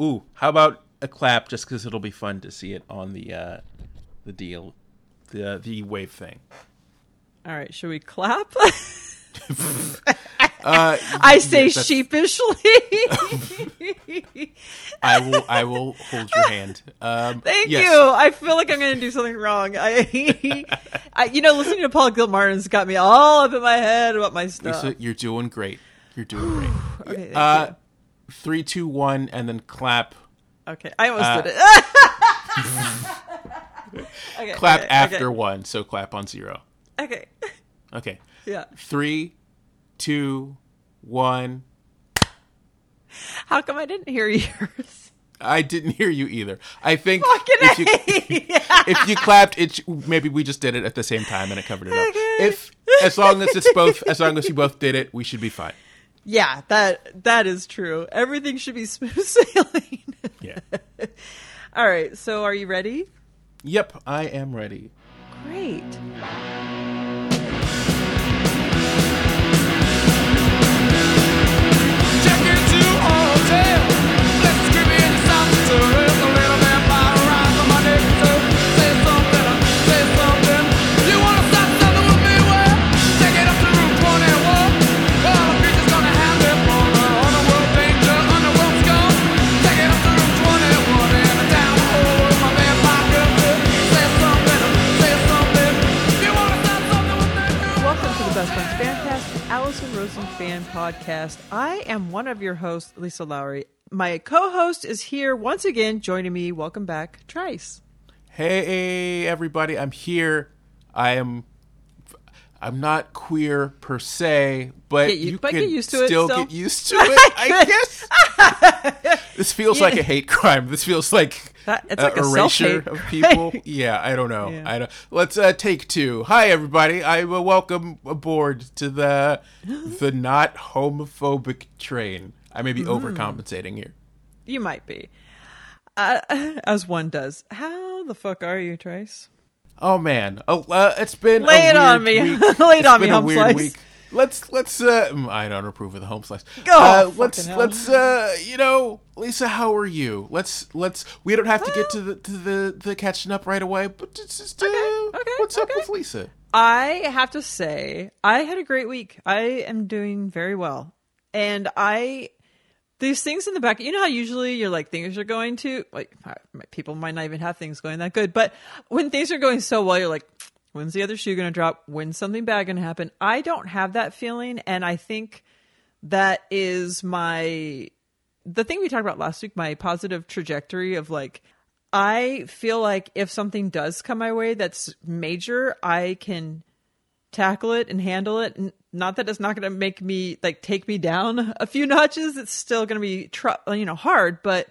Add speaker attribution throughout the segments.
Speaker 1: Ooh, how about a clap just because it'll be fun to see it on the uh, the deal, the the wave thing.
Speaker 2: All right, should we clap?
Speaker 1: Uh,
Speaker 2: I say
Speaker 1: yes,
Speaker 2: sheepishly.
Speaker 1: I will. I will hold your hand. Um,
Speaker 2: Thank
Speaker 1: yes.
Speaker 2: you. I feel like I'm going to do something wrong. I, I, you know, listening to Paul Gilmartin's got me all up in my head about my stuff.
Speaker 1: Lisa, you're doing great. You're doing great.
Speaker 2: Okay,
Speaker 1: Uh, three, two, one, and then clap.
Speaker 2: okay, I almost
Speaker 1: uh,
Speaker 2: did it. okay,
Speaker 1: Clap
Speaker 2: okay,
Speaker 1: after
Speaker 2: okay.
Speaker 1: one. So clap on zero.
Speaker 2: Okay.
Speaker 1: Okay.
Speaker 2: Yeah.
Speaker 1: Three, two, one.
Speaker 2: How come I didn't hear yours?
Speaker 1: I didn't hear you either. I think if you, if you clapped, it maybe we just did it at the same time and it covered it up.
Speaker 2: Okay.
Speaker 1: If as long as it's both, as long as you both did it, we should be fine.
Speaker 2: Yeah, that that is true. Everything should be smooth sailing.
Speaker 1: Yeah.
Speaker 2: All right, so are you ready?
Speaker 1: Yep, I am ready.
Speaker 2: Great. Podcast. I am one of your hosts, Lisa Lowry. My co-host is here once again, joining me. Welcome back, Tryce.
Speaker 1: Hey everybody, I'm here. I am I'm not queer per se, but
Speaker 2: Get you-
Speaker 1: you
Speaker 2: but
Speaker 1: could
Speaker 2: get used to it
Speaker 1: still
Speaker 2: still.
Speaker 1: get used to it, I guess. this feels like a hate crime. This feels like
Speaker 2: That- it's
Speaker 1: uh,
Speaker 2: like a
Speaker 1: erasure of people. yeah, I don't know.
Speaker 2: Yeah.
Speaker 1: I don't. Let's uh, take two. Hi everybody. I will welcome aboard to the the not homophobic train. I may be
Speaker 2: Mm.
Speaker 1: overcompensating here.
Speaker 2: You might be, uh, as one does. How the fuck are you, Tryce?
Speaker 1: Oh man, oh, uh, it's been a
Speaker 2: Lay it on me. Lay it on me, home slice.
Speaker 1: week. Let's let's. Uh, mm, I don't approve of the home slice.
Speaker 2: Go.
Speaker 1: uh, let's let's. Uh, you know, Lisa, how are you? Let's let's. We don't have to get to the to the the catching up right away, but just, just uh,
Speaker 2: okay,
Speaker 1: what's up with Lisa?
Speaker 2: I have to say, I had a great week. I am doing very well. And I, these things in the back, you know how usually you're like, things are going to, like, people might not even have things going that good. But when things are going so well, you're like, when's the other shoe going to drop? When's something bad going to happen? I don't have that feeling. And I think that is my, the thing we talked about last week, my positive trajectory of like, I feel like if something does come my way that's major, I can tackle it and handle it. N- Not that it's not going to make me like take me down a few notches. It's still going to be tr- you know hard, but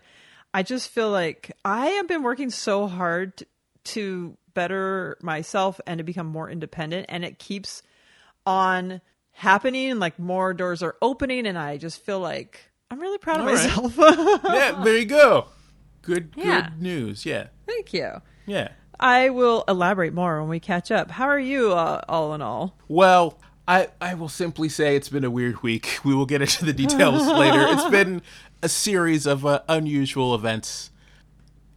Speaker 2: I just feel like I have been working so hard to better myself and to become more independent, and it keeps on happening. And like more doors are opening, and I just feel like I'm really proud of
Speaker 1: All right.
Speaker 2: myself.
Speaker 1: yeah, there you go. Good
Speaker 2: Yeah.
Speaker 1: good news. Yeah,
Speaker 2: Thank you.
Speaker 1: yeah.
Speaker 2: I will elaborate more when we catch up. How are you, uh, all in all?
Speaker 1: Well, I I will simply say it's been a weird week. We will get into the details later. It's been a series of uh, unusual events.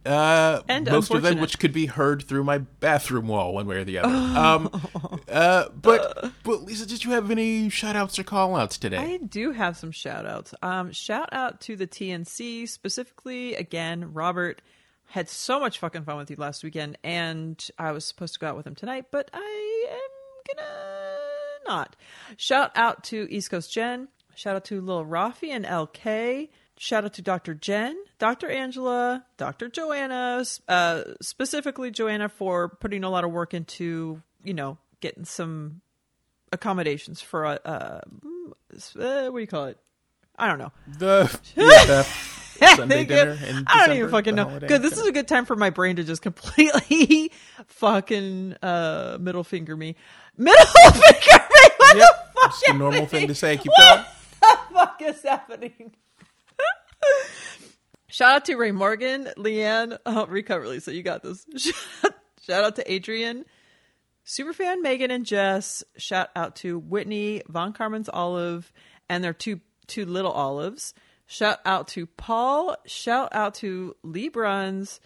Speaker 1: Uh,
Speaker 2: And
Speaker 1: most of them which could be heard through my bathroom wall one way or the other. um, uh, but but Lisa, did you have any shout outs or call outs today?
Speaker 2: I do have some shout outs. Um, shout out to the TNC, specifically, again, Robert had so much fucking fun with you last weekend, and I was supposed to go out with him tonight, but I am gonna not. Shout out to East Coast Jen. Shout out to Lil Rafi and LK. Shout out to Dr. Jen, Dr. Angela, Dr. Joanna, uh, specifically Joanna for putting a lot of work into, you know, getting some accommodations for uh, uh, what do you call it? I don't know.
Speaker 1: the Sunday dinner in
Speaker 2: I don't even fucking know. Good. This is a good time for my brain to just completely fucking uh middle finger me. Middle finger me. What
Speaker 1: Yep,
Speaker 2: the fuck?
Speaker 1: it's normal
Speaker 2: I-
Speaker 1: thing to say. Keep
Speaker 2: what
Speaker 1: going.
Speaker 2: the fuck is happening? Shout out to Ray Morgan, Leanne. Oh, recover, Lisa. You got this. Shout out to Adrian, Superfan Megan and Jess. Shout out to Whitney, Von Carmen's Olive, and their two two little olives. Shout out to Paul. Shout out to Lee Bruns.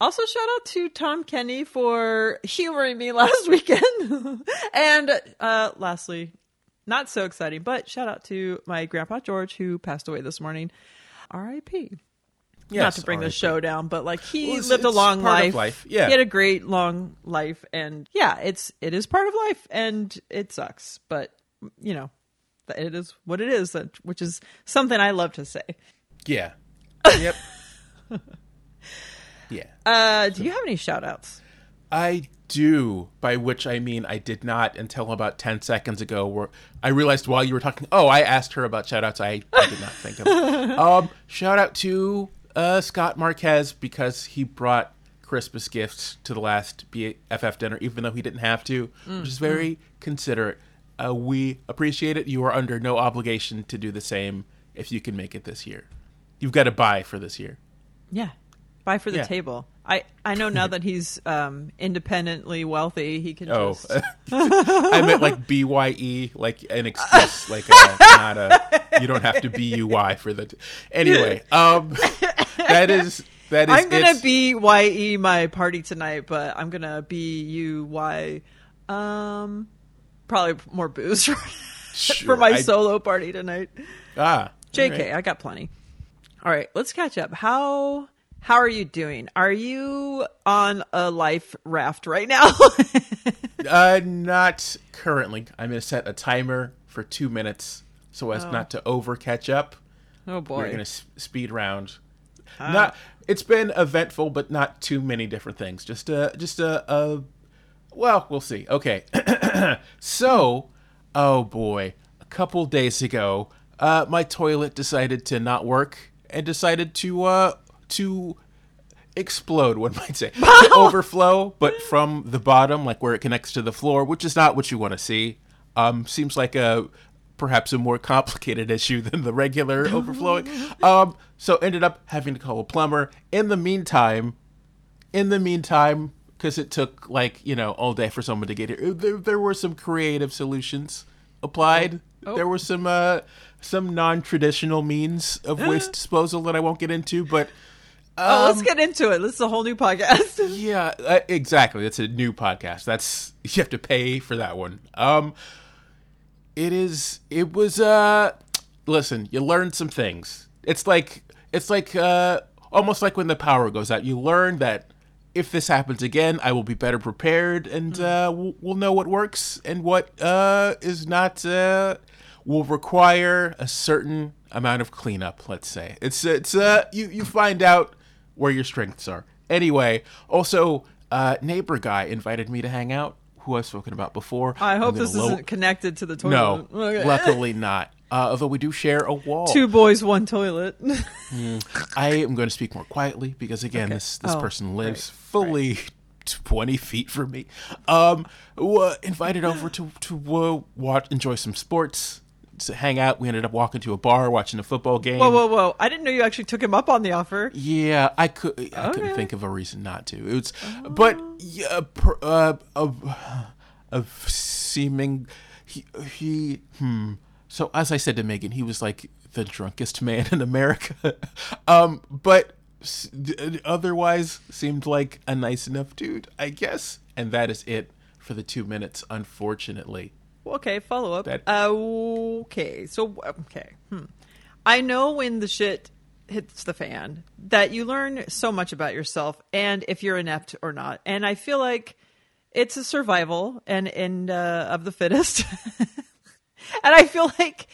Speaker 2: Also, shout out to Tom Kenny for humoring me last weekend. and uh, lastly, not so exciting, but shout out to my grandpa George who passed away this morning. R.I.P. Not to bring the show down, but like he
Speaker 1: Well,
Speaker 2: lived a long life.
Speaker 1: life, yeah.
Speaker 2: he had a great long life, and yeah, it's it is part of life, and it sucks, but you know, it is what it is, which is something I love to say.
Speaker 1: Yeah. Yep. yeah.
Speaker 2: Uh, do you have any shout outs?
Speaker 1: I do, by which I mean I did not until about 10 seconds ago, where I realized while you were talking, oh, I asked her about shout outs. I, I did not think of it. Um, shout out to uh, Scott Marquez because he brought Christmas gifts to the last BFF dinner, even though he didn't have to, which is very considerate. Uh, we appreciate it. You are under no obligation to do the same if you can make it this year. You've got to buy for this year.
Speaker 2: Yeah, buy for the
Speaker 1: Yeah.
Speaker 2: table. I I know now that he's um independently wealthy, he can
Speaker 1: Oh,
Speaker 2: just
Speaker 1: I meant like B Y E, like an excuse, like a, not a. You don't have to B U Y for the. Anyway, um, that is that is.
Speaker 2: I'm gonna
Speaker 1: it's-
Speaker 2: be ye my party tonight, but I'm gonna be you um, probably more booze for,
Speaker 1: Sure,
Speaker 2: my
Speaker 1: I-
Speaker 2: solo party tonight.
Speaker 1: Ah,
Speaker 2: Jk,
Speaker 1: right.
Speaker 2: I got plenty. All right, let's catch up. How how are you doing? Are you on a life raft right now?
Speaker 1: Uh, not currently. I'm gonna set a timer for two minutes so as not to over catch up.
Speaker 2: oh boy.
Speaker 1: We're gonna s- speed round. Not. It's been eventful, but not too many different things. Just a. Just a. a well, we'll see. Okay. so, oh boy, a couple days ago, uh, my toilet decided to not work and decided to uh to explode, one might say, to overflow, but from the bottom, like where it connects to the floor, which is not what you want to see. Um, seems like a perhaps a more complicated issue than the regular overflowing. Um, so ended up having to call a plumber. In the meantime, in the meantime, because it took like you know all day for someone to get here, there, there were some creative solutions applied. There were some uh, some non-traditional means of waste disposal that I won't get into, but
Speaker 2: oh, let's get into it. This is a whole new podcast.
Speaker 1: yeah, uh, exactly. That's a new podcast. That's you have to pay for that one. Um, it is. It was. Uh, listen, you learn some things. It's like it's like uh, almost like when the power goes out. You learn that if this happens again, I will be better prepared, and uh, we'll, we'll know what works and what uh, is not. Uh, will require a certain amount of cleanup. Let's say it's it's uh, you you find out where your strengths are. Anyway, also, uh, neighbor guy invited me to hang out, who I've spoken about before.
Speaker 2: I hope this
Speaker 1: low-
Speaker 2: isn't connected to the
Speaker 1: No,
Speaker 2: toilet. Okay.
Speaker 1: luckily not. Uh, although we do share a wall.
Speaker 2: Two boys, one toilet.
Speaker 1: I am going to speak more quietly because again, this this
Speaker 2: Oh,
Speaker 1: person lives
Speaker 2: right,
Speaker 1: fully twenty feet from me. Um, wa- invited over to to uh, watch, enjoy some sports, to hang out. We ended up walking to a bar, watching a football game.
Speaker 2: whoa, whoa, whoa! I didn't know you actually took him up on the offer.
Speaker 1: Yeah, I could. I couldn't think of a reason not to. It was, but yeah, uh, of of seeming he he hmm. So as I said to Megan, he was like the drunkest man in America. um, but otherwise seemed like a nice enough dude, I guess. And that is it for the two minutes. Unfortunately,
Speaker 2: Okay, follow up.
Speaker 1: That-
Speaker 2: Uh, okay, so okay, hmm. I know when the shit hits the fan that you learn so much about yourself and if you're inept or not. And I feel like it's a survival and and uh, of the fittest. and I feel like,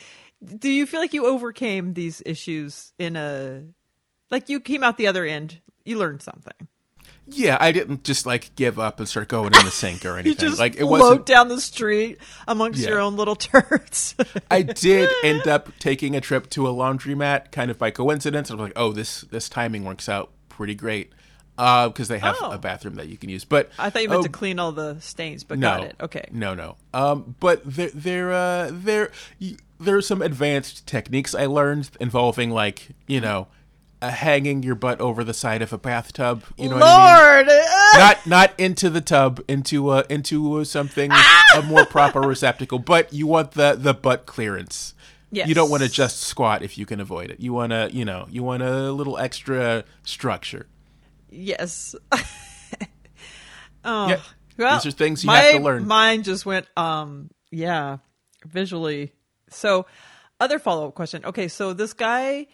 Speaker 2: do you feel like you overcame these issues in a like you came out the other end? You learned something.
Speaker 1: yeah, I didn't just like give up and start going in the sink or
Speaker 2: You
Speaker 1: anything.
Speaker 2: just
Speaker 1: like it
Speaker 2: float
Speaker 1: wasn't.
Speaker 2: down the street amongst
Speaker 1: Yeah.
Speaker 2: your own little turds.
Speaker 1: I did end up taking a trip to a laundromat, kind of by coincidence. I was like, "Oh, this this timing works out pretty great," because they have
Speaker 2: Oh.
Speaker 1: a bathroom that you can use. But
Speaker 2: I thought you meant
Speaker 1: oh,
Speaker 2: to clean all the stains, but
Speaker 1: no,
Speaker 2: got it. Okay.
Speaker 1: no, no. Um, but there, there, uh, there, there are some advanced techniques I learned involving, like, you know, uh, hanging your butt over the side of a bathtub. You know what I mean?
Speaker 2: Lord,
Speaker 1: not not into the tub, into uh, into uh, something a more proper receptacle, but you want the the butt clearance
Speaker 2: Yes.
Speaker 1: You don't want to just squat if you can avoid it. You want to, you know, you want a little extra structure.
Speaker 2: Yes. oh.
Speaker 1: Yeah.
Speaker 2: Well,
Speaker 1: These are things you
Speaker 2: my
Speaker 1: have to learn.
Speaker 2: Mine just went, um, yeah, visually. So, other follow up question. Okay, so this guy,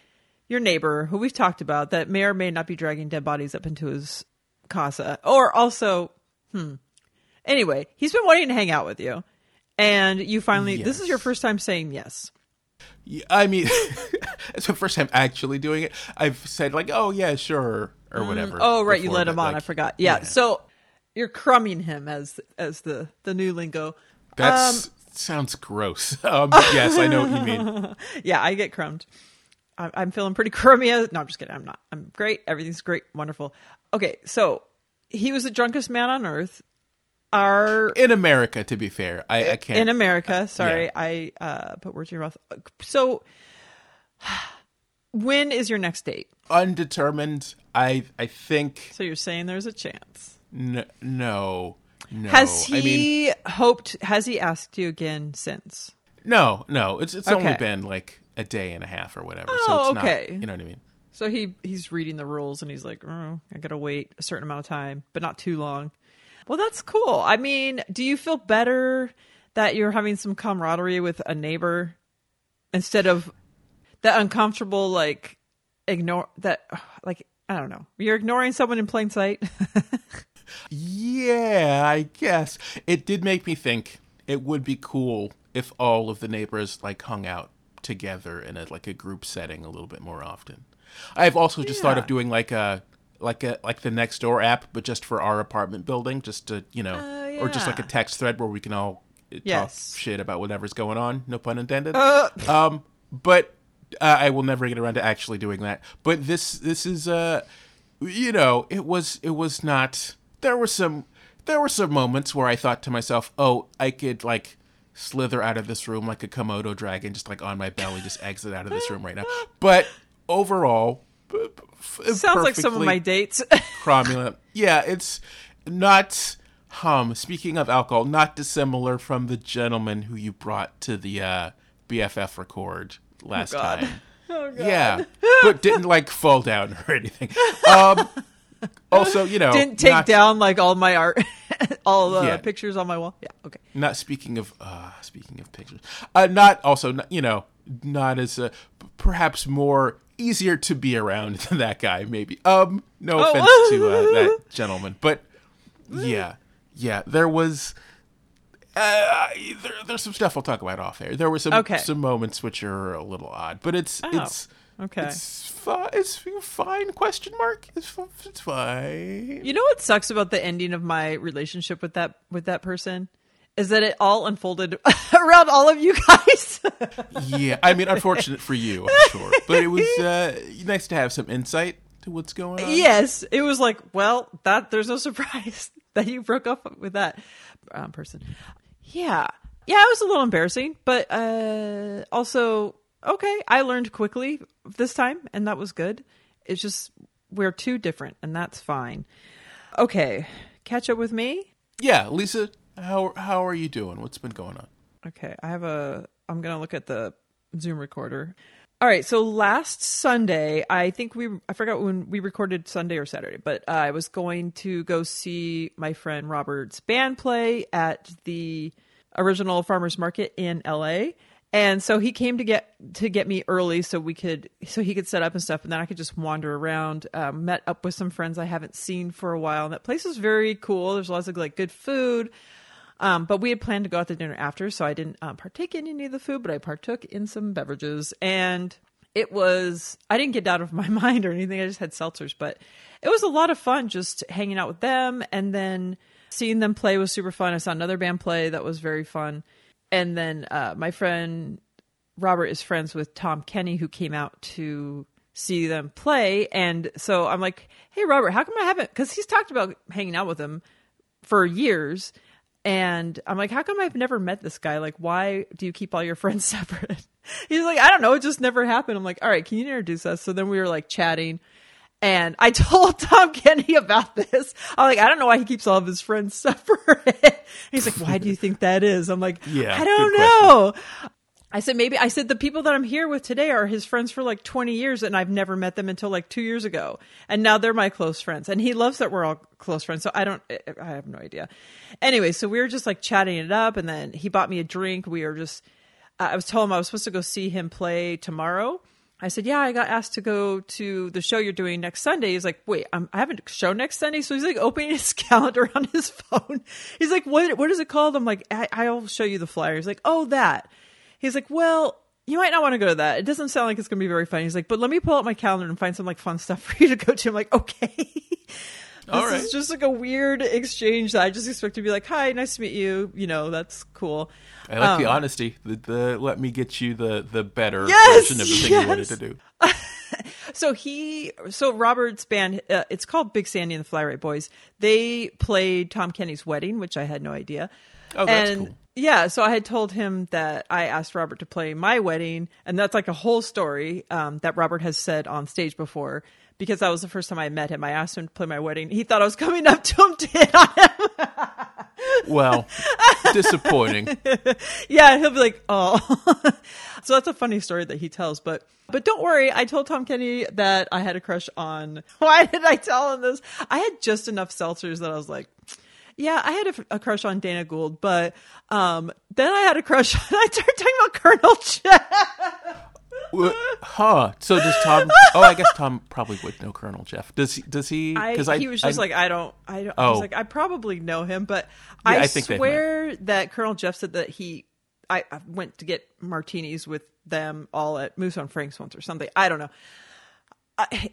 Speaker 2: your neighbor, who we've talked about, that may or may not be dragging dead bodies up into his casa, or also, hmm. Anyway, he's been wanting to hang out with you, and you finally. This is your first time saying yes.
Speaker 1: Yeah, I mean, it's the first time actually doing it. I've said like, "Oh yeah, sure," or whatever.
Speaker 2: Oh, right, you
Speaker 1: before,
Speaker 2: let him
Speaker 1: but,
Speaker 2: on.
Speaker 1: like,
Speaker 2: I forgot. Yeah, so you're crumbing him as as the the new lingo.
Speaker 1: that
Speaker 2: um,
Speaker 1: sounds gross. Um, yes, I know what you mean.
Speaker 2: yeah, I get crumbed. I'm feeling pretty crummy. No, I'm just kidding. I'm not. I'm great. Everything's great. Wonderful. Okay, so he was the drunkest man on earth. Our
Speaker 1: In America, to be fair, I, I can't.
Speaker 2: in America. Sorry,
Speaker 1: yeah.
Speaker 2: I uh, put words in your mouth. So, when is your next date?
Speaker 1: undetermined. I I think
Speaker 2: So you're saying there's a chance.
Speaker 1: n- no, no.
Speaker 2: Has
Speaker 1: I mean,
Speaker 2: he hoped? Has he asked you again since?
Speaker 1: no, no. It's it's only been like a day and a half or whatever. so
Speaker 2: Oh,
Speaker 1: it's
Speaker 2: okay.
Speaker 1: Not, you know what I mean?
Speaker 2: So he he's reading the rules and he's like, oh, I gotta wait a certain amount of time, but not too long. Well, that's cool. I mean, do you feel better that you're having some camaraderie with a neighbor instead of that uncomfortable like ignore that like I don't know. You're ignoring someone in plain sight.
Speaker 1: Yeah, I guess it did make me think it would be cool if all of the neighbors like hung out together in a like a group setting a little bit more often. I've also just thought of doing like a like a like the next door app, but just for our apartment building, just to you know,
Speaker 2: Uh,
Speaker 1: or just like a text thread where we can all
Speaker 2: Yes.
Speaker 1: talk shit about whatever's going on. No pun intended.
Speaker 2: Uh.
Speaker 1: um, but uh, I will never get around to actually doing that. But this this is uh, you know, it was it was not. There were some there were some moments where I thought to myself, oh, I could like slither out of this room like a Komodo dragon, just like on my belly, just exit out of this room right now. But overall, b- b- f-
Speaker 2: Sounds like some of my dates.
Speaker 1: cromulent. Yeah, it's not. hum. speaking of alcohol, not dissimilar from the gentleman who you brought to the uh, BFF record last
Speaker 2: God.
Speaker 1: time.
Speaker 2: oh god.
Speaker 1: Yeah, but didn't like fall down or anything. Um, also, you know,
Speaker 2: Didn't take
Speaker 1: not,
Speaker 2: down like all my art, all the
Speaker 1: Yeah.
Speaker 2: pictures on my wall. Yeah. Okay.
Speaker 1: Not speaking of uh, speaking of pictures, uh, not also not, you know not as uh, perhaps more easier to be around than that guy. Maybe. Um, no
Speaker 2: Oh.
Speaker 1: offense to uh, that gentleman, but yeah, yeah, there was. Uh, there, there's some stuff I'll talk about off air. There were some
Speaker 2: Okay.
Speaker 1: some moments which are a little odd, but it's
Speaker 2: Oh,
Speaker 1: it's
Speaker 2: okay.
Speaker 1: it's fine. It's fine? Question mark. It's it's fine.
Speaker 2: You know what sucks about the ending of my relationship with that with that person is that it all unfolded around all of you guys.
Speaker 1: Yeah, I mean, unfortunate for you, I'm sure, but it was uh, nice to have some insight to what's going on.
Speaker 2: yes, it was like, well, that there's no surprise that you broke up with that um, person. Yeah, yeah, it was a little embarrassing, but uh, also okay. I learned quickly this time, and that was good. It's just we're too different, and that's fine. Okay, catch up with me.
Speaker 1: Yeah, Lisa, how how are you doing? What's been going on?
Speaker 2: Okay, I have a. I'm gonna look at the Zoom recorder. All right, so last Sunday, I think we. I forgot when we recorded Sunday or Saturday, but uh, I was going to go see my friend Robert's band play at the original Farmers Market in L.A. And so he came to get to get me early so we could so he could set up and stuff, and then I could just wander around. Um, met up with some friends I haven't seen for a while. And that place is very cool. There's lots of like good food. Um, but we had planned to go out to dinner after, so I didn't um, partake in any of the food, but I partook in some beverages. And it was, I didn't get out of my mind or anything. I just had seltzers, but it was a lot of fun just hanging out with them. And then seeing them play was super fun. I saw another band play that was very fun. And then uh, my friend Robert is friends with Tom Kenny, who came out to see them play. And so I'm like, hey, Robert, how come I haven't? Because he's talked about hanging out with them for years. And I'm like, how come I've never met this guy? Like, why do you keep all your friends separate? He's like, I don't know. It just never happened. I'm like, all right, can you introduce us? So then we were like chatting. And I told Tom Kenny about this. I'm like, I don't know why he keeps all of his friends separate. He's like, why do you think that is? I'm like,
Speaker 1: Yeah,
Speaker 2: I don't know. I said, maybe, I said, the people that I'm here with today are his friends for like 20 years and I've never met them until like two years ago. And now they're my close friends. And he loves that we're all close friends. So I don't, I have no idea. Anyway, so we were just like chatting it up and then he bought me a drink. We were just, I was telling him I was supposed to go see him play tomorrow. I said, "Yeah, I got asked to go to the show you're doing next Sunday." He's like, "Wait, I'm, I haven't a show next Sunday." So he's like opening his calendar on his phone. He's like, "What? What is it called?" I'm like, I, "I'll show you the flyer." He's like, "Oh, that." He's like, "Well, you might not want to go to that. It doesn't sound like it's going to be very fun." He's like, "But let me pull out my calendar and find some like fun stuff for you to go to." I'm like, "Okay." this
Speaker 1: All right.
Speaker 2: is just like a weird exchange that I just expect to be like, "Hi, nice to meet you." You know, that's cool.
Speaker 1: I like the
Speaker 2: Um,
Speaker 1: honesty. The, the let me get you the the better
Speaker 2: Yes,
Speaker 1: version of the thing
Speaker 2: yes.
Speaker 1: you wanted to do.
Speaker 2: So he, so Robert's band, uh, it's called Big Sandy and the Fly-Rite Boys. They played Tom Kenny's wedding, which I had no idea.
Speaker 1: Oh, that's
Speaker 2: and
Speaker 1: cool.
Speaker 2: Yeah, so I had told him that I asked Robert to play my wedding, and that's like a whole story um, that Robert has said on stage before. Because that was the first time I met him, I asked him to play my wedding. He thought I was coming up to him to hit on him.
Speaker 1: Well, disappointing.
Speaker 2: yeah, he'll be like, "Oh." so that's a funny story that he tells, but but don't worry, I told Tom Kenny that I had a crush on. Why did I tell him this? I had just enough seltzers that I was like, yeah, I had a, a crush on Dana Gould, but um then I had a crush on I started talking about Colonel Jeff.
Speaker 1: Huh? So does Tom? Oh, I guess Tom probably would know Colonel Jeff. Does he? Does he?
Speaker 2: I,
Speaker 1: Because I,
Speaker 2: he was just
Speaker 1: I-
Speaker 2: like, I don't, I don't. I was
Speaker 1: Oh.
Speaker 2: like, I probably know him, but
Speaker 1: Yeah,
Speaker 2: I,
Speaker 1: I
Speaker 2: swear that Colonel Jeff said that he, I, I went to get martinis with them all at Musso and Frank's once or something. I don't know.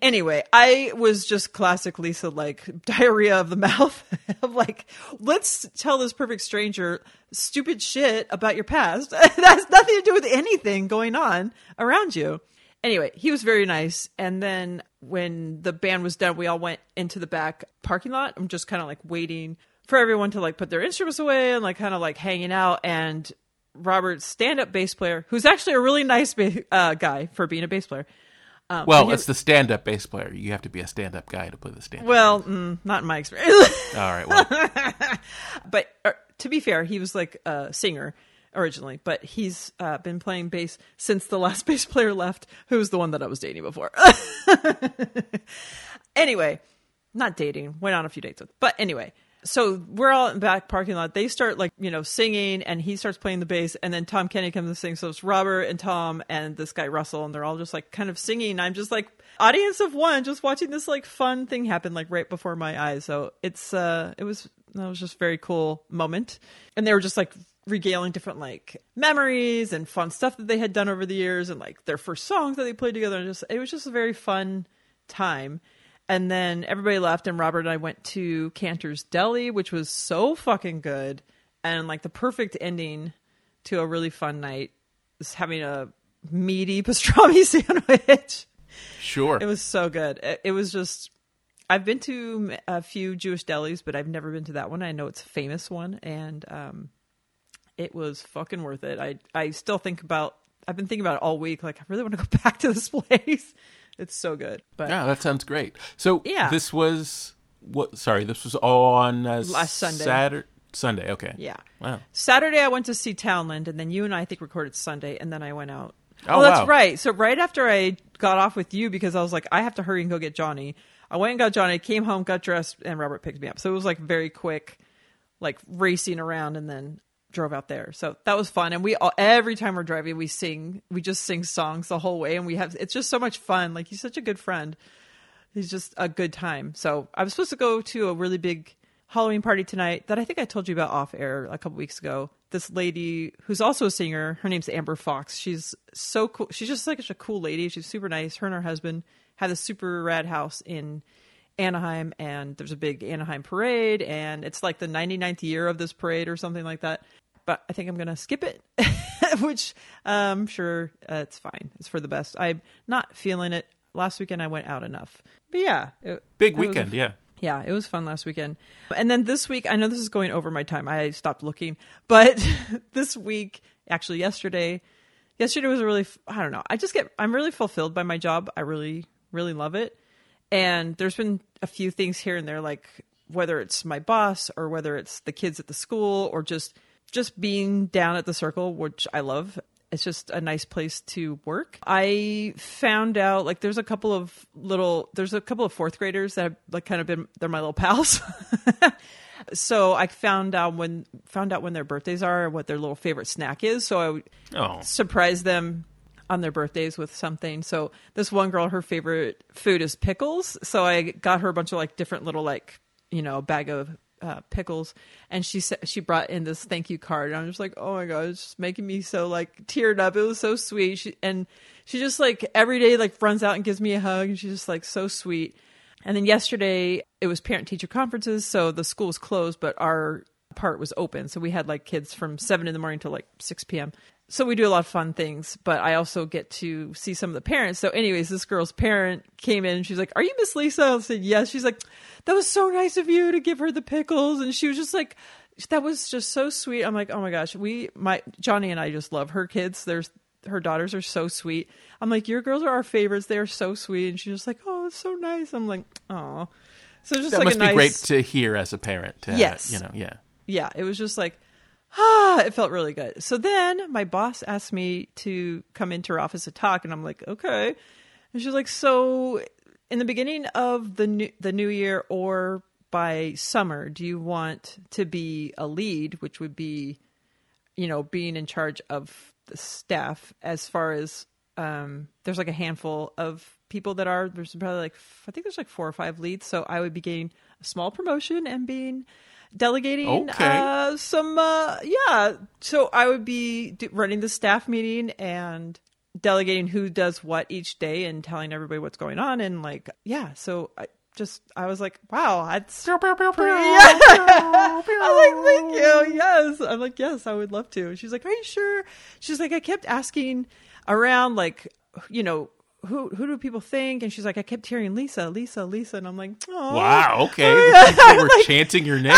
Speaker 2: Anyway, I was just classic Lisa, like diarrhea of the mouth. of like, let's tell this perfect stranger stupid shit about your past. that has nothing to do with anything going on around you. Anyway, he was very nice. And then when the band was done, we all went into the back parking lot. I'm just kind of like waiting for everyone to like put their instruments away and like kind of like hanging out. And Robert's stand-up bass player, who's actually a really nice ba- uh, guy for being a bass player.
Speaker 1: Well,
Speaker 2: he-
Speaker 1: it's the stand-up bass player. You have to be a stand-up guy to play the stand.
Speaker 2: Well, mm, not in my experience.
Speaker 1: All right. Well,
Speaker 2: but uh, to be fair, he was like a singer originally, but he's uh, been playing bass since the last bass player left, who was the one that I was dating before. anyway, not dating, went on a few dates with. But anyway, so we're all in the back parking lot. They start like, you know, singing and he starts playing the bass and then Tom Kenny comes and sings. So it's Robert and Tom and this guy Russell and they're all just like kind of singing. I'm just like audience of one just watching this like fun thing happen like right before my eyes. So it's uh it was that was just very cool moment. And they were just like regaling different like memories and fun stuff that they had done over the years and like their first songs that they played together and just it was just a very fun time. And then everybody left, and Robert and I went to Canter's Deli, which was so fucking good, and like the perfect ending to a really fun night. Is having a meaty pastrami sandwich.
Speaker 1: sure.
Speaker 2: It was so good. It, it was just. I've been to a few Jewish delis, but I've never been to that one. I know it's a famous one, and um, it was fucking worth it. I I still think about. I've been thinking about it all week. Like I really want to go back to this place. It's so good. But
Speaker 1: yeah, that sounds great. So
Speaker 2: Yeah.
Speaker 1: this was what? Sorry, this was all on uh,
Speaker 2: Last Sunday.
Speaker 1: Saturday. Sunday. Okay.
Speaker 2: Yeah.
Speaker 1: Wow.
Speaker 2: Saturday I went to see Townland, and then you and I, I think recorded Sunday, and then I went out.
Speaker 1: Oh,
Speaker 2: that's
Speaker 1: wow.
Speaker 2: right. So right after I got off with you, because I was like, I have to hurry and go get Johnny. I went and got Johnny, came home, got dressed, and Robert picked me up. So it was like very quick, like racing around, and then drove out there. So that was fun. And we all, every time we're driving, we sing, we just sing songs the whole way, and we have it's just so much fun. Like he's such a good friend he's just a good time. So I was supposed to go to a really big Halloween party tonight that I think I told you about off air a couple weeks ago. This lady who's also a singer, her name's Amber Fox. She's so cool. She's just like such a cool lady. She's super nice. Her and her husband have this super rad house in Anaheim, and there's a big Anaheim parade, and it's like the 99th year of this parade or something like that. But I think I'm gonna skip it, which I'm sure uh, it's fine. It's for the best. I'm not feeling it. Last weekend I went out enough, but yeah, it,
Speaker 1: Big
Speaker 2: it was a
Speaker 1: weekend. yeah.
Speaker 2: yeah, it was fun last weekend. And then this week, I know this is going over my time. I stopped looking, but this week, actually yesterday, yesterday was a really, I don't know. I just get, I'm really fulfilled by my job. I really, really love it. And there's been a few things here and there, like whether it's my boss or whether it's the kids at the school or just, just being down at the circle, which I love. it's just a nice place to work. I found out like there's a couple of little there's a couple of fourth graders that have like kind of been they're my little pals. so I found out when found out when their birthdays are, what their little favorite snack is. So I would
Speaker 1: Oh,
Speaker 2: surprise them on their birthdays with something. So this one girl, her favorite food is pickles. So I got her a bunch of like different little like you know bag of uh, pickles, and she said she brought in this thank you card. And I'm just like, oh my god, it's just making me so like teared up. It was so sweet. She and she just like every day like runs out and gives me a hug, and she's just like so sweet. And then yesterday it was parent teacher conferences, so the school was closed, but our part was open. So we had like kids from seven in the morning to like six p.m. So we do a lot of fun things, but I also get to see some of the parents. So, anyways, this girl's parent came in and she's like, "Are you Miss Lisa?" I said, "Yes." She's like, "That was so nice of you to give her the pickles," and she was just like, "That was just so sweet." I'm like, "Oh my gosh, we my Johnny and I just love her kids. There's her daughters are so sweet." I'm like, "Your girls are our favorites. They are so sweet," and she's just like, "Oh, it's so nice." I'm like, "Oh." So just
Speaker 1: that
Speaker 2: like
Speaker 1: must
Speaker 2: a
Speaker 1: be
Speaker 2: nice,
Speaker 1: great to hear as a parent. to
Speaker 2: Yes.
Speaker 1: you know, yeah.
Speaker 2: yeah, it was just like, ah, it felt really good. So then my boss asked me to come into her office to talk, and I'm like, okay. And she's like, so in the beginning of the new the new year or by summer, do you want to be a lead, which would be, you know, being in charge of the staff as far as um, there's like a handful of people that are there's probably like I think there's like four or five leads, so I would be getting a small promotion and being delegating
Speaker 1: Okay.
Speaker 2: uh, some uh, yeah. So I would be running the staff meeting and delegating who does what each day and telling everybody what's going on and like yeah. So I just I was like wow that's pretty, yeah. I'm like, thank you. Yes. I'm like, yes, I would love to. She's like, are you sure? She's like, I kept asking around, like, you know, who who do people think? And she's like, I kept hearing Lisa, Lisa, Lisa, and I'm like, oh,
Speaker 1: Wow. Okay. The people were chanting your name.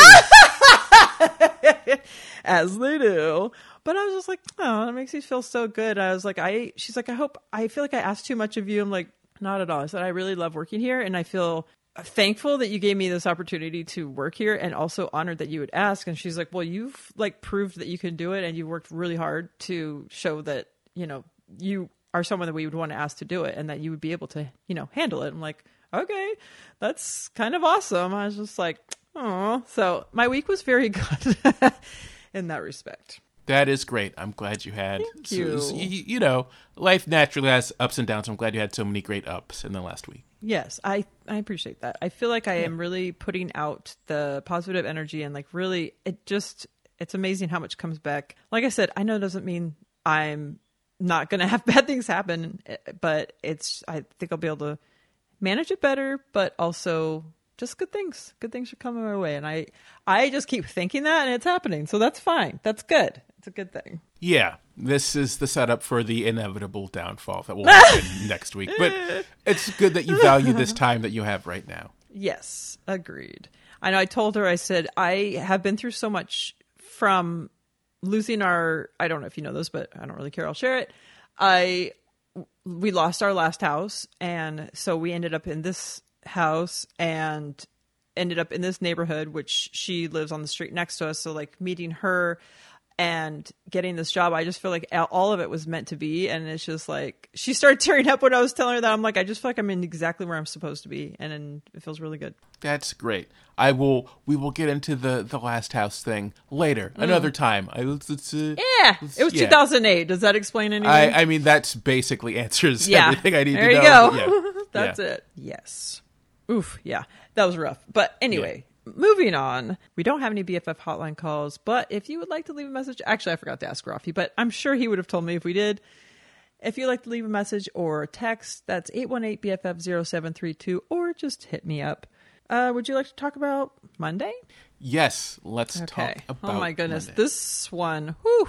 Speaker 2: as they do. But I was just like, oh, that makes me feel so good. I was like, I. She's like, I hope. I feel like I asked too much of you. I'm like, not at all. I said, I really love working here, and I feel thankful that you gave me this opportunity to work here, and also honored that you would ask. And she's like, well, you've like proved that you can do it, and you worked really hard to show that you know you are someone that we would want to ask to do it, and that you would be able to you know handle it. I'm like, okay, that's kind of awesome. I was just like, oh. So my week was very good in that respect.
Speaker 1: That is great. I'm glad you had.
Speaker 2: Thank you.
Speaker 1: so- you, you know, life naturally has ups and downs. I'm glad you had so many great ups in the last week.
Speaker 2: Yes, I I appreciate that. I feel like I am really putting out the positive energy and like really it just it's amazing how much comes back. Like I said, I know it doesn't mean I'm not going to have bad things happen, eh, but it's I think I'll be able to manage it better, but also just good things. Good things are coming my way and I I just keep thinking that and it's happening. So that's fine. That's good. It's a good thing.
Speaker 1: Yeah, this is the setup for the inevitable downfall that will happen next week. But it's good that you value this time that you have right now.
Speaker 2: Yes, agreed. I know I told her, I said, I have been through so much from losing our, I don't know if you know this, but I don't really care. I'll share it. I, we lost our last house. And so we ended up in this house and ended up in this neighborhood, which she lives on the street next to us. So like meeting her and getting this job, I just feel like all of it was meant to be. And it's just like, she started tearing up when I was telling her that. I'm like, I just feel like I'm in exactly where I'm supposed to be. And, and it feels really good.
Speaker 1: That's great. I will. We will get into the the last house thing later, another time. I, let's, let's, uh,
Speaker 2: Yeah,
Speaker 1: let's-
Speaker 2: it was
Speaker 1: yeah.
Speaker 2: 2008. Does that explain anything?
Speaker 1: I, I mean, that's basically answers
Speaker 2: yeah,
Speaker 1: everything I need
Speaker 2: there
Speaker 1: to
Speaker 2: you
Speaker 1: know.
Speaker 2: go.
Speaker 1: Yeah.
Speaker 2: That's
Speaker 1: Yeah.
Speaker 2: it. Yes. Oof. Yeah, that was rough. But anyway, moving on. We don't have any BFF hotline calls, but if you would like to leave a message, actually, I forgot to ask Rafi, but I'm sure he would have told me if we did. If you'd like to leave a message or text, that's 818-BFF0732, or just hit me up. Uh, would you like to talk about Monday?
Speaker 1: Yes, let's
Speaker 2: Okay.
Speaker 1: talk about.
Speaker 2: oh my goodness,
Speaker 1: Monday.
Speaker 2: this one. Whew.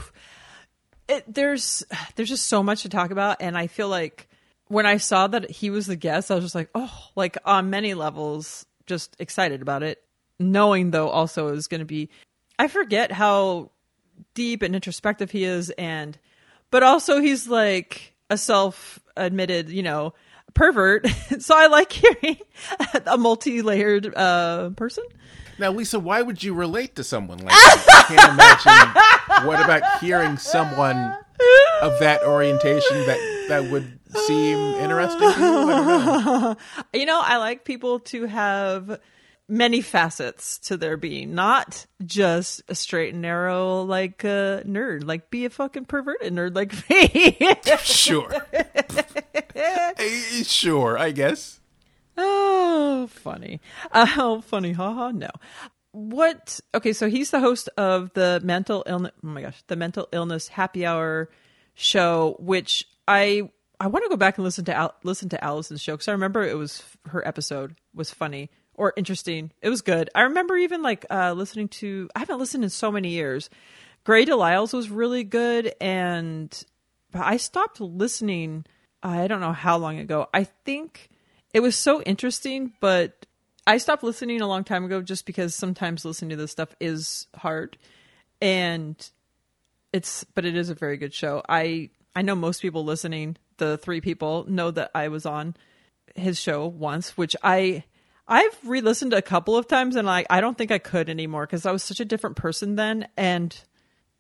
Speaker 2: It, there's there's just so much to talk about, and I feel like when I saw that he was the guest, I was just like, oh, like on many levels, just excited about it. Knowing though, also is going to be, I forget how deep and introspective he is, and but also he's like a self-admitted, you know, pervert. so I like hearing a multi-layered uh, person.
Speaker 1: Now, Lisa, why would you relate to someone like that? I can't imagine. What about hearing someone of that orientation that that would seem interesting to you? I don't know.
Speaker 2: You know, I like people to have many facets to their being, not just a straight and narrow like uh, nerd. Like be a fucking perverted nerd like me.
Speaker 1: Sure. Eh, sure, I guess.
Speaker 2: oh, funny. Oh, funny. Haha. No. What? Okay, so he's the host of the mental illness. Oh my gosh, the mental illness happy hour show, which I I want to go back and listen to Al- listen to Allison's show because I remember it was her episode was funny or interesting. It was good. I remember even like uh, listening to. I haven't listened in so many years. Grey DeLisle's was really good, and I stopped listening. I don't know how long ago. I think it was so interesting, but I stopped listening a long time ago just because sometimes listening to this stuff is hard, and it's but it is a very good show. I I know most people listening, the three people know that I was on his show once, which I I've re-listened a couple of times and I I don't think I could anymore because I was such a different person then and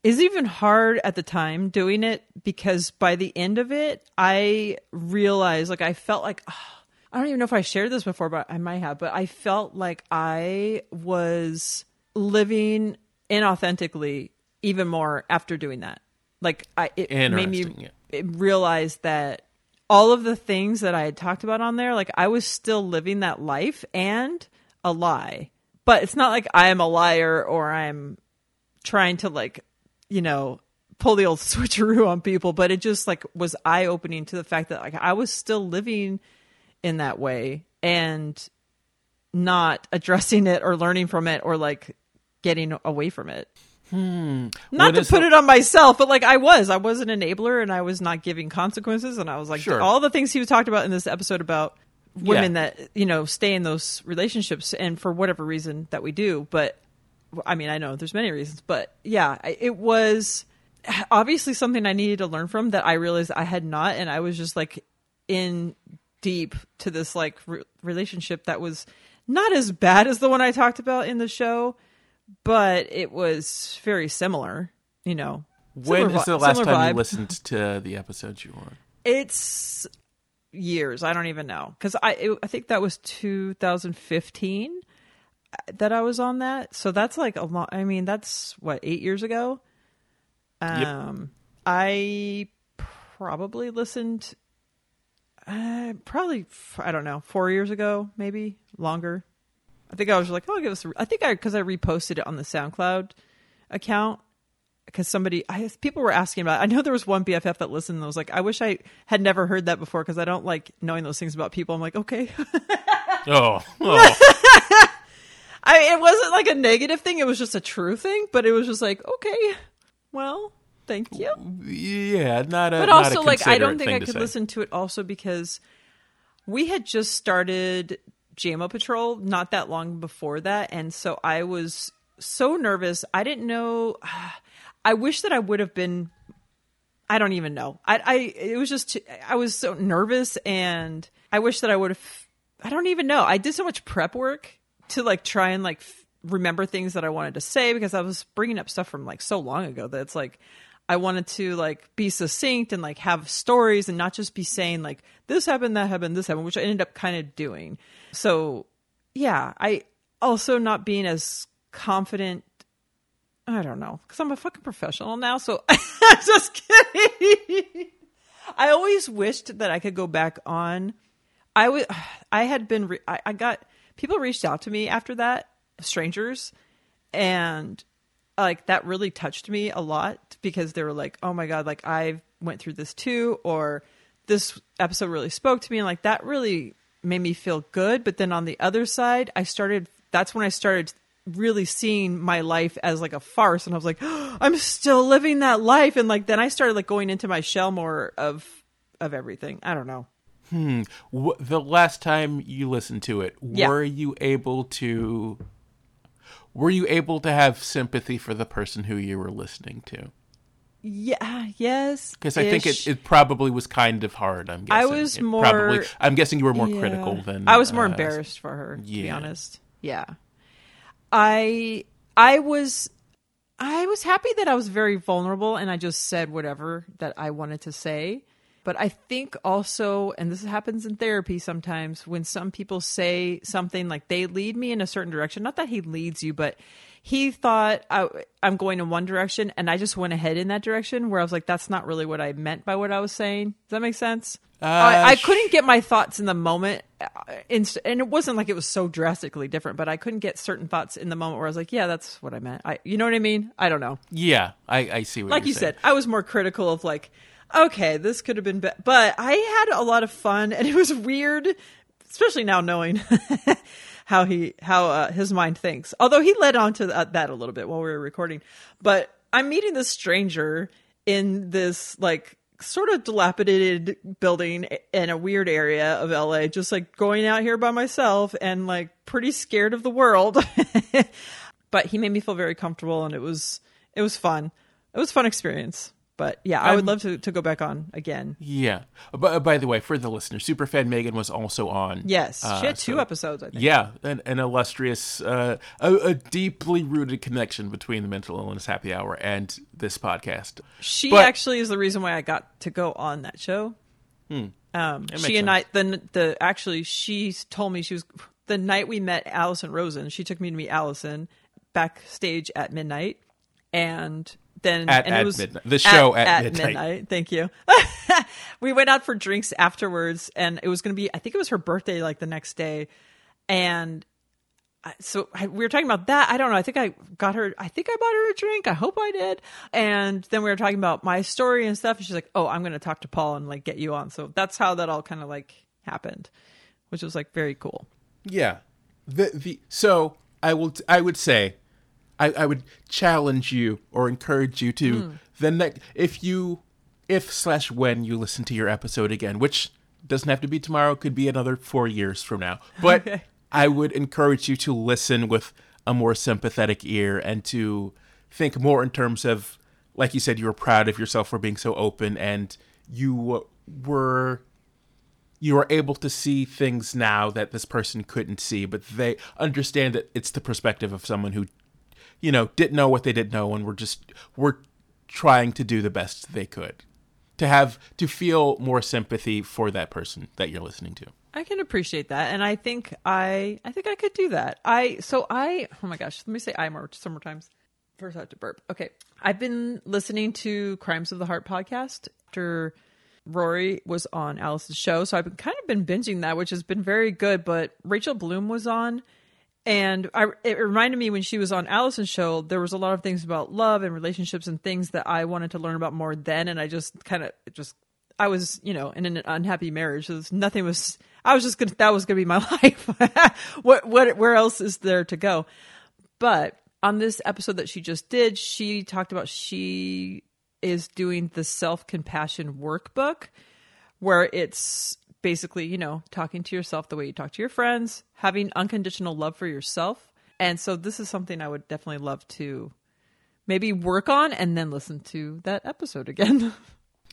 Speaker 2: is even hard at the time doing it because by the end of it I realized like I felt like ah, I don't even know if I shared this before but I might have but I felt like I was living inauthentically even more after doing that like I it made me
Speaker 1: yeah.
Speaker 2: it that all of the things that I had talked about on there, like I was still living that life and a lie. But it's not like I am a liar or I'm trying to like, you know, pull the old switcheroo on people, but it just like was eye opening to the fact that like I was still living in that way and not addressing it or learning from it or like getting away from it. Hmm. Not
Speaker 1: What
Speaker 2: to put
Speaker 1: the-
Speaker 2: it on myself, but like I was, I was an enabler and I was not giving consequences. And I was like,
Speaker 1: Sure.
Speaker 2: all the things he was talked about in this episode about women
Speaker 1: Yeah.
Speaker 2: that, you know, stay in those relationships and for whatever reason that we do. But I mean, I know there's many reasons, but yeah, it was obviously something I needed to learn from that I realized I had not. And I was just like in deep to this like re- relationship that was not as bad as the one I talked about in the show, but it was very similar, you know.
Speaker 1: When
Speaker 2: Similar
Speaker 1: is the last time you listened to the episodes you were on?
Speaker 2: It's years. I don't even know because I it, I think that was 2015 that I was on that. So that's like a lot. I mean, that's what eight years ago. Um, I probably listened. Uh, probably I don't know four years ago, maybe longer. I think I was like, oh, I'll give us. I think I because I reposted it on the SoundCloud account because somebody I, people were asking about it. I know there was one BFF that listened and was like, I wish I had never heard that before because I don't like knowing those things about people. I'm like, okay.
Speaker 1: Oh, oh.
Speaker 2: I it wasn't like a negative thing, it was just a true thing, but it was just like, okay. Well, thank you.
Speaker 1: yeah, not a.
Speaker 2: But also like I don't think I could listen to it also because we had just started JAMA Patrol not that long before that and so I was so nervous. I didn't know I wish that I would have been I don't even know. I I it was just I was so nervous and I wish that I would have I don't even know. I did so much prep work to like try and like remember things that I wanted to say because I was bringing up stuff from like so long ago that it's like I wanted to like be succinct and like have stories and not just be saying like this happened, that happened, this happened, which I ended up kind of doing. So yeah, I also not being as confident. I don't know because I'm a fucking professional now. So I'm just kidding. I always wished that I could go back on. I would. I had been. Re- I, I got people reached out to me after that, strangers, and like that really touched me a lot because they were like, "Oh my god, like I went through this too," or "This episode really spoke to me," and like that really made me feel good. But then on the other side, I started. That's when I started really seeing my life as like a farce, and I was like, "I'm still living that life," and like then I started like going into my shell more of of everything. I don't know. Hmm.
Speaker 1: Wh- the last time you listened to it,
Speaker 2: Yeah.
Speaker 1: were you able to? Were you able to have sympathy for the person who you were listening to?
Speaker 2: Yeah. Yes.
Speaker 1: Because I think it, it probably was kind of hard. I'm
Speaker 2: I was
Speaker 1: It
Speaker 2: more-
Speaker 1: Probably, I'm guessing you were more
Speaker 2: Yeah.
Speaker 1: critical than
Speaker 2: I was more
Speaker 1: uh,
Speaker 2: embarrassed for her, to be honest. Yeah. I I was I was happy that I was very vulnerable and I just said whatever that I wanted to say. But I think also, and this happens in therapy sometimes, when some people say something like they lead me in a certain direction, not that he leads you, but he thought I, I'm going in one direction and I just went ahead in that direction where I was like, that's not really what I meant by what I was saying. Does that make sense? I, I couldn't get my thoughts in the moment. uh, And it wasn't like it was so drastically different, but I couldn't get certain thoughts in the moment where I was like, yeah, that's what I meant. I, you know what I mean? I don't know
Speaker 1: Yeah, I, I see what
Speaker 2: like you
Speaker 1: saying.
Speaker 2: said, I was more critical of like, okay, this could have been, be-. but I had a lot of fun, and it was weird, especially now knowing how he how uh, his mind thinks. Although he led on to that, that a little bit while we were recording, but I'm meeting this stranger in this like sort of dilapidated building in a weird area of LA, just like going out here by myself and like pretty scared of the world. but he made me feel very comfortable and it was it was fun. It was a fun experience. But yeah, I would
Speaker 1: Um,
Speaker 2: love to, to go back on again.
Speaker 1: Yeah. But by the way, for the listener, Superfan Megan was also on.
Speaker 2: Yes,
Speaker 1: Uh,
Speaker 2: she had two
Speaker 1: so-
Speaker 2: episodes. I think.
Speaker 1: Yeah, an, an illustrious, uh, a, a deeply rooted connection between the Mental Illness Happy Hour and this podcast.
Speaker 2: She
Speaker 1: But-
Speaker 2: actually is the reason why I got to go on that show. Um,
Speaker 1: Hmm. makes
Speaker 2: she and I, the the actually, she told me she was the night we met Allison Rosen. She took me to meet Allison backstage at midnight, and then
Speaker 1: At-
Speaker 2: and
Speaker 1: at
Speaker 2: it was
Speaker 1: midnight. The show at midnight.
Speaker 2: Thank you. we went out for drinks afterwards, and it was going to be. I think it was her birthday, like the next day, and I- so I, we were talking about that. I don't know. I think I got her. I think I bought her a drink. I hope I did. And then we were talking about my story and stuff. And she's like, "Oh, I'm going to talk to Paul and like get you on." So that's how that all kind of like happened, which was like very cool.
Speaker 1: Yeah. The the so I will I would say I, I would challenge you or encourage you to
Speaker 2: Hmm.
Speaker 1: the next if you if slash when you listen to your episode again, which doesn't have to be tomorrow, could be another four years from now. But I would encourage you to listen with a more sympathetic ear and to think more in terms of like you said, you were proud of yourself for being so open and you were you are able to see things now that this person couldn't see, but they understand that it's the perspective of someone who, you know, didn't know what they didn't know and were just were trying to do the best they could. To have to feel more sympathy for that person that you're listening to.
Speaker 2: I can appreciate that, and I think I I think I could do that. I so I oh my gosh, let me say I more some more times. First, I have to burp. Okay, I've been listening to Crimes of the Heart podcast after Rory was on Alice's show, so I've been kind of been binging that, which has been very good. But Rachel Bloom was on, and I, it reminded me when she was on Allison's show, there was a lot of things about love and relationships and things that I wanted to learn about more then, and I just kind of just I was, you know, in an unhappy marriage. So nothing was. I was just gonna. That was gonna be my life. what? What? Where else is there to go? But on this episode that she just did, she talked about she is doing the self compassion workbook, where it's basically, you know, talking to yourself the way you talk to your friends, having unconditional love for yourself. And so this is something I would definitely love to maybe work on and then listen to that episode again.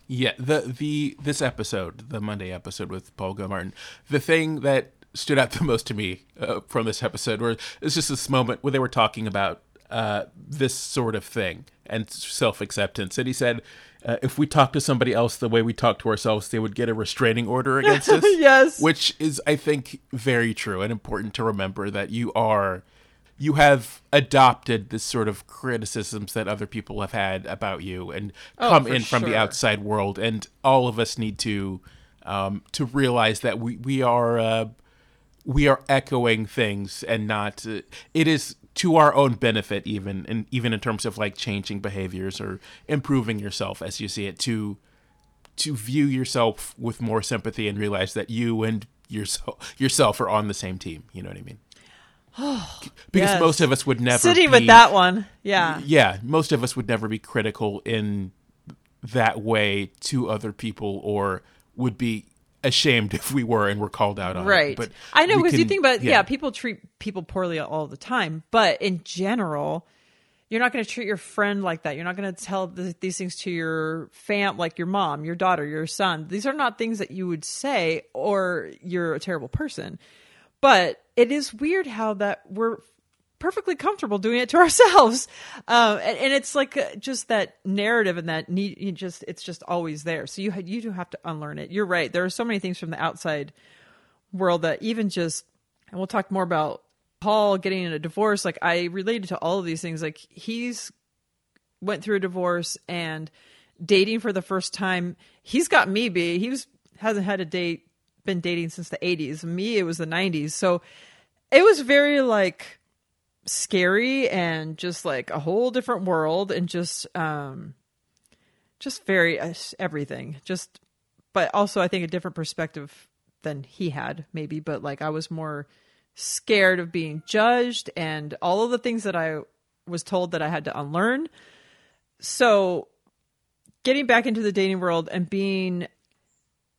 Speaker 1: Yeah, the the this episode, the Monday episode with Paul Gilmartin, the thing that stood out the most to me uh, from this episode were it's just this moment where they were talking about uh, this sort of thing and self acceptance, and he said, uh, if we talk to somebody else the way we talk to ourselves, they would get a restraining order against us.
Speaker 2: Yes.
Speaker 1: which is I think very true and important to remember that you are you have adopted this sort of criticisms that other people have had about you and come
Speaker 2: Oh, for
Speaker 1: in from the outside world and all of us need to um, to realize that we we are uh, we are echoing things and not uh, it is to our own benefit even and even in terms of like changing behaviors or improving yourself as you see it to to view yourself with more sympathy and realize that you and yourself yourself are on the same team you know what i mean oh, because
Speaker 2: Yes.
Speaker 1: most of us would never
Speaker 2: Sitting
Speaker 1: be,
Speaker 2: with that one. Yeah.
Speaker 1: yeah most of us would never be critical in that way to other people or would be ashamed if we were and were called out on it.
Speaker 2: Right.
Speaker 1: but
Speaker 2: I know because you think about yeah. people treat people poorly all the time, but in general, you're not going to treat your friend like that. You're not going to tell th these things to your fam, like your mom, your daughter, your son. These are not things that you would say, or you're a terrible person. But it is weird how that we're perfectly comfortable doing it to ourselves. Um, and, and it's like uh, just that narrative and that need, just, it's just always there. So you, you do have to unlearn it. You're right. There are so many things from the outside world that even just, and we'll talk more about Paul getting in a divorce. Like I related to all of these things. Like he's went through a divorce and dating for the first time. He's got me be. He was hasn't had a date been dating since the 80s. Me it was the 90s. So it was very like scary and just like a whole different world and just um just very uh, everything. Just but also I think a different perspective than he had maybe, but like I was more scared of being judged and all of the things that I was told that I had to unlearn. So getting back into the dating world and being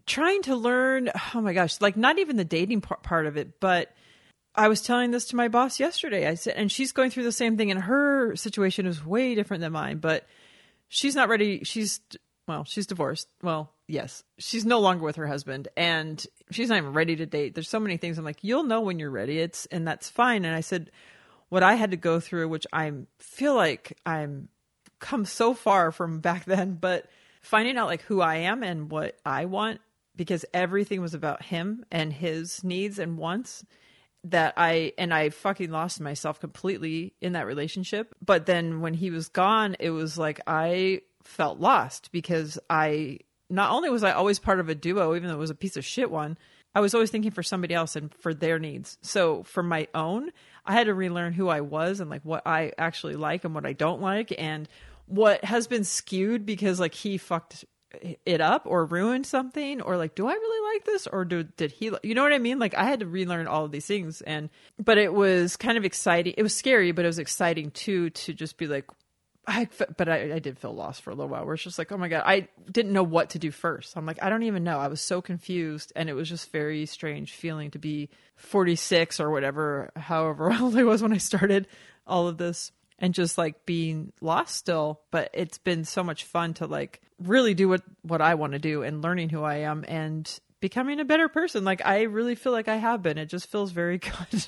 Speaker 2: trying to learn oh my gosh like not even the dating part, part of it but i was telling this to my boss yesterday. I said and she's going through the same thing and her situation is way different than mine but she's not ready. She's well she's divorced. Well yes. She's no longer with her husband and she's not even ready to date. There's so many things. I'm like you'll know when you're ready. It's and that's fine. And i said what i had to go through which i feel like i'm come so far from back then but finding out like who i am and what i want because everything was about him and his needs and wants that I and I fucking lost myself completely in that relationship. But then when he was gone, it was like I felt lost because I not only was I always part of a duo, even though it was a piece of shit one, I was always thinking for somebody else and for their needs. So for my own, I had to relearn who I was and like what I actually like and what I don't like and what has been skewed because like he fucked it up or ruined something or like do i really like this or do, did he you know what i mean? Like i had to relearn all of these things and but it was kind of exciting. It was scary but it was exciting too to just be like I, but I, I did feel lost for a little while where it's just like oh my god i didn't know what to do first. I'm like i don't even know. I was so confused and it was just very strange feeling to be 46 or whatever however old i was when i started all of this and just like being lost still but it's been so much fun to like really do what what I want to do and learning who I am and becoming a better person like I really feel like I have been it just feels very good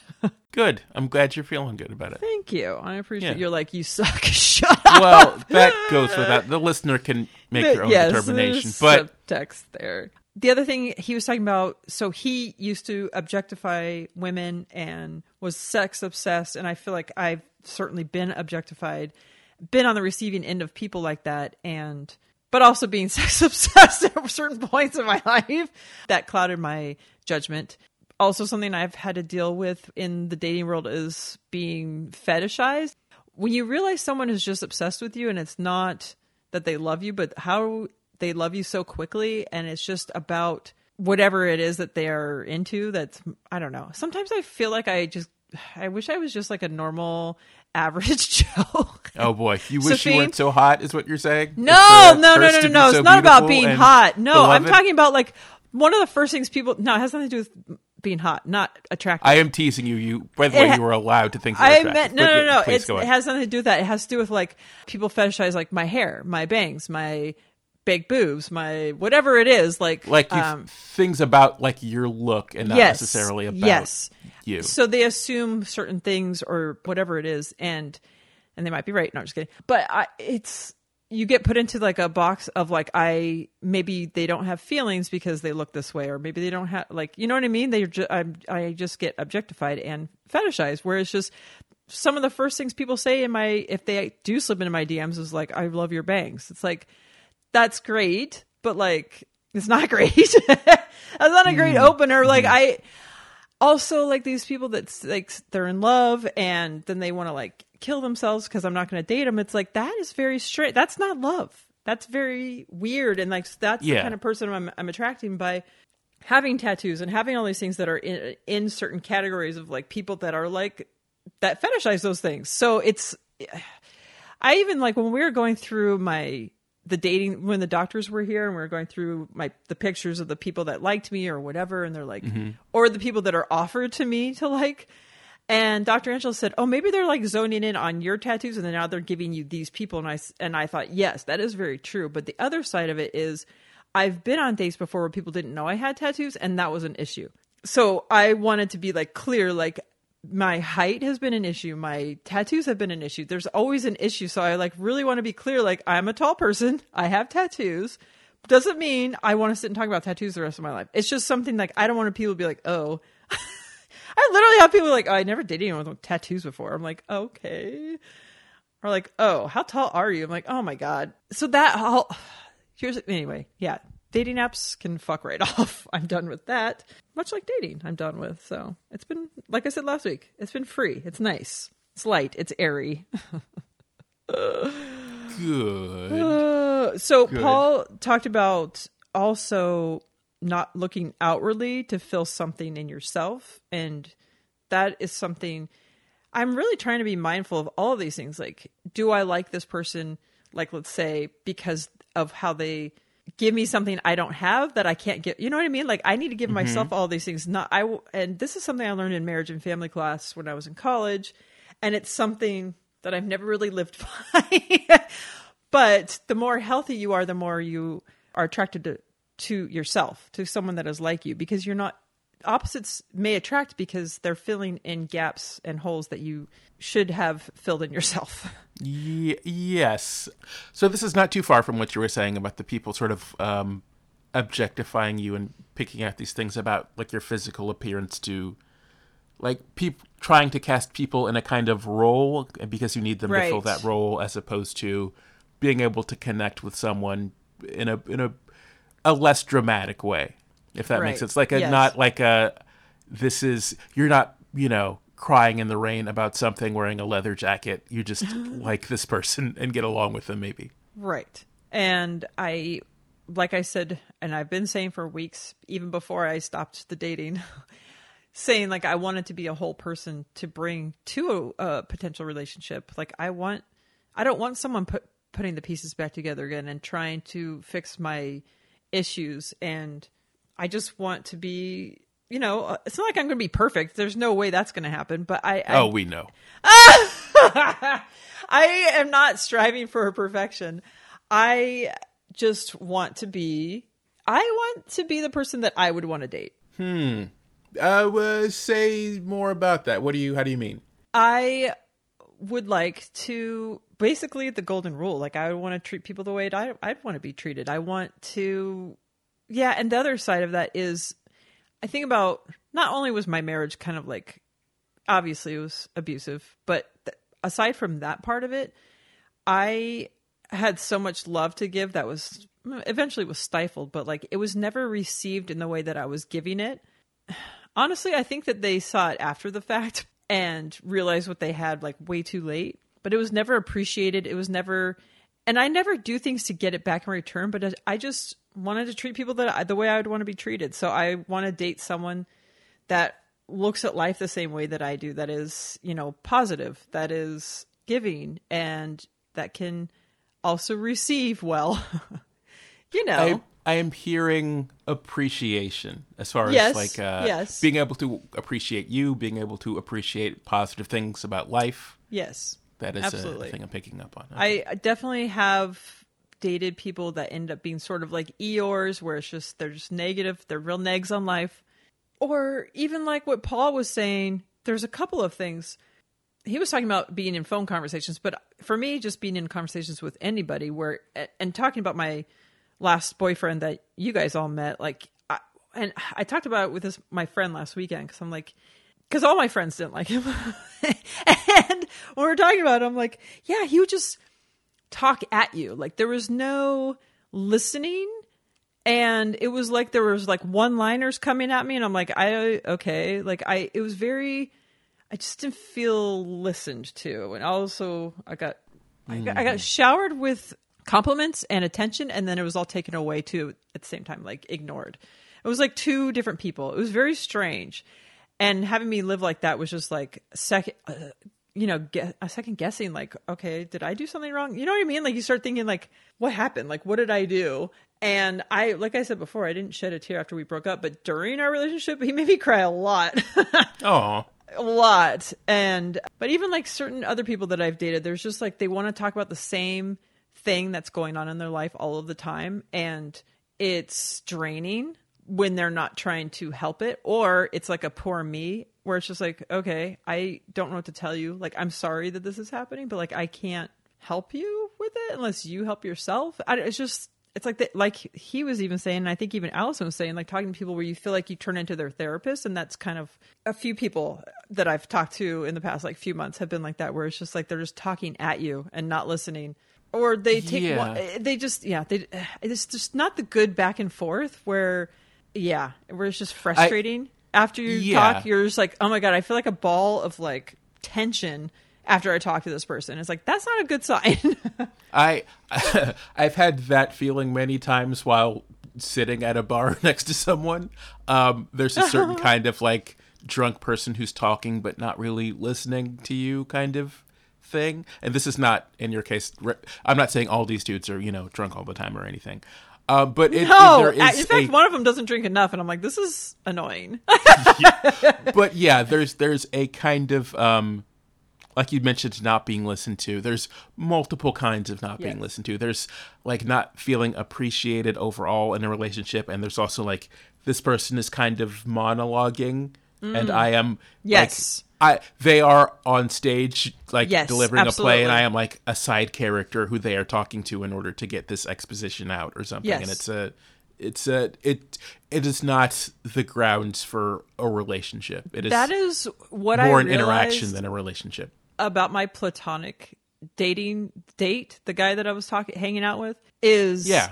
Speaker 1: Good. I'm glad you're feeling good about it.
Speaker 2: thank you I appreciate
Speaker 1: Yeah.
Speaker 2: you're like you suck shut up
Speaker 1: Well, that goes without. The listener can make their own
Speaker 2: Yes,
Speaker 1: determination. But
Speaker 2: text there. The other thing he was talking about, so he used to objectify women and was sex obsessed, and I feel like I've certainly been objectified, been on the receiving end of people like that, and but also being sex obsessed at certain points in my life that clouded my judgment. Also, something I've had to deal with in the dating world is being fetishized. When you realize someone is just obsessed with you and it's not that they love you, but how they love you so quickly, and it's just about whatever it is that they are into. That's, I don't know. Sometimes I feel like I just, I wish I was just like a normal, average Joe.
Speaker 1: oh boy, you wish
Speaker 2: Sophie?
Speaker 1: you weren't so hot, is what you're saying?
Speaker 2: No,
Speaker 1: uh,
Speaker 2: no, no, no, no, no.
Speaker 1: so
Speaker 2: It's not about being hot. No, I'm talking about like one of the first things people. No, it has nothing to do with being hot, not attractive.
Speaker 1: I am teasing you. You, by the way,
Speaker 2: ha-
Speaker 1: you were allowed to think.
Speaker 2: I meant no, no,
Speaker 1: yeah,
Speaker 2: no.
Speaker 1: go
Speaker 2: it has nothing to do with that. It has to do with like people fetishize like my hair, my bangs, my big boobs, my whatever it is. Like
Speaker 1: like
Speaker 2: um,
Speaker 1: things about like your look and not
Speaker 2: yes,
Speaker 1: necessarily about
Speaker 2: yes.
Speaker 1: you.
Speaker 2: So they assume certain things or whatever it is, and and they might be right. No, I'm just kidding. But I, it's you get put into like a box of like I maybe they don't have feelings because they look this way, or maybe they don't have like you know what I mean. They ju- I I just get objectified and fetishized, where it's just some of the first things people say in my if they do slip into my DMs is like I love your bangs. It's like that's great, but like it's not great. that's not a great hmm. opener. Like hmm. I also like these people that like they're in love and then they want to like kill themselves because I'm not going to date them. It's like that is very straight. That's not love. That's very weird and like that's the kind of person I'm, I'm attracting by having tattoos and having all these things that are in in certain categories of like people that are like that fetishize those things. So it's I even like when we were going through my the dating when the doctors were here and we were going through my the pictures of the people that liked me or whatever and they're like mm-hmm. or the people that are offered to me to like and Dr. Angela said, "Oh, maybe they're like zoning in on your tattoos and then now they're giving you these people." And I and I thought, "Yes, that is very true." But the other side of it is I've been on dates before where people didn't know I had tattoos and that was an issue. So I wanted to be like clear like my height has been an issue. My tattoos have been an issue. There's always an issue. So I like really want to be clear. Like I'm a tall person. I have tattoos. Doesn't mean I want to sit and talk about tattoos the rest of my life. It's just something like I don't want people to be like, oh. I literally have people like, oh, I never dated anyone with tattoos before. I'm like, okay. Or like, oh, how tall are you? I'm like, oh my god. So that all here's anyway, yeah. Dating apps can fuck right off. I'm done with that. Much like dating, I'm done with. So it's been like I said last week. It's been free. It's nice. It's light. It's airy.
Speaker 1: Good.
Speaker 2: Uh, so Paul talked about also not looking outwardly to fill something in yourself, and that is something I'm really trying to be mindful of. All of these things, like, do I like this person? Like, let's say because of how they give me something I don't have that I can't get. You know what I mean? Like, I need to give mm-hmm. myself all these things. Not I. And this is something I learned in marriage and family class when I was in college, and it's something that I've never really lived by. but the more healthy you are, the more you are attracted to, to yourself, to someone that is like you, because you're not opposites may attract because they're filling in gaps and holes that you should have filled in yourself.
Speaker 1: Ye- yes. So this is not too far from what you were saying about the people sort of um, objectifying you and picking out these things about like your physical appearance to like trying to cast people in a kind of role because you need them to fill that role as opposed to being able to connect with someone in a in a a less dramatic way if that
Speaker 2: Right.
Speaker 1: makes sense like a
Speaker 2: Yes.
Speaker 1: not like a this is you're not you know crying in the rain about something wearing a leather jacket you just like this person and get along with them maybe
Speaker 2: Right. And I, like I said, and I've been saying for weeks, even before I stopped the dating, saying like I wanted to be a whole person to bring to a, a potential relationship. Like I want, I don't want someone put, putting the pieces back together again and trying to fix my issues. And I just want to be, you know, uh, it's not like I'm going to be perfect. There's no way that's going to happen. But I, I
Speaker 1: oh we know
Speaker 2: I am not striving for perfection. I just want to be I want to be the person that I would want to date.
Speaker 1: Hmm. Uh say more about that what do you how do you mean
Speaker 2: I would like to basically the golden rule. Like I would want to treat people the way I I'd want to be treated. I want to yeah, and the other side of that is I think about not only was my marriage kind of like obviously it was abusive, but th- aside from that part of it, I had so much love to give that was eventually was stifled, but like it was never received in the way that I was giving it. Honestly, I think that they saw it after the fact and realized what they had like way too late, but it was never appreciated. It was never and I never do things to get it back in return, but I just wanted to treat people that I, the way I would want to be treated. So I want to date someone that looks at life the same way that I do, that is, you know, positive, that is giving, and that can also receive well. you know,
Speaker 1: I, I am hearing appreciation as far
Speaker 2: Yes,
Speaker 1: as like uh,
Speaker 2: yes.
Speaker 1: being able to appreciate you, being able to appreciate positive things about life.
Speaker 2: yes,
Speaker 1: That is a,
Speaker 2: Absolutely.
Speaker 1: thing I'm picking up on.
Speaker 2: I I definitely have dated people that end up being sort of like Eeyores, where it's just they're just negative, they're real negs on life, or even like what Paul was saying. There's a couple of things he was talking about being in phone conversations, but for me, just being in conversations with anybody, where and talking about my last boyfriend that you guys all met, like, I, and I talked about it with this my friend last weekend because I'm like, because all my friends didn't like him, and when we are talking about it, I'm like, yeah, he would just talk at you, like there was no listening. And it was like there was like one liners coming at me, and I'm like, I okay, like I, it was very, I just didn't feel listened to, and also I got, I got, I got showered with compliments and attention, and then it was all taken away too at the same time, like ignored. It was like two different people. It was very strange, and having me live like that was just like second, uh, you know, get, a second guessing. Like, okay, did I do something wrong? You know what I mean? Like you start thinking, like, what happened? Like, what did I do? And I, like I said before, I didn't shed a tear after we broke up, but during our relationship, he made me cry a lot.
Speaker 1: Oh,
Speaker 2: a lot and but even like certain other people that i've dated there's just like they want to talk about the same thing that's going on in their life all of the time and it's draining when they're not trying to help it or it's like a poor me where it's just like, okay, I don't know what to tell you. Like, I'm sorry that this is happening, but like, I can't help you with it unless you help yourself. I, it's just, it's like that, like he was even saying, and I think even Allison was saying, like talking to people where you feel like you turn into their therapist, and that's kind of a few people that I've talked to in the past like few months have been like that, where it's just like they're just talking at you and not listening, or they take
Speaker 1: Yeah.
Speaker 2: one, they just yeah they it's just not the good back and forth where yeah where it's just frustrating after you
Speaker 1: Yeah.
Speaker 2: talk you're just like oh my god I feel like a ball of like tension after I talk to this person it's like that's not a good sign
Speaker 1: I I've had that feeling many times while sitting at a bar next to someone. Um, there's a certain kind of like drunk person who's talking but not really listening to you kind of thing. And this is not in your case. I'm not saying all these dudes are you know drunk all the time or anything. Uh, but it,
Speaker 2: no
Speaker 1: there is
Speaker 2: in fact
Speaker 1: a-
Speaker 2: one of them doesn't drink enough and I'm like this is annoying
Speaker 1: but yeah, there's there's a kind of um like you mentioned not being listened to. There's multiple kinds of not being listened to. There's like not feeling appreciated overall in a relationship and there's also like this person is kind of monologuing and I am
Speaker 2: Mm. Yes.
Speaker 1: like I they are on stage like
Speaker 2: Yes,
Speaker 1: delivering a play and. I am like a side character who they are talking to in order to get this exposition out or something and it's a it's a it it is not the grounds for a relationship. It is
Speaker 2: that is what
Speaker 1: more
Speaker 2: I
Speaker 1: an interaction than a relationship.
Speaker 2: about my platonic dating date the guy that I was talking hanging out with is
Speaker 1: Yeah.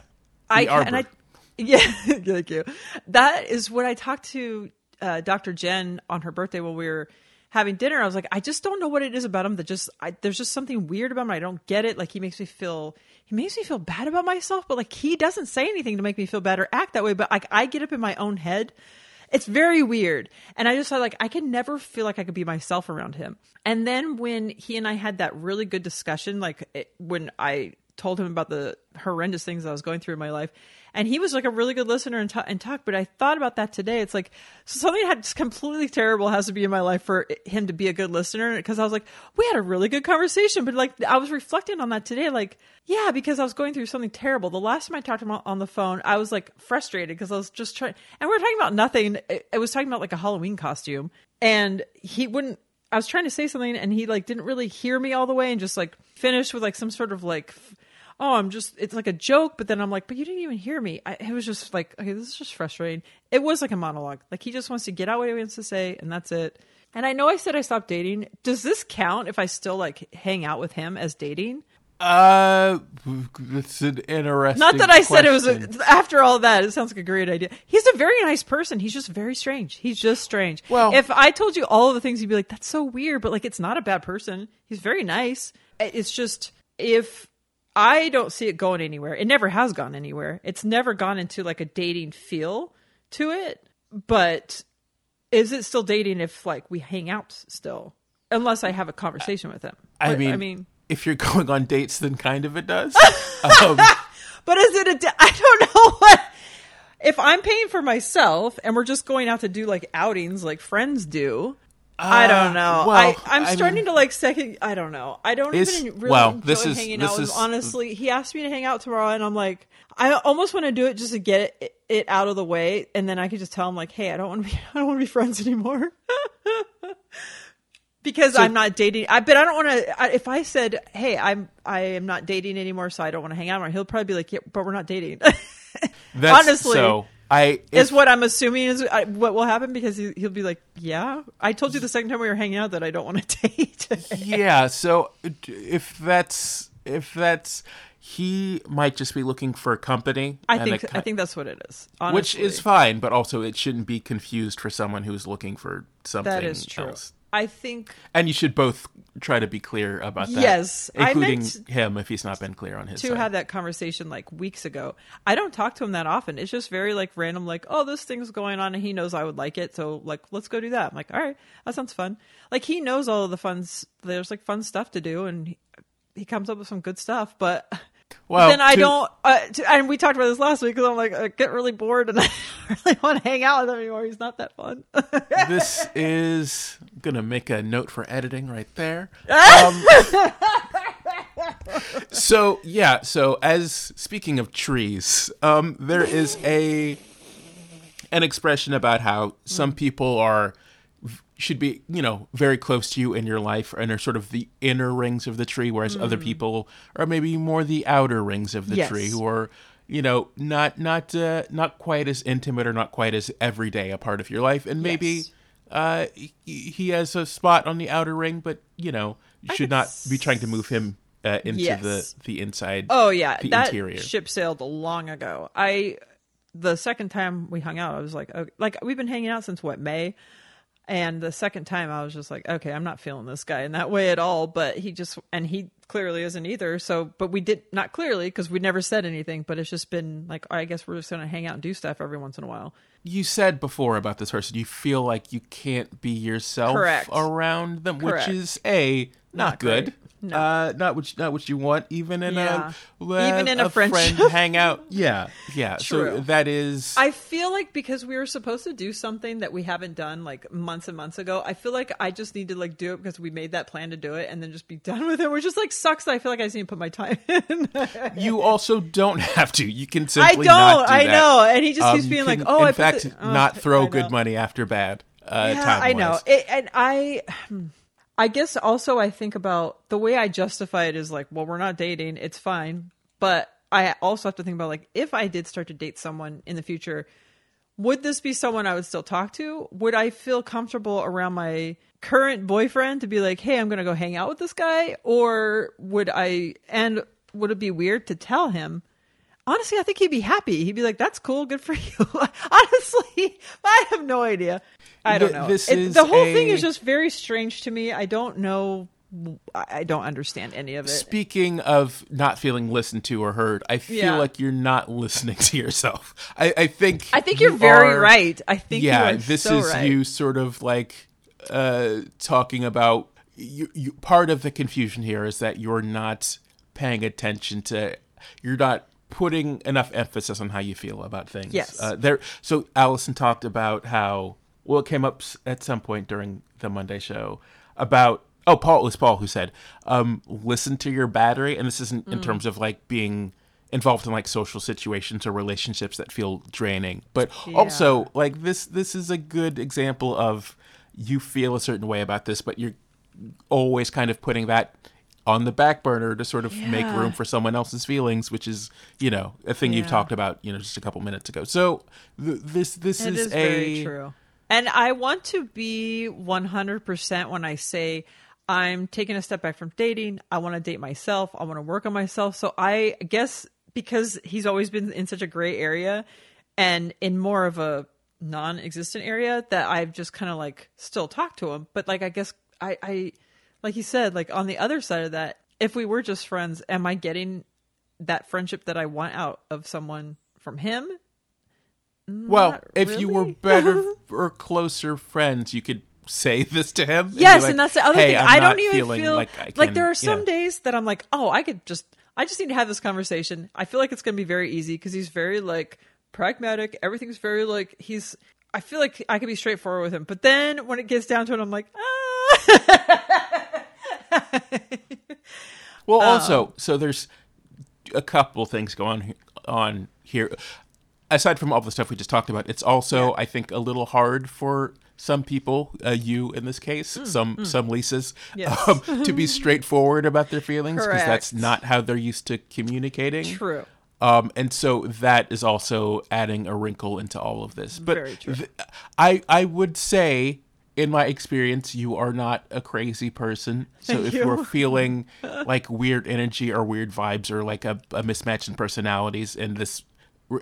Speaker 2: I
Speaker 1: The
Speaker 2: and I yeah thank you. That is what I talked to uh, Dr. Jen on her birthday while we were having dinner. I was like, I just don't know what it is about him that just I, there's just something weird about him. I don't get it. Like he makes me feel he makes me feel bad about myself, but like he doesn't say anything to make me feel bad or act that way. But like I get up in my own head. It's very weird. And I just thought like I can never feel like I could be myself around him. And then when he and I had that really good discussion, like it, when I told him about the horrendous things I was going through in my life. And he was like a really good listener and, ta- and talk. But I thought about that today. It's like something had completely terrible has to be in my life for him to be a good listener. Because I was like, we had a really good conversation. But like I was reflecting on that today. Like, yeah, because I was going through something terrible. The last time I talked to him on the phone, I was like frustrated because I was just trying. And we were talking about nothing. It was talking about like a Halloween costume. And he wouldn't I was trying to say something and he like didn't really hear me all the way and just like finished with like some sort of like f- oh I'm just it's like a joke but then I'm like but you didn't even hear me. I, it was just like okay this is just frustrating. It was like a monologue. Like he just wants to get out what he wants to say and that's it. And I know I said I stopped dating. Does this count if I still like hang out with him as dating?
Speaker 1: Uh, it's an interesting.
Speaker 2: not that I said it was a, after all that it sounds like a great idea. He's a very nice person. He's just very strange. He's just strange.
Speaker 1: Well-
Speaker 2: if I told you all of the things you'd be like that's so weird but like it's not a bad person. He's very nice. It's just if I don't see it going anywhere it never has gone anywhere it's never gone into like a dating feel to it but is it still dating if like we hang out still unless I have a conversation with him
Speaker 1: I
Speaker 2: But,
Speaker 1: mean,
Speaker 2: I mean
Speaker 1: if you're going on dates, then kind of it does. um,
Speaker 2: But is it a? di- I don't know what. If I'm paying for myself and we're just going out to do like outings like friends do, I don't uh, know.
Speaker 1: well,
Speaker 2: I I'm
Speaker 1: I
Speaker 2: starting
Speaker 1: mean-
Speaker 2: to like second. I don't know. I don't even really
Speaker 1: well,
Speaker 2: enjoy
Speaker 1: this is-
Speaker 2: hanging
Speaker 1: this
Speaker 2: out with
Speaker 1: is-
Speaker 2: him. Honestly, he asked me to hang out tomorrow, and I'm like, I almost want to do it just to get it, it out of the way, and then I could just tell him like, hey, I don't want to be. I don't want to be friends anymore. because I'm not dating. I but I don't want to. If I said, "Hey, I'm I am not dating anymore, so I don't want to hang out," anymore, he'll probably be like, "Yeah, but we're not dating."
Speaker 1: that's,
Speaker 2: Honestly,
Speaker 1: so I
Speaker 2: is what I'm assuming is what will happen because he, he'll be like, "Yeah, I told you the second time we were hanging out that I don't want to date."
Speaker 1: yeah. So if that's if that's he might just be looking for company.
Speaker 2: I think
Speaker 1: a
Speaker 2: I think that's what it is.
Speaker 1: which is fine, but also it shouldn't be confused for someone who's looking for something
Speaker 2: that is true.
Speaker 1: else.
Speaker 2: I think
Speaker 1: And you should both try to be clear about that.
Speaker 2: Yes,
Speaker 1: including him if he's not been clear on his
Speaker 2: to
Speaker 1: side.
Speaker 2: have that conversation like weeks ago. I don't talk to him that often. It's just very like random, like, oh, this thing's going on, and he knows I would like it, so like, let's go do that. I'm like, all right, that sounds fun. Like he knows all of the fun. There's like fun stuff to do, and he, he comes up with some good stuff, but.
Speaker 1: Well,
Speaker 2: then I
Speaker 1: to-
Speaker 2: don't, uh, to, and we talked about this last week because I'm like, I get really bored and I don't really want to hang out with him anymore. He's not that fun.
Speaker 1: this is I'm gonna make a note for editing right there. Um, so yeah, so as speaking of trees, um, there is a an expression about how some people are should be you know very close to you in your life and are sort of the inner rings of the tree whereas other people are maybe more the outer rings of the
Speaker 2: Mm. Yes.
Speaker 1: tree who are you know not not uh, not quite as intimate or not quite as everyday a part of your life and maybe
Speaker 2: Yes.
Speaker 1: uh he, he has a spot on the outer ring but you know you should not be trying to move him uh, into
Speaker 2: Yes.
Speaker 1: the the inside
Speaker 2: Oh yeah,
Speaker 1: the
Speaker 2: that
Speaker 1: interior
Speaker 2: ship sailed long ago. I the second time we hung out, I was like, okay, like we've been hanging out since what May, and the second time I was just like, okay, I'm not feeling this guy in that way at all. But he just and he clearly isn't either. So, but we did not clearly because we never said anything. But it's just been like, I guess we're just gonna hang out and do stuff every once in a while.
Speaker 1: you said before about this person you feel like you can't be yourself
Speaker 2: Correct.
Speaker 1: around them
Speaker 2: Correct.
Speaker 1: which is a not,
Speaker 2: Not
Speaker 1: good
Speaker 2: great. No.
Speaker 1: uh not what you, not what you want even in
Speaker 2: Yeah.
Speaker 1: a uh,
Speaker 2: Even in a
Speaker 1: friend hangout yeah yeah so that is
Speaker 2: I feel like because we were supposed to do something that we haven't done like months and months ago, I feel like I just need to like do it because we made that plan to do it and then just be done with it. Which just like sucks. I feel like I just need to put my time in.
Speaker 1: you also don't have to you can
Speaker 2: I
Speaker 1: simply
Speaker 2: don't.
Speaker 1: not do
Speaker 2: I know. And he just
Speaker 1: Um,
Speaker 2: keeps being like, "Oh,
Speaker 1: in
Speaker 2: I
Speaker 1: fact
Speaker 2: the- oh,
Speaker 1: not throw good money after bad uh
Speaker 2: Yeah, I know. It, and I, I guess also I think about the way I justify it is like, well, we're not dating. It's fine. But I also have to think about like, if I did start to date someone in the future, would this be someone I would still talk to? Would I feel comfortable around my current boyfriend to be like, hey, I'm going to go hang out with this guy? Or would I, and would it be weird to tell him? Honestly, I think he'd be happy. He'd be like, "That's cool, good for you." Honestly, I have no idea. I don't know.
Speaker 1: this
Speaker 2: It-
Speaker 1: is
Speaker 2: the whole thing is just very strange to me. I don't know. I don't understand any of it.
Speaker 1: Speaking of not feeling listened to or heard, I feel
Speaker 2: Yeah.
Speaker 1: like you're not listening to yourself. I, I think
Speaker 2: I think
Speaker 1: you
Speaker 2: you're very
Speaker 1: are-
Speaker 2: right. I think
Speaker 1: yeah,
Speaker 2: you
Speaker 1: this
Speaker 2: so
Speaker 1: is
Speaker 2: right.
Speaker 1: you sort of like uh, talking about you, you. Part of the confusion here is that you're not paying attention to. You're not putting enough emphasis on how you feel about things.
Speaker 2: Yes.
Speaker 1: Uh, there. So Allison talked about how. Well, it came up at some point during the Monday show about. Oh, Paul it was Paul who said, um, "Listen to your battery," and this isn't
Speaker 2: Mm.
Speaker 1: in terms of like being involved in like social situations or relationships that feel draining, but also like this. This is a good example of you feel a certain way about this, but you're always kind of putting that on the back burner to sort of make room for someone else's feelings, which is you know a thing you've talked about you know just a couple minutes ago. So th- this this is,
Speaker 2: is
Speaker 1: a
Speaker 2: very true. And I want to be 100% when I say I'm taking a step back from dating. I want to date myself. I want to work on myself. So I guess because he's always been in such a gray area and in more of a non existent area that I've just kind of like still talked to him. But like, I guess I, I, like you said, like on the other side of that, if we were just friends, am I getting that friendship that I want out of someone from him?
Speaker 1: Well.
Speaker 2: Not
Speaker 1: If you were better or closer friends, you could say this to him. be
Speaker 2: Yes,
Speaker 1: like,
Speaker 2: and that's the other
Speaker 1: "Hey,
Speaker 2: thing.
Speaker 1: I'm
Speaker 2: I don't even feel
Speaker 1: like
Speaker 2: like,
Speaker 1: I can,"
Speaker 2: there are some
Speaker 1: yeah.
Speaker 2: days that I'm like, oh, I could just, I just need to have this conversation. I feel like it's going to be very easy because he's very like pragmatic. Everything's very like he's. I feel like I could be straightforward with him, but then when it gets down to it, I'm like, ah.
Speaker 1: Well,
Speaker 2: Um,
Speaker 1: also, so there's a couple things going on here. Aside from all the stuff we just talked about, it's also, I think, a little hard for some people, uh, you in this case, some some Lisas,
Speaker 2: Hmm, Yes.
Speaker 1: um, to be straightforward about their feelings because that's not how they're used to communicating.
Speaker 2: True.
Speaker 1: Um, and so that is also adding a wrinkle into all of this. But
Speaker 2: Very true.
Speaker 1: th- I I would say, in my experience, you are not a crazy person. So if
Speaker 2: you.
Speaker 1: you're feeling like weird energy or weird vibes or like a, a mismatch in personalities in this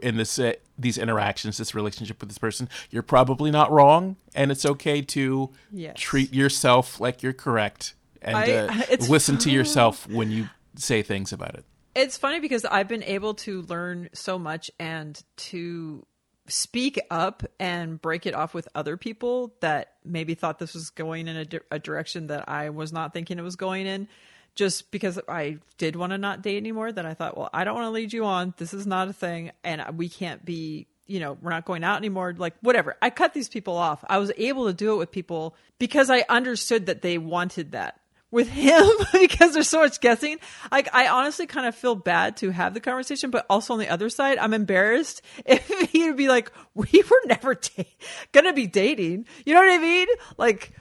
Speaker 1: in this uh, these interactions, this relationship with this person, you're probably not wrong, and it's okay to
Speaker 2: Yes.
Speaker 1: treat yourself like you're correct and
Speaker 2: I-
Speaker 1: uh, listen to yourself when you say things about it.
Speaker 2: It's funny because I've been able to learn so much and to speak up and break it off with other people that maybe thought this was going in a, di- a direction that I was not thinking it was going in. Just because I did want to not date anymore, that I thought, well, I don't want to lead you on. This is not a thing, and we can't be, you know, we're not going out anymore. Like whatever. I cut these people off. I was able to do it with people because I understood that they wanted that with him because there's so much guessing. Like I honestly kind of feel bad to have the conversation, but also on the other side, I'm embarrassed if he'd be like, "We were never da- gonna be dating." You know what I mean? Like,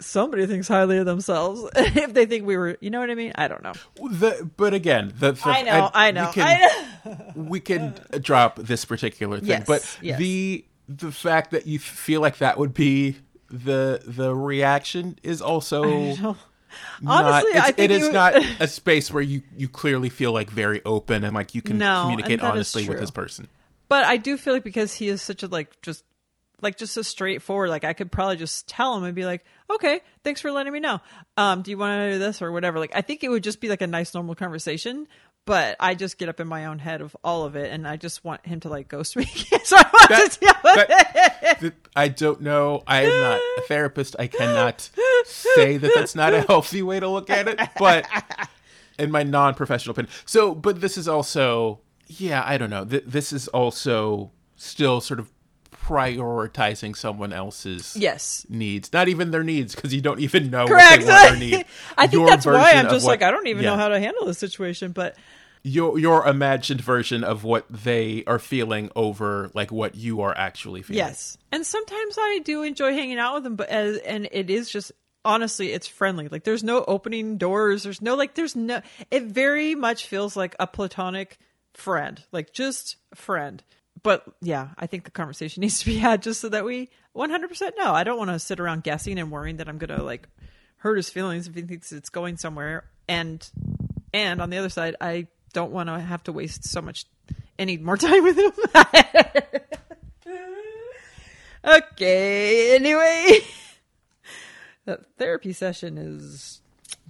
Speaker 2: somebody thinks highly of themselves if they think we were. You know what I mean? I don't know.
Speaker 1: The, but again, the, the
Speaker 2: I know. I know.
Speaker 1: We can,
Speaker 2: I know.
Speaker 1: we can drop this particular thing,
Speaker 2: Yes,
Speaker 1: but
Speaker 2: yes.
Speaker 1: the the fact that you feel like that would be the the reaction is also not,
Speaker 2: Honestly, I think
Speaker 1: it is
Speaker 2: you-
Speaker 1: not a space where you you clearly feel like very open and like you can
Speaker 2: No,
Speaker 1: communicate
Speaker 2: and that is
Speaker 1: honestly with this person.
Speaker 2: But I do feel like because he is such a like just like just a straightforward like I could probably just tell him and be like, okay, thanks for letting me know. Um, do you want to do this or whatever? Like I think it would just be like a nice normal conversation. But I just get up in my own head of all of it, and I just want him to like ghost me. so I want
Speaker 1: That-
Speaker 2: to deal with
Speaker 1: that- I don't know. I am not a therapist. I cannot say that that's not a healthy way to look at it. But in my non-professional opinion, so but this is also, yeah, I don't know. Th- this is also still sort of prioritizing someone else's
Speaker 2: yes,
Speaker 1: needs, not even their needs, because you don't even know
Speaker 2: correct.
Speaker 1: what they need.
Speaker 2: I think
Speaker 1: Your
Speaker 2: that's why I'm just
Speaker 1: what-
Speaker 2: like I don't even
Speaker 1: yeah.
Speaker 2: know how to handle this situation. But
Speaker 1: your your imagined version of what they are feeling over like what you are actually feeling.
Speaker 2: Yes, and sometimes I do enjoy hanging out with them, but as, and it is just honestly, it's friendly. Like there's no opening doors. There's no like. There's no. It very much feels like a platonic friend, like just a friend. But yeah, I think the conversation needs to be had just so that we 100% know. I don't want to sit around guessing and worrying that I'm gonna like hurt his feelings if he thinks it's going somewhere. And and on the other side, I don't want to have to waste so much any more time with him. okay. Anyway, the therapy session is.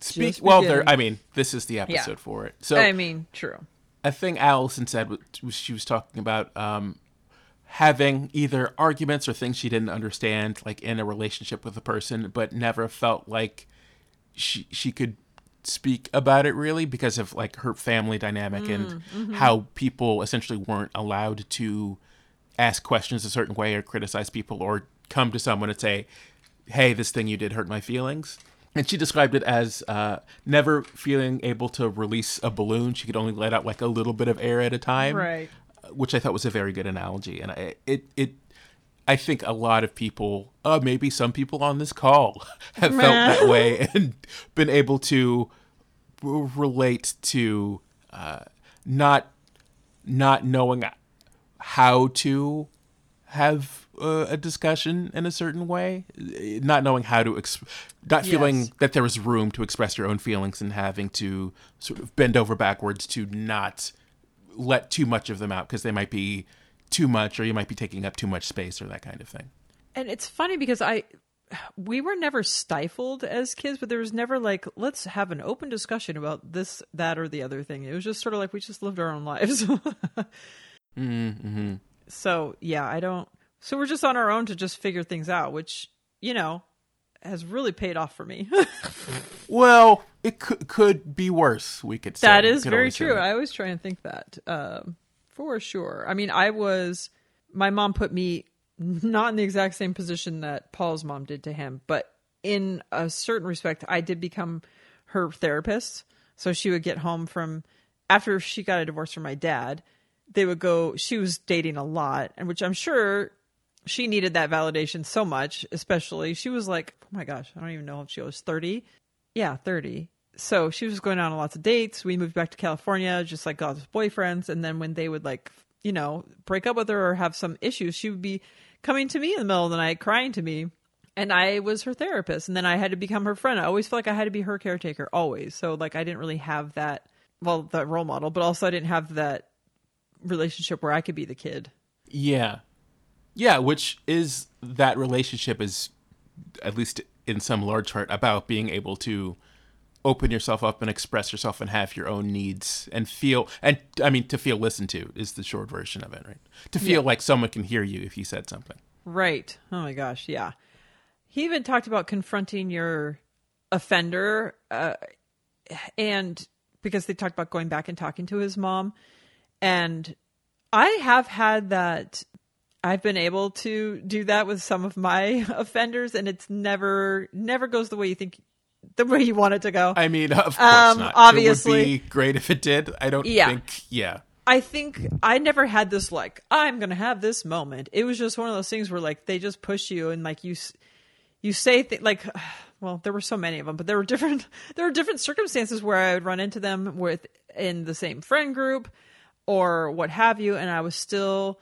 Speaker 1: Speak well. There. I mean, this is the episode for it. So
Speaker 2: I mean, true.
Speaker 1: A thing Allison said was she was talking about um, having either arguments or things she didn't understand, like in a relationship with a person, but never felt like she she could speak about it really because of like her family dynamic and how people essentially weren't allowed to ask questions a certain way or criticize people or come to someone and say, "Hey, this thing you did hurt my feelings." And she described it as uh, never feeling able to release a balloon. She could only let out like a little bit of air at a time,
Speaker 2: Right.
Speaker 1: Which I thought was a very good analogy. And I, it it I think a lot of people, uh, maybe some people on this call, have felt that way and been able to r- relate to uh, not not knowing how to have uh, a discussion in a certain way, not knowing how to, ex- not feeling
Speaker 2: Yes.
Speaker 1: that there was room to express your own feelings and having to sort of bend over backwards to not let too much of them out because they might be too much or you might be taking up too much space or that kind of thing.
Speaker 2: And it's funny because I we were never stifled as kids, but there was never like let's have an open discussion about this, that, or the other thing. It was just sort of like we just lived our own lives.
Speaker 1: Mm-hmm.
Speaker 2: So yeah, I don't. So we're just on our own to just figure things out, which you know has really paid off for me.
Speaker 1: Well, it could, could be worse. We could say
Speaker 2: that is very true. I always try and think that um, for sure. I mean, I was my mom put me not in the exact same position that Paul's mom did to him, but in a certain respect, I did become her therapist. So she would get home from after she got a divorce from my dad. They would go. She was dating a lot, and which I'm sure she needed that validation so much. Especially, she was like, "Oh my gosh, I don't even know if she was 30." Yeah, 30. So she was going on lots of dates. We moved back to California, just like God's boyfriends. And then when they would like, you know, break up with her or have some issues, she would be coming to me in the middle of the night, crying to me. And I was her therapist. And then I had to become her friend. I always felt like I had to be her caretaker, always. So like I didn't really have that, well, that role model, but also I didn't have that relationship where I could be the kid.
Speaker 1: Yeah. Yeah, which is that relationship is at least in some large part about being able to open yourself up and express yourself and have your own needs and feel and I mean to feel listened to is the short version of it, right? To feel like someone can hear you if you said something.
Speaker 2: Right. Oh my gosh. Yeah. He even talked about confronting your offender, uh, and because they talked about going back and talking to his mom, and I have had that. I've been able to do that with some of my offenders, and it's never never goes the way you think, the way you want it to go.
Speaker 1: I mean, of course
Speaker 2: Um,
Speaker 1: not.
Speaker 2: obviously.
Speaker 1: it would be great if it did. I don't
Speaker 2: Yeah.
Speaker 1: think. Yeah,
Speaker 2: I think I never had this like I'm gonna have this moment. It was just one of those things where like they just push you and like you you say th- like well, there were so many of them, but there were different there were different circumstances where I would run into them with in the same friend group or what have you, and I was still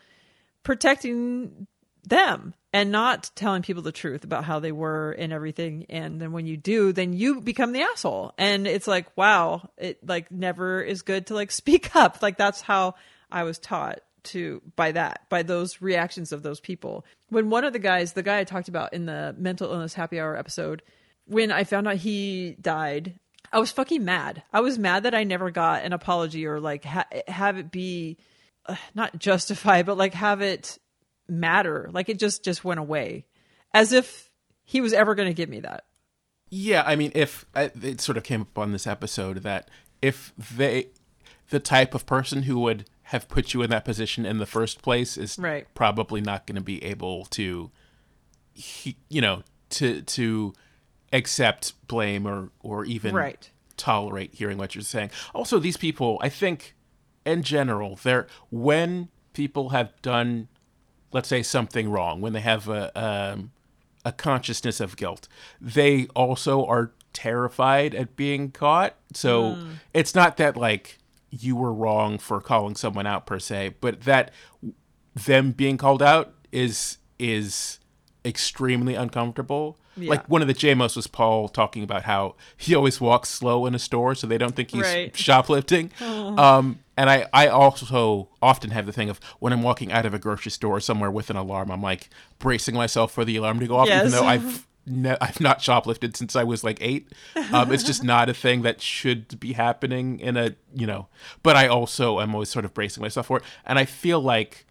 Speaker 2: protecting them and not telling people the truth about how they were and everything. And then when you do, then you become the asshole. And it's like, wow, it like never is good to like speak up. Like that's how I was taught to by that, by those reactions of those people. When one of the guys, the guy I talked about in the mental illness happy hour episode, when I found out he died, I was fucking mad. I was mad that I never got an apology or like ha- have it be not justify, but like have it matter. Like it just just went away, as if he was ever going to give me that.
Speaker 1: Yeah, I mean, if it sort of came up on this episode that if they, the type of person who would have put you in that position in the first place is
Speaker 2: Right.
Speaker 1: probably not going to be able to, he, you know, to to accept blame or or even
Speaker 2: Right.
Speaker 1: tolerate hearing what you're saying. Also, these people, I think, in general, they're when people have done, let's say, something wrong, when they have a um, a consciousness of guilt, they also are terrified at being caught. So it's not that like you were wrong for calling someone out per se, but that them being called out is is extremely uncomfortable.
Speaker 2: Yeah.
Speaker 1: Like one of the JMOs was Paul talking about how he always walks slow in a store so they don't think he's
Speaker 2: Right.
Speaker 1: shoplifting. Um, and I, I also often have the thing of when I'm walking out of a grocery store somewhere with an alarm, I'm like bracing myself for the alarm to go off, even though I've ne- I've not shoplifted since I was like eight. Um, it's just not a thing that should be happening in a you know. But I also am always sort of bracing myself for it, and I feel like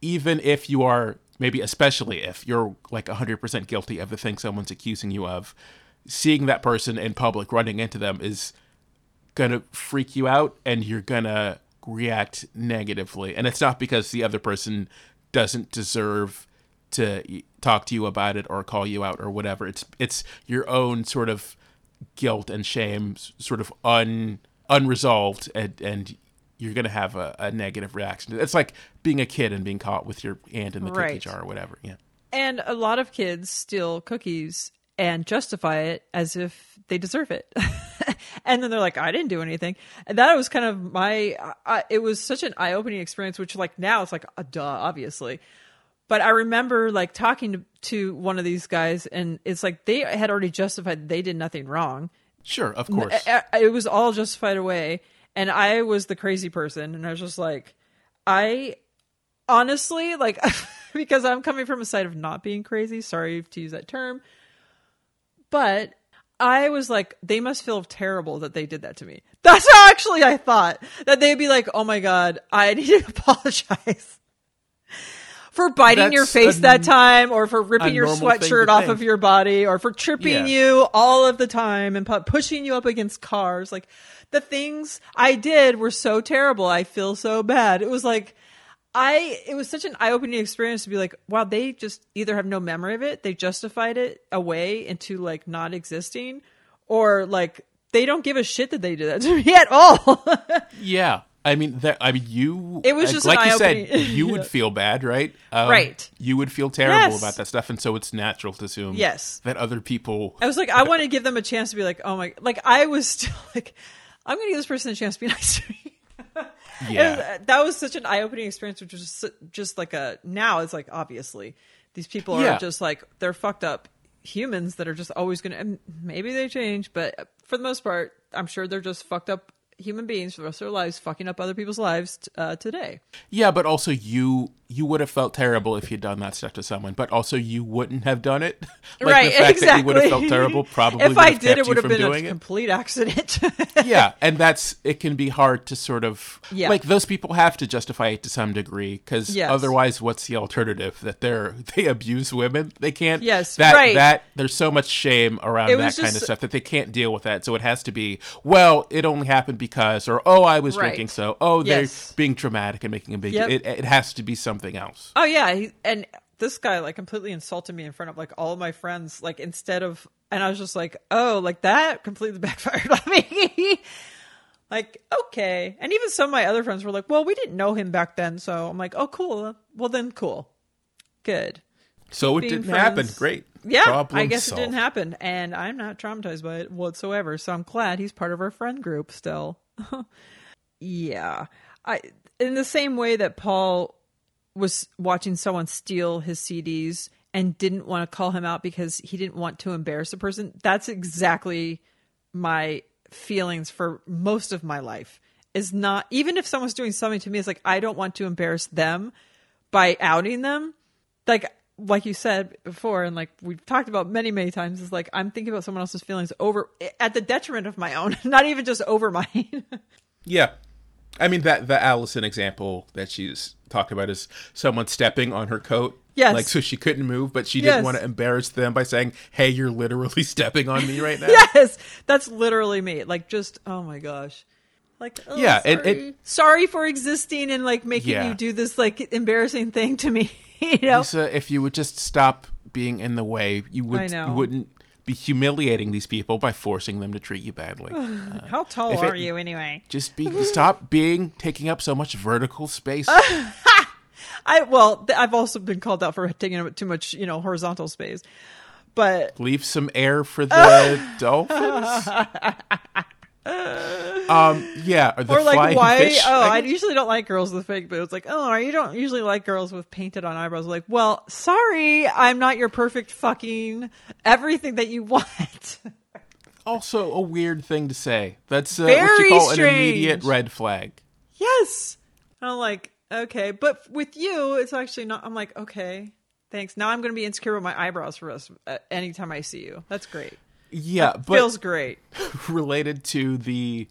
Speaker 1: even if you are maybe especially if you're like 100% guilty of the thing someone's accusing you of seeing that person in public running into them is gonna freak you out and you're gonna react negatively. And it's not because the other person doesn't deserve to talk to you about it or call you out or whatever. It's it's your own sort of guilt and shame sort of un unresolved and and you're gonna have a, a negative reaction. It's like being a kid and being caught with your hand in the cookie jar or whatever yeah.
Speaker 2: And a lot of kids steal cookies and justify it as if they deserve it. and then they're like, I didn't do anything. And that was kind of my, I, it was such an eye opening experience, which like now it's like, a duh, obviously. But I remember like talking to, to one of these guys and it's like they had already justified they did nothing wrong.
Speaker 1: sure of course
Speaker 2: I- I- it was all justified away and i was the crazy person and i was just like i honestly like because i'm coming from a side of not being crazy sorry to use that term but i was like they must feel terrible that they did that to me that's how actually i thought that they'd be like oh my god i need to apologize for biting your face
Speaker 1: a-
Speaker 2: that time or for ripping your
Speaker 1: normal thing to
Speaker 2: sweatshirt off
Speaker 1: think.
Speaker 2: of your body or for tripping
Speaker 1: Yeah.
Speaker 2: you all of the time and pu- pushing you up against cars like the things i did were so terrible i feel so bad it was like i it was such an eye-opening experience to be like wow they just either have no memory of it they justified it away into like not existing or like they don't give a shit that they did that to me at all
Speaker 1: Yeah, I mean that. I mean you.
Speaker 2: It was just
Speaker 1: like
Speaker 2: an
Speaker 1: you said. You would feel bad, right? Um,
Speaker 2: Right.
Speaker 1: You would feel terrible
Speaker 2: Yes.
Speaker 1: about that stuff, and so it's natural to assume.
Speaker 2: Yes.
Speaker 1: That other people.
Speaker 2: I was like, I want to give them a chance to be like, oh my, like I was still like, I'm going to give this person a chance to be nice to me.
Speaker 1: Yeah.
Speaker 2: And that was such an eye-opening experience, which was just, just like a now it's like obviously these people are
Speaker 1: Yeah.
Speaker 2: just like they're fucked up humans that are just always going to. and Maybe they change, but for the most part, I'm sure they're just fucked up human beings for the rest of their lives, fucking up other people's lives t- uh, today.
Speaker 1: Yeah, but also you you would have felt terrible if you'd done that stuff to someone, but also you wouldn't have done it. like
Speaker 2: right?
Speaker 1: the fact
Speaker 2: exactly.
Speaker 1: that you would have felt terrible probably
Speaker 2: if
Speaker 1: would
Speaker 2: I did, it would have been a
Speaker 1: it.
Speaker 2: complete accident.
Speaker 1: yeah, and that's it can be hard to sort of
Speaker 2: Yeah.
Speaker 1: like those people have to justify it to some degree because
Speaker 2: Yes.
Speaker 1: otherwise, what's the alternative? That they're they abuse women. They can't.
Speaker 2: Yes,
Speaker 1: that
Speaker 2: right.
Speaker 1: that there's so much shame around
Speaker 2: It
Speaker 1: that kind of stuff that they can't deal with that. So it has to be well, it only happened because, or oh, I was
Speaker 2: Right.
Speaker 1: drinking, so oh, they're being dramatic and making a big.
Speaker 2: Yep.
Speaker 1: It, it has to be something else.
Speaker 2: Oh yeah, he, and this guy like completely insulted me in front of like all of my friends. Like instead of, and I was just like, oh, like that completely backfired on me. like okay, and even some of my other friends were like, well, we didn't know him back then, so I'm like, oh cool, well then cool, good.
Speaker 1: So it
Speaker 2: being
Speaker 1: didn't happen. Great.
Speaker 2: Yeah,
Speaker 1: Problem
Speaker 2: I guess
Speaker 1: solved.
Speaker 2: it didn't happen, and I'm not traumatized by it whatsoever. So I'm glad he's part of our friend group still. yeah, I in the same way that Paul was watching someone steal his CDs and didn't want to call him out because he didn't want to embarrass the person. That's exactly my feelings for most of my life. Is not even if someone's doing something to me, it's like I don't want to embarrass them by outing them. Like like you said before, and like we've talked about many many times, is like I'm thinking about someone else's feelings over at the detriment of my own, not even just over mine.
Speaker 1: Yeah. I mean that the Allison example that she's talking about is someone stepping on her coat.
Speaker 2: Yes.
Speaker 1: Like so she couldn't move, but she
Speaker 2: Yes.
Speaker 1: didn't want to embarrass them by saying, Hey, you're literally stepping on me right now.
Speaker 2: yes, that's literally me. Like just oh my gosh. Like oh,
Speaker 1: Yeah,
Speaker 2: sorry.
Speaker 1: it- it-
Speaker 2: sorry for existing and like making
Speaker 1: Yeah.
Speaker 2: you do this like embarrassing thing to me. you know,
Speaker 1: Lisa, if you would just stop being in the way, you
Speaker 2: I
Speaker 1: would
Speaker 2: know.
Speaker 1: you wouldn't be humiliating these people by forcing them to treat you badly.
Speaker 2: Uh, how tall
Speaker 1: if it-
Speaker 2: are you anyway?
Speaker 1: just be stop being taking up so much vertical space.
Speaker 2: I well, I've also been called out for taking up too much, you know, horizontal space. But
Speaker 1: Leave some air for the dolphins. Um, yeah, or
Speaker 2: or like why?
Speaker 1: fish.
Speaker 2: Oh,
Speaker 1: I
Speaker 2: I usually don't like girls with fake boobs. Like, oh, you don't usually like girls with painted on eyebrows. Like, well, sorry, I'm not your perfect fucking everything that you want.
Speaker 1: also a weird thing to say. That's uh, what you call
Speaker 2: strange.
Speaker 1: an immediate red flag.
Speaker 2: yes, I'm like, okay, but with you, it's actually not. I'm like, okay, thanks. Now I'm going to be insecure with my eyebrows for us uh, anytime I see you. That's great.
Speaker 1: Yeah, but
Speaker 2: Feels great.
Speaker 1: related to the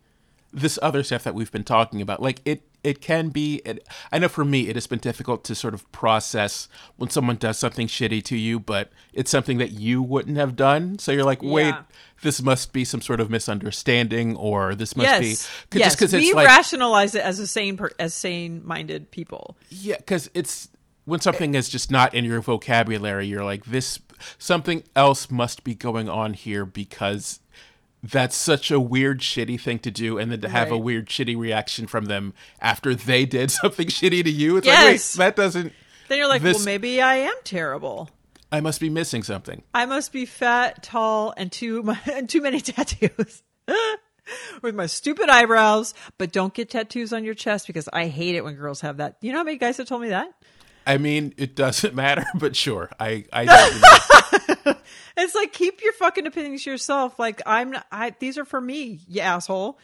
Speaker 1: this other stuff that we've been talking about, like it it can be. It, I know for me, it has been difficult to sort of process when someone does something shitty to you, but it's something that you wouldn't have done. So you're like, wait,
Speaker 2: Yeah.
Speaker 1: this must be some sort of misunderstanding, or this must
Speaker 2: yes,
Speaker 1: be 'cause-
Speaker 2: yes.
Speaker 1: just because
Speaker 2: we
Speaker 1: it's like
Speaker 2: rationalize it as a sane, per- as sane-minded people.
Speaker 1: Yeah, because it's when something is just not in your vocabulary, you're like, this something else must be going on here because that's such a weird, shitty thing to do, and then to have a weird, shitty reaction from them after they did something shitty to you. It's
Speaker 2: Yes.
Speaker 1: like, wait, that doesn't.
Speaker 2: Then you're like,
Speaker 1: This-
Speaker 2: well, maybe I am terrible.
Speaker 1: I must be missing something.
Speaker 2: I must be fat, tall, and too and too many tattoos. With my stupid eyebrows, but don't get tattoos on your chest because I hate it when girls have that. You know how many guys have told me that?
Speaker 1: I mean, it doesn't matter, but sure, I I don't.
Speaker 2: It's like keep your fucking opinions to yourself. Like I'm not. I these are for me, you asshole.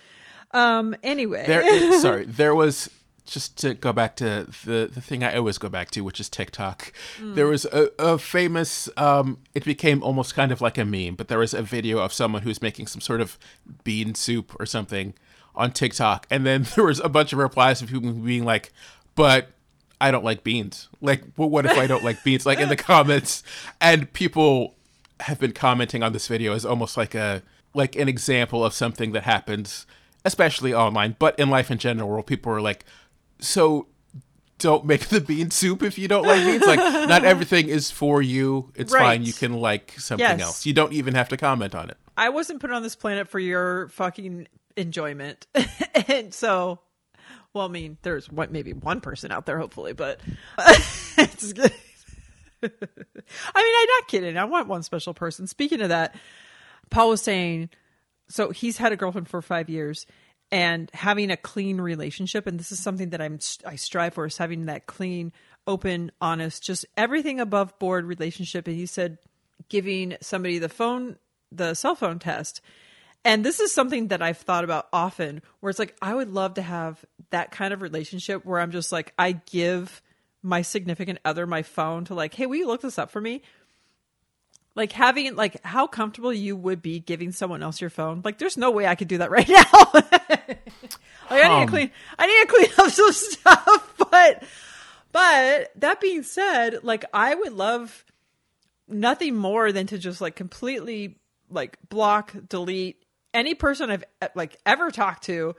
Speaker 2: Um. Anyway,
Speaker 1: there sorry there was just to go back to the the thing i always go back to which is tiktok there was a, a famous um it became almost kind of like a meme but there was a video of someone who's making some sort of bean soup or something on tiktok and then there was a bunch of replies of people being like but I don't like beans. Like, well, what if I don't like beans? Like in the comments, and people have been commenting on this video as almost like a like an example of something that happens, especially online, but in life in general, where people are like, so don't make the bean soup if you don't like beans. Like, not everything is for you. It's
Speaker 2: Right.
Speaker 1: fine. You can like something
Speaker 2: Yes.
Speaker 1: else. You don't even have to comment on it.
Speaker 2: I wasn't put on this planet for your fucking enjoyment, and so. Well, I mean, there's what maybe one person out there, hopefully, but it's good. I mean, I'm not kidding. I want one special person. Speaking of that, Paul was saying, so he's had a girlfriend for five years, and having a clean relationship, and this is something that I'm I strive for is having that clean, open, honest, just everything above board relationship. And he said, giving somebody the phone, the cell phone test. And this is something that I've thought about often where it's like, I would love to have that kind of relationship where I'm just like, I give my significant other my phone to like, hey, will you look this up for me? Like having like how comfortable you would be giving someone else your phone. Like there's no way I could do that right now. like I need
Speaker 1: Um.
Speaker 2: to clean I need to clean up some stuff. But but that being said, like I would love nothing more than to just like completely like block, delete any person I've like ever talked to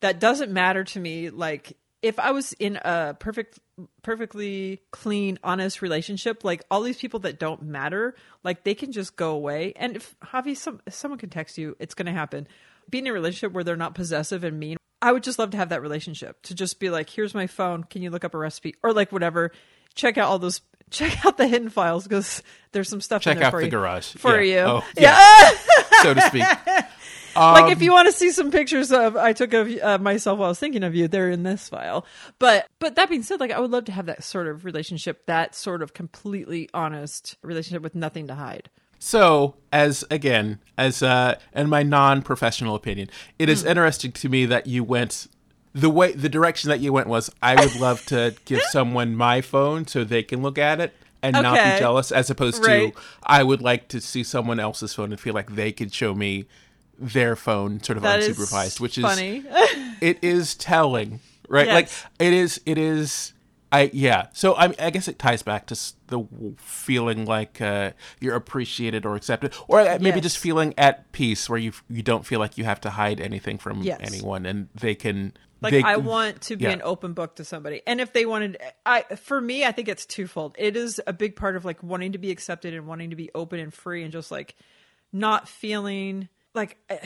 Speaker 2: that doesn't matter to me. Like if I was in a perfect, perfectly clean, honest relationship, like all these people that don't matter, like they can just go away. And if Javi, some if someone can text you, it's going to happen. Being in a relationship where they're not possessive and mean, I would just love to have that relationship to just be like, here's my phone. Can you look up a recipe or like whatever? Check out all those check out the hidden files because there's some stuff. in
Speaker 1: Check
Speaker 2: there
Speaker 1: out
Speaker 2: for
Speaker 1: the
Speaker 2: you,
Speaker 1: garage.
Speaker 2: for
Speaker 1: Yeah.
Speaker 2: you.
Speaker 1: Oh,
Speaker 2: yeah.
Speaker 1: so to speak.
Speaker 2: like
Speaker 1: Um,
Speaker 2: if you want to see some pictures of I took of uh, myself while I was thinking of you, they're in this file. But but that being said, like I would love to have that sort of relationship, that sort of completely honest relationship with nothing to hide.
Speaker 1: So, as again, as uh, in my non-professional opinion, it
Speaker 2: is
Speaker 1: is interesting to me that you went the way the direction that you went was I would love to give someone my phone so they can look at it and not be jealous, as opposed
Speaker 2: Right.
Speaker 1: to I would like to see someone else's phone and feel like they could show me their phone sort of
Speaker 2: That is
Speaker 1: unsupervised, which is
Speaker 2: funny.
Speaker 1: it is telling, right? Like it is. It is. I yeah. So I I guess it ties back to the feeling like uh, you're appreciated or accepted, or uh, maybe
Speaker 2: Yes.
Speaker 1: just feeling at peace where you you don't feel like you have to hide anything from
Speaker 2: Yes.
Speaker 1: anyone, and they can.
Speaker 2: Like
Speaker 1: they,
Speaker 2: I want to be
Speaker 1: yeah.
Speaker 2: an open book to somebody. And if they wanted I for me I think it's twofold. It is a big part of like wanting to be accepted and wanting to be open and free and just like not feeling like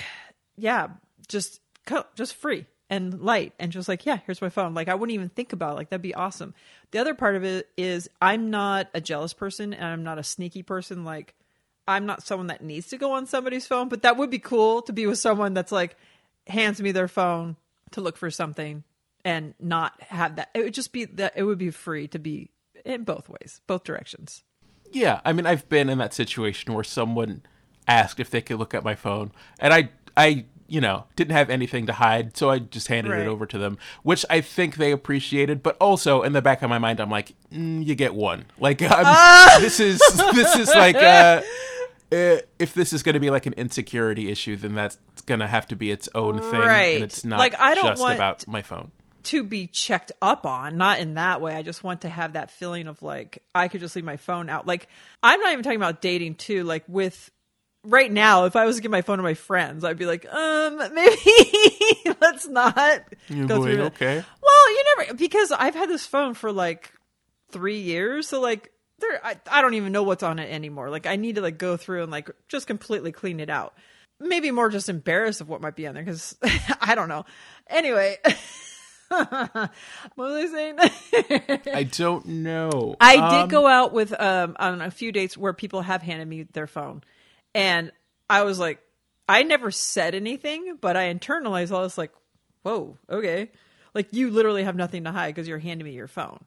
Speaker 2: yeah, just co- just free and light and just like yeah, here's my phone. Like I wouldn't even think about it. like that'd be awesome. The other part of it is I'm not a jealous person and I'm not a sneaky person like I'm not someone that needs to go on somebody's phone, but that would be cool to be with someone that's like hands me their phone to look for something and not have that. It would just be that it would be free to be in both ways, both directions.
Speaker 1: Yeah, I mean, I've been in that situation where someone asked if they could look at my phone, and I, I, you know, didn't have anything to hide, so I just handed
Speaker 2: Right.
Speaker 1: it over to them, which I think they appreciated. But also in the back of my mind, I'm like, mm, you get one. Like, I'm,
Speaker 2: Ah!
Speaker 1: this is this is like, uh, uh, if this is going to be like an insecurity issue, then that's going to have to be its own thing,
Speaker 2: Right.
Speaker 1: and it's not
Speaker 2: Like, I don't
Speaker 1: just
Speaker 2: want-
Speaker 1: about my phone.
Speaker 2: To be checked up on, not in that way. I just want to have that feeling of like I could just leave my phone out. Like I'm not even talking about dating too. Like with right now, if I was to give my phone to my friends, I'd be like, um, maybe let's not
Speaker 1: You're
Speaker 2: go through it.
Speaker 1: okay.
Speaker 2: Well, you never because I've had this phone for like three years, so like there, I, I don't even know what's on it anymore. Like I need to like go through and like just completely clean it out. Maybe more just embarrassed of what might be on there because I don't know. Anyway, what was I saying?
Speaker 1: I don't know.
Speaker 2: I
Speaker 1: Um,
Speaker 2: did go out with um on a few dates where people have handed me their phone, and I was like, I never said anything, but I internalized all this like, whoa, okay, like you literally have nothing to hide because you're handing me your phone.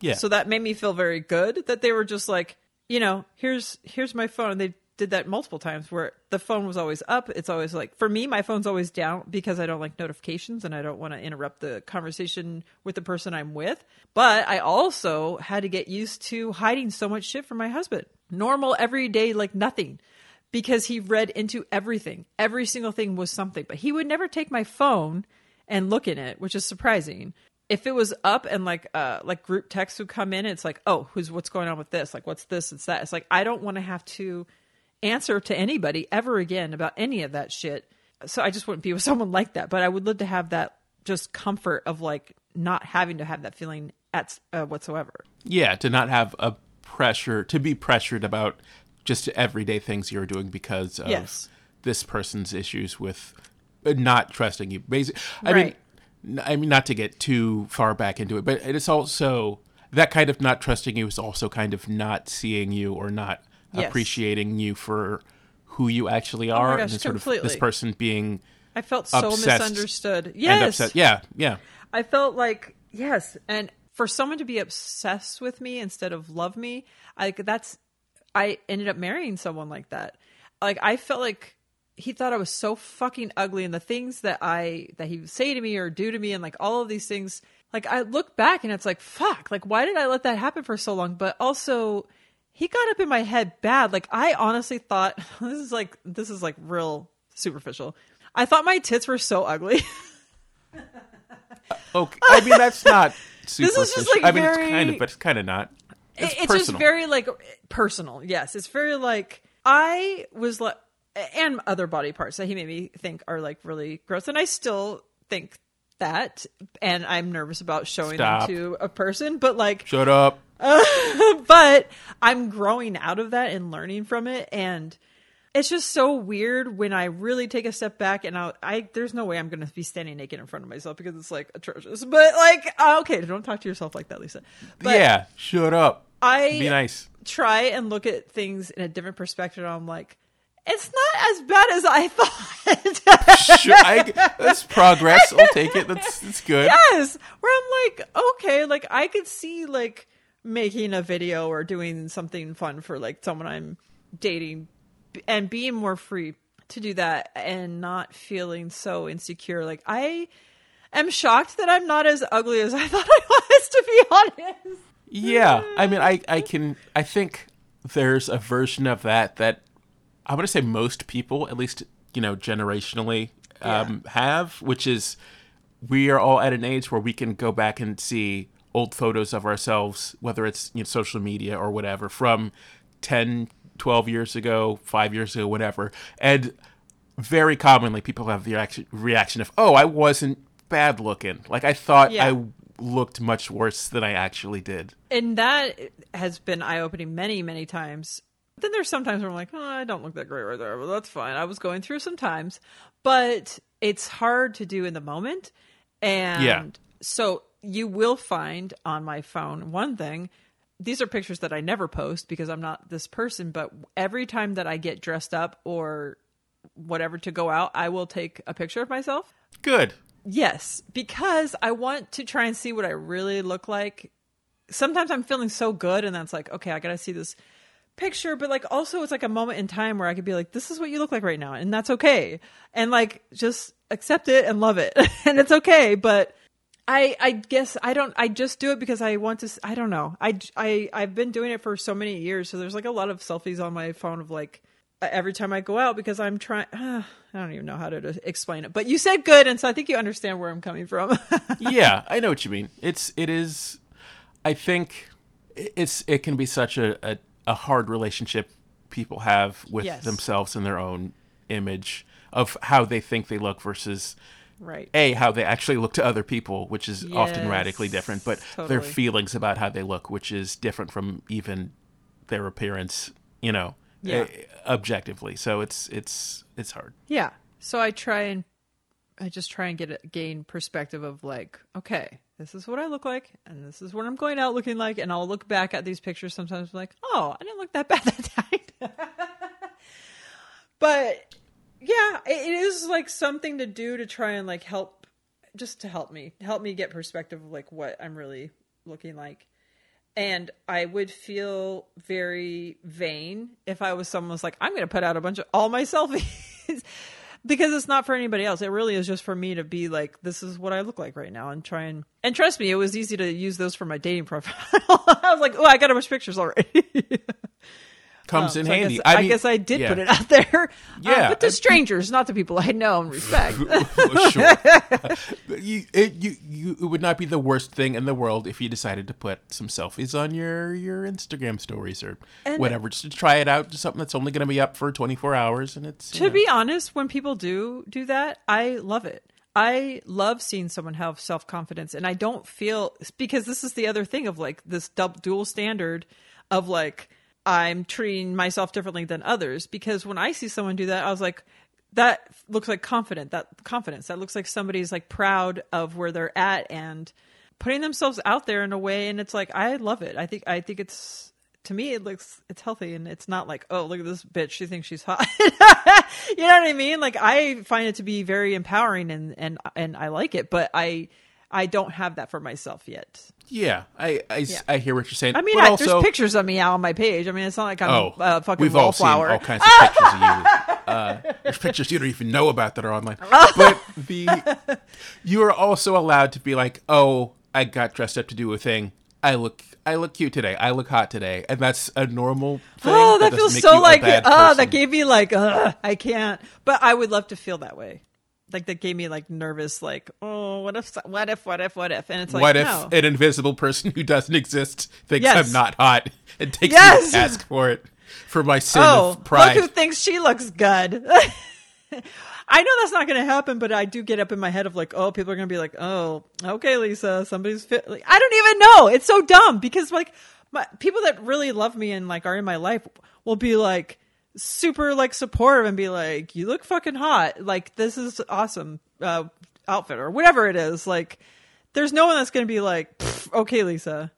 Speaker 1: Yeah.
Speaker 2: So that made me feel very good that they were just like, you know, here's here's my phone. And they did that multiple times where the phone was always up. It's always like for me, my phone's always down because I don't like notifications and I don't want to interrupt the conversation with the person I'm with. But I also had to get used to hiding so much shit from my husband. Normal everyday like nothing. Because he read into everything. Every single thing was something. But he would never take my phone and look in it, which is surprising. If it was up and like uh like group text would come in, it's like, oh, who's what's going on with this? Like what's this? It's that. It's like I don't want to have to answer to anybody ever again about any of that shit. So I just wouldn't be with someone like that. But I would love to have that just comfort of like not having to have that feeling at uh, whatsoever.
Speaker 1: yeah to not have a pressure to be pressured about just everyday things you're doing because of
Speaker 2: Yes.
Speaker 1: this person's issues with uh, not trusting you basically i
Speaker 2: Right.
Speaker 1: mean i mean not to get too far back into it but it is also that kind of not trusting you is also kind of not seeing you or not
Speaker 2: Yes.
Speaker 1: appreciating you for who you actually are
Speaker 2: gosh,
Speaker 1: and sort of this person being
Speaker 2: I felt so misunderstood.
Speaker 1: and
Speaker 2: Yes.
Speaker 1: upset yeah yeah
Speaker 2: I felt like yes, and for someone to be obsessed with me instead of love me, like that's I ended up marrying someone like that. Like I felt like he thought I was so fucking ugly, and the things that I that he would say to me or do to me, and like all of these things. Like I look back and it's like fuck. Like why did I let that happen for so long? But also. He got up in my head bad. Like I honestly thought this is like this is like real superficial. I thought my tits were so ugly.
Speaker 1: okay i mean that's not
Speaker 2: is just,
Speaker 1: superficial.
Speaker 2: like,
Speaker 1: i mean
Speaker 2: very-
Speaker 1: it's kind of but it's kind of not it's,
Speaker 2: it's
Speaker 1: personal.
Speaker 2: just very like personal. Yes, it's very like I was like, and other body parts that he made me think are like really gross, and I still think that, and I'm nervous about showing
Speaker 1: Stop.
Speaker 2: them to a person, but like,
Speaker 1: shut up
Speaker 2: but I'm growing out of that and learning from it, and it's just so weird when I really take a step back and I, I there's no way I'm going to be standing naked in front of myself because it's like atrocious. But like, uh, okay, don't talk to yourself like that, Lisa. But
Speaker 1: yeah shut up
Speaker 2: I
Speaker 1: Be nice.
Speaker 2: try and look at things in a different perspective. I'm like, it's not as bad as I thought.
Speaker 1: Sure, I, that's progress. I'll take it. That's that's good.
Speaker 2: yes, where I'm like, okay, like I could see like making a video or doing something fun for like someone I'm dating and being more free to do that and not feeling so insecure. Like I am shocked that I'm not as ugly as I thought I was, to be honest.
Speaker 1: Yeah, I mean, I I can I think there's a version of that that I'm gonna say most people, at least you know generationally, um, have, which is we are all at an age where we can go back and see old photos of ourselves, whether it's you know, social media or whatever, from 10, 12 years ago, five years ago, whatever, and very commonly people have the reaction, reaction of, "Oh, I wasn't bad looking. Like I thought
Speaker 2: Yeah.
Speaker 1: I looked much worse than I actually did."
Speaker 2: and that has been eye opening many, many times. Then there's sometimes where I'm like, oh, I don't look that great right there, but that's fine. I was going through some times, but it's hard to do in the moment. And
Speaker 1: Yeah.
Speaker 2: so you will find on my phone one thing. These are pictures that I never post because I'm not this person, but every time that I get dressed up or whatever to go out, I will take a picture of myself.
Speaker 1: Good.
Speaker 2: Yes, because I want to try and see what I really look like. Sometimes I'm feeling so good, and that's like, okay, I gotta see this picture, but like also it's like a moment in time where I could be like, this is what you look like right now, and that's okay, and like just accept it and love it, and it's okay. But I, I guess I don't. I just do it because I want to. I don't know. I, I, I've been doing it for so many years, so there's like a lot of selfies on my phone of like uh, every time I go out because I'm trying. I don't even know how to, to explain it. But you said good, and so I think you understand where I'm coming from.
Speaker 1: yeah, I know what you mean. It's it is. I think it's it can be such a a, a hard relationship people have with
Speaker 2: Yes.
Speaker 1: themselves and their own image of how they think they look versus
Speaker 2: right.
Speaker 1: a how they actually look to other people, which is often radically different, but their feelings about how they look, which is different from even their appearance. You know,
Speaker 2: Yeah.
Speaker 1: eh, objectively. So it's it's it's hard.
Speaker 2: Yeah. So I try and I just try and get a, gain perspective of like, okay, this is what I look like, and this is what I'm going out looking like, and I'll look back at these pictures sometimes like, oh, I didn't look that bad that time. but yeah, it, is like something to do to try and like help, just to help me, help me get perspective of like what I'm really looking like. And I would feel very vain if I was someone who's like, I'm going to put out a bunch of all my selfies because it's not for anybody else. It really is just for me to be like, this is what I look like right now and try and, and trust me, it was easy to use those for my dating profile. I was like, oh, I got a bunch of pictures already.
Speaker 1: Comes in
Speaker 2: So I
Speaker 1: handy.
Speaker 2: guess, I,
Speaker 1: mean,
Speaker 2: guess I did
Speaker 1: yeah.
Speaker 2: put it out there.
Speaker 1: Yeah.
Speaker 2: Uh, but to strangers, not to people I know and respect.
Speaker 1: sure. You, it, you, you, it would not be the worst thing in the world if you decided to put some selfies on your, your Instagram stories or
Speaker 2: And-
Speaker 1: whatever, just to try it out. Just something that's only going to be up for 24 hours, and it's
Speaker 2: to
Speaker 1: know.
Speaker 2: be honest, when people do do that, I love it. I love seeing someone have self confidence, and I don't feel because this is the other thing of like this dual standard of like I'm treating myself differently than others. Because when I see someone do that, I was like, that looks like confident. That confidence. That looks like somebody's like proud of where they're at and putting themselves out there in a way. And it's like I love it. I think I think it's to me it looks it's healthy and it's not like oh look at this bitch she thinks she's hot you know what i mean like i find it to be very empowering and and and i like it but i i don't have that for myself yet
Speaker 1: Yeah, I, I,
Speaker 2: Yeah.
Speaker 1: I hear what you're saying.
Speaker 2: i mean I,
Speaker 1: also,
Speaker 2: there's pictures of me out on my page i mean it's not like i'm
Speaker 1: Oh,
Speaker 2: a fucking
Speaker 1: we've all seen all kinds of pictures of you. Uh, there's pictures you don't even know about that are online. But the you are also allowed to be like, oh, I got dressed up to do a thing. I look, I look cute today. I look hot today, and that's a normal thing.
Speaker 2: oh that,
Speaker 1: doesn't
Speaker 2: feels so like oh
Speaker 1: person.
Speaker 2: that gave me like Ugh, i can't but i would love to feel that way like that gave me like nervous like oh what if what if what if what if and it's like
Speaker 1: what if
Speaker 2: no.
Speaker 1: an invisible person who doesn't exist thinks
Speaker 2: Yes.
Speaker 1: I'm not hot and takes
Speaker 2: Yes.
Speaker 1: me to task for it for my sin
Speaker 2: oh,
Speaker 1: of pride?
Speaker 2: look who thinks she looks good. I know that's not going to happen, but I do get up in my head of like, oh, people are going to be like, oh, okay, Lisa, somebody's fit. Like, I don't even know. It's so dumb because like my people that really love me and like are in my life will be like super like supportive and be like, you look fucking hot. Like this is awesome uh, outfit or whatever it is. Like there's no one that's going to be like, okay, Lisa.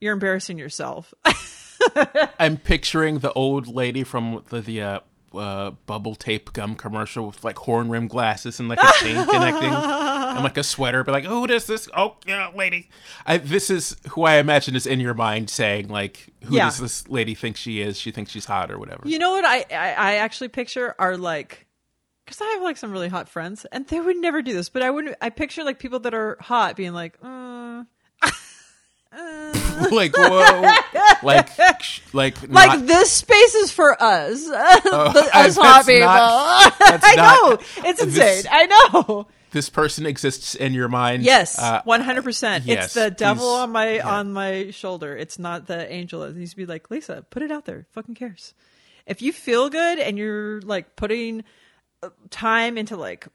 Speaker 2: you're embarrassing yourself.
Speaker 1: I'm picturing the old lady from the, the uh, uh, bubble tape gum commercial with like horn rim glasses and like a chain connecting and like a sweater, but like, who does this? Oh, yeah, lady. I, this is who I imagine is in your mind saying like, who
Speaker 2: Yeah.
Speaker 1: does this lady think she is? She thinks she's hot or whatever.
Speaker 2: You know what I I, I actually picture are like because I have like some really hot friends and they would never do this, but I wouldn't. I picture like people that are hot being like, uh,
Speaker 1: like whoa, like like
Speaker 2: like this space is for us, the,
Speaker 1: I-
Speaker 2: us hot people.
Speaker 1: not-
Speaker 2: I
Speaker 1: not-
Speaker 2: know it's
Speaker 1: this-
Speaker 2: insane. I know.
Speaker 1: This person exists in your mind.
Speaker 2: Yes,
Speaker 1: Uh,
Speaker 2: one hundred percent. It's the devil on my
Speaker 1: Yeah.
Speaker 2: on my shoulder. It's not the angel. It needs to be like Lisa. Put it out there. Fucking cares. If you feel good and you're like putting uh, time into like,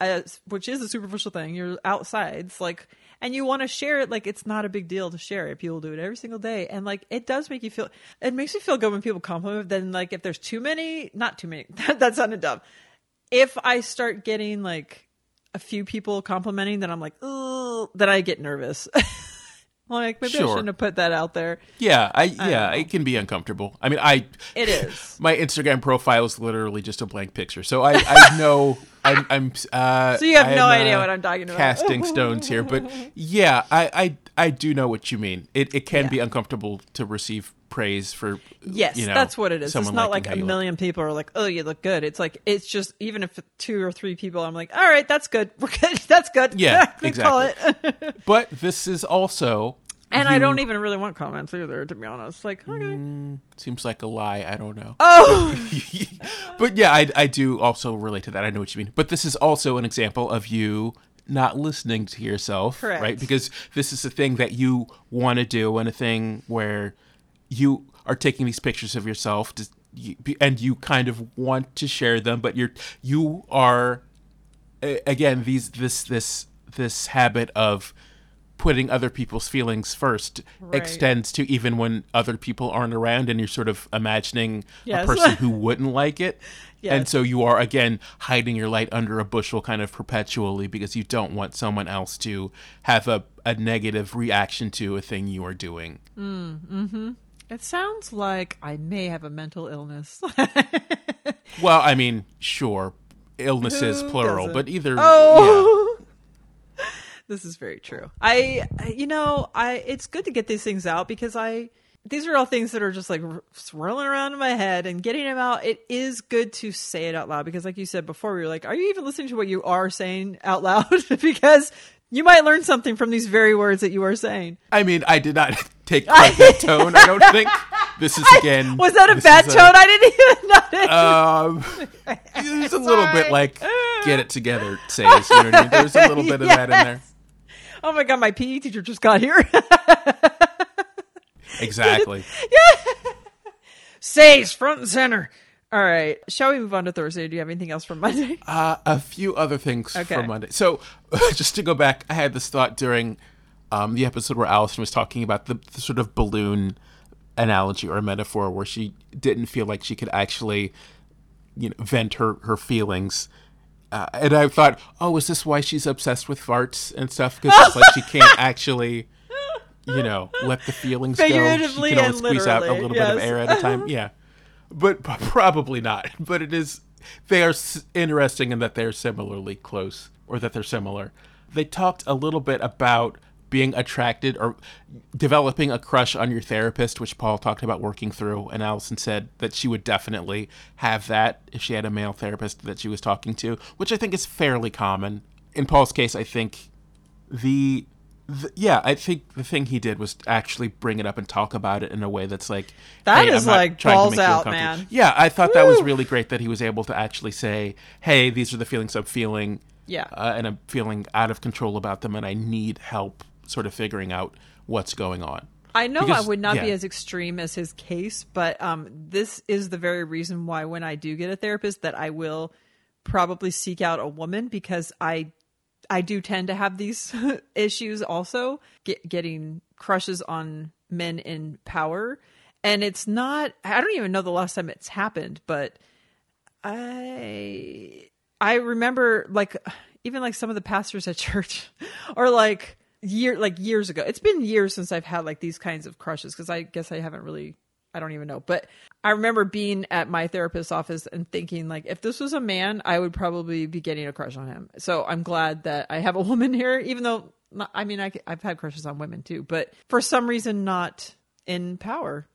Speaker 2: uh, which is a superficial thing. You're outside. It's like, and you want to share it. Like it's not a big deal to share it. People do it every single day, and like it does make you feel. It makes you feel good when people compliment. Then like if there's too many, not too many. that sounded dumb. If I start getting like a few people complimenting that I'm like, oh, that I get nervous. like maybe I shouldn't have put that out there.
Speaker 1: Yeah, I yeah, it can be uncomfortable. I mean, I
Speaker 2: It is.
Speaker 1: my Instagram profile is literally just a blank picture, so I I know I'm I'm uh,
Speaker 2: So you have
Speaker 1: I'm,
Speaker 2: no
Speaker 1: uh,
Speaker 2: idea what I'm talking about.
Speaker 1: Casting stones here, but yeah, I I I do know what you mean. It it can be uncomfortable to receive praise for
Speaker 2: Yes,
Speaker 1: you know,
Speaker 2: that's what it is. It's not like a
Speaker 1: you look.
Speaker 2: million people are like, "Oh, you look good." It's like it's just even if two or three people, I'm like, "All right, that's good. We're good. That's good."
Speaker 1: Yeah, exactly.
Speaker 2: it.
Speaker 1: But this is also
Speaker 2: and I don't even really want comments either, to be honest. Like, okay.
Speaker 1: Mm. seems like a lie. I don't know.
Speaker 2: oh,
Speaker 1: but yeah, I, I do also relate to that. I know what you mean. But this is also an example of you not listening to yourself,
Speaker 2: Correct.
Speaker 1: right? Because this is a thing that you want to do, and a thing where you are taking these pictures of yourself, to, and you kind of want to share them, but you're you are again these this this this habit of putting other people's feelings first
Speaker 2: Right.
Speaker 1: extends to even when other people aren't around and you're sort of imagining
Speaker 2: Yes.
Speaker 1: a person who wouldn't like it and so you are again hiding your light under a bushel kind of perpetually because you don't want someone else to have a, a negative reaction to a thing you are doing mm, mm-hmm.
Speaker 2: It sounds like I may have a mental illness.
Speaker 1: well i mean sure illnesses
Speaker 2: Who
Speaker 1: plural
Speaker 2: doesn't?
Speaker 1: but either
Speaker 2: Oh. this is very true. I, I- you know, I it's good to get these things out because I these are all things that are just like swirling around in my head and getting them out. It is good to say it out loud because, like you said before, we were like, are you even listening to what you are saying out loud? because you might learn something from these very words that you are saying.
Speaker 1: I mean, I did not take quite that tone. I don't think this is again.
Speaker 2: Was that a bad tone? I didn't even notice.
Speaker 1: Um, it's a little bit like get it together, says. You know what I mean? There's a little bit of that in there.
Speaker 2: oh my god, my PE teacher just got here.
Speaker 1: Exactly.
Speaker 2: Says front and center. All right. Shall we move on to Thursday? Do you have anything else from Monday?
Speaker 1: Uh, a few other things
Speaker 2: Okay.
Speaker 1: from Monday. So, just to go back, I had this thought during um, the episode where Allison was talking about the, the sort of balloon analogy or metaphor where she didn't feel like she could actually, you know, vent her her feelings. Uh, and I thought, oh, is this why she's obsessed with farts and stuff? Because it's like she can't actually, you know, let the feelings go. She can only squeeze out a little bit of air at a time. Yeah, but probably not. But it is. They are interesting in that they're similarly close, or that they're similar. They talked a little bit about being attracted or developing a crush on your therapist, which Paul talked about working through, and Allison said that she would definitely have that if she had a male therapist that she was talking to, which I think is fairly common. In Paul's case, I think the, yeah, I think the thing he did was actually bring it up and talk about it in a way that's like
Speaker 2: That
Speaker 1: hey,
Speaker 2: is like balls out, man.
Speaker 1: Yeah, I thought that was really great that he was able to actually say, "Hey, these are the feelings I'm feeling."
Speaker 2: Yeah.
Speaker 1: uh, and I'm feeling out of control about them, and I need help, sort of figuring out what's going on.
Speaker 2: I know
Speaker 1: Because-
Speaker 2: I would not be as extreme as his case, but um, this is the very reason why when I do get a therapist that I will probably seek out a woman because I I do tend to have these issues also get, getting crushes on men in power and it's not I don't even know the last time it's happened but I I remember like even like some of the pastors at church are like year like years ago. It's been years since I've had like these kinds of crushes because I guess I haven't really I don't even know. But I remember being at my therapist's office and thinking like if this was a man, I would probably be getting a crush on him. So I'm glad that I have a woman here, even though not, I mean I, I've had crushes on women too, but for some reason not in power.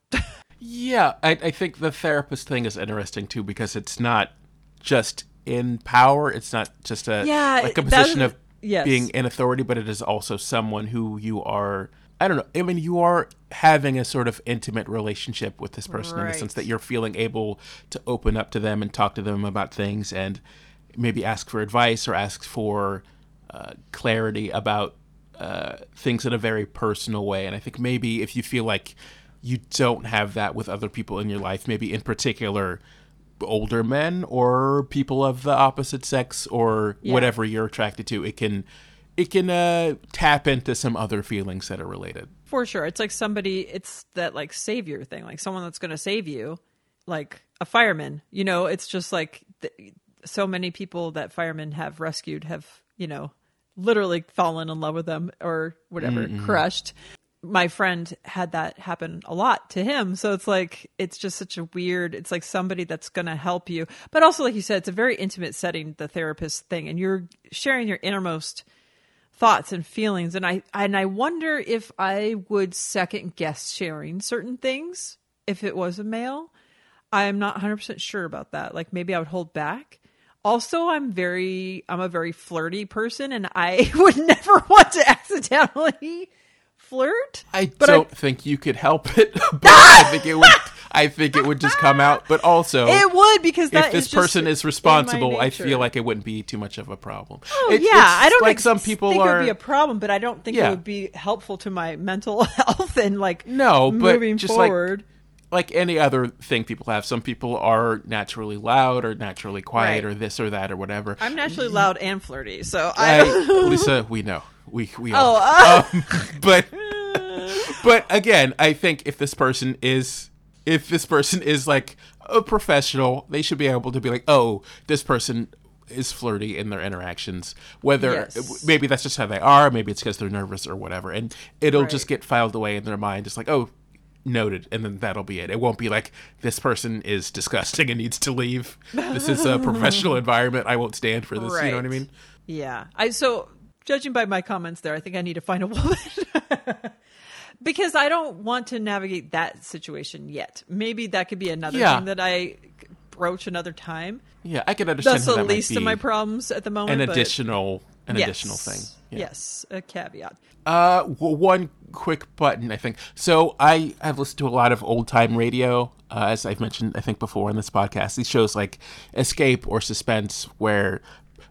Speaker 1: Yeah, I, I think the therapist thing is interesting too because it's not just in power. It's not just a
Speaker 2: Yeah,
Speaker 1: like a position of
Speaker 2: yes.
Speaker 1: being in authority, but it is also someone who you are. I don't know. I mean, you are having a sort of intimate relationship with this person in the sense that you're feeling able to open up to them and talk to them about things and maybe ask for advice or ask for uh, clarity about uh, things in a very personal way. And I think maybe if you feel like you don't have that with other people in your life, maybe in particular older men or people of the opposite sex or
Speaker 2: Yeah.
Speaker 1: whatever you're attracted to, it can it can uh, tap into some other feelings that are related.
Speaker 2: For sure. It's like somebody, it's that like savior thing, like someone that's going to save you, like a fireman. You know, it's just like th- so many people that firemen have rescued have, you know, literally fallen in love with them or whatever, crushed. My friend had that happen a lot to him. So it's like, it's just such a weird, it's like somebody that's going to help you. But also, like you said, it's a very intimate setting, the therapist thing, and you're sharing your innermost thoughts and feelings and I and I wonder if I would second guess sharing certain things if it was a male. I'm not 100% sure about that. Like maybe I would hold back. Also, I'm very I'm a very flirty person and I would never want to accidentally flirt.
Speaker 1: I
Speaker 2: But
Speaker 1: don't think you could help it, but I think it would. I think it would just come out. But also,
Speaker 2: It would because that
Speaker 1: if this
Speaker 2: is
Speaker 1: person is responsible, I feel like it wouldn't be too much of a problem.
Speaker 2: Oh,
Speaker 1: It-
Speaker 2: yeah, I don't
Speaker 1: like
Speaker 2: ex-
Speaker 1: some people
Speaker 2: think it
Speaker 1: are.
Speaker 2: would be a problem, but I don't think it would be helpful to my mental health and like
Speaker 1: No, but
Speaker 2: moving
Speaker 1: just like-
Speaker 2: forward.
Speaker 1: like any other thing people have. Some people are naturally loud or naturally quiet
Speaker 2: Right.
Speaker 1: or this or that or whatever.
Speaker 2: I'm naturally loud and flirty, so I.
Speaker 1: I, Lisa, we know. We we.
Speaker 2: Oh,
Speaker 1: um, but but again, I think if this person is if this person is like a professional, they should be able to be like, oh, this person is flirty in their interactions. Whether
Speaker 2: Yes.
Speaker 1: maybe that's just how they are, maybe it's because they're nervous or whatever, and it'll
Speaker 2: Right.
Speaker 1: just get filed away in their mind. Just like, oh. Noted, and then that'll be it. It won't be like this person is disgusting and needs to leave. This is a professional environment. I won't stand for this. You know what I mean?
Speaker 2: Yeah. I so judging by my comments there, I think I need to find a woman. because I don't want to navigate that situation yet. Maybe that could be another
Speaker 1: Yeah.
Speaker 2: thing that I broach another time.
Speaker 1: Yeah, I can understand
Speaker 2: That's the
Speaker 1: that
Speaker 2: least of my problems at the moment.
Speaker 1: an additional an
Speaker 2: yes.
Speaker 1: additional thing. Yeah.
Speaker 2: Yes, a caveat.
Speaker 1: Uh, w- one quick button, I think. So I have listened to a lot of old time radio, uh, as I've mentioned, I think before in this podcast. These shows like Escape or Suspense, where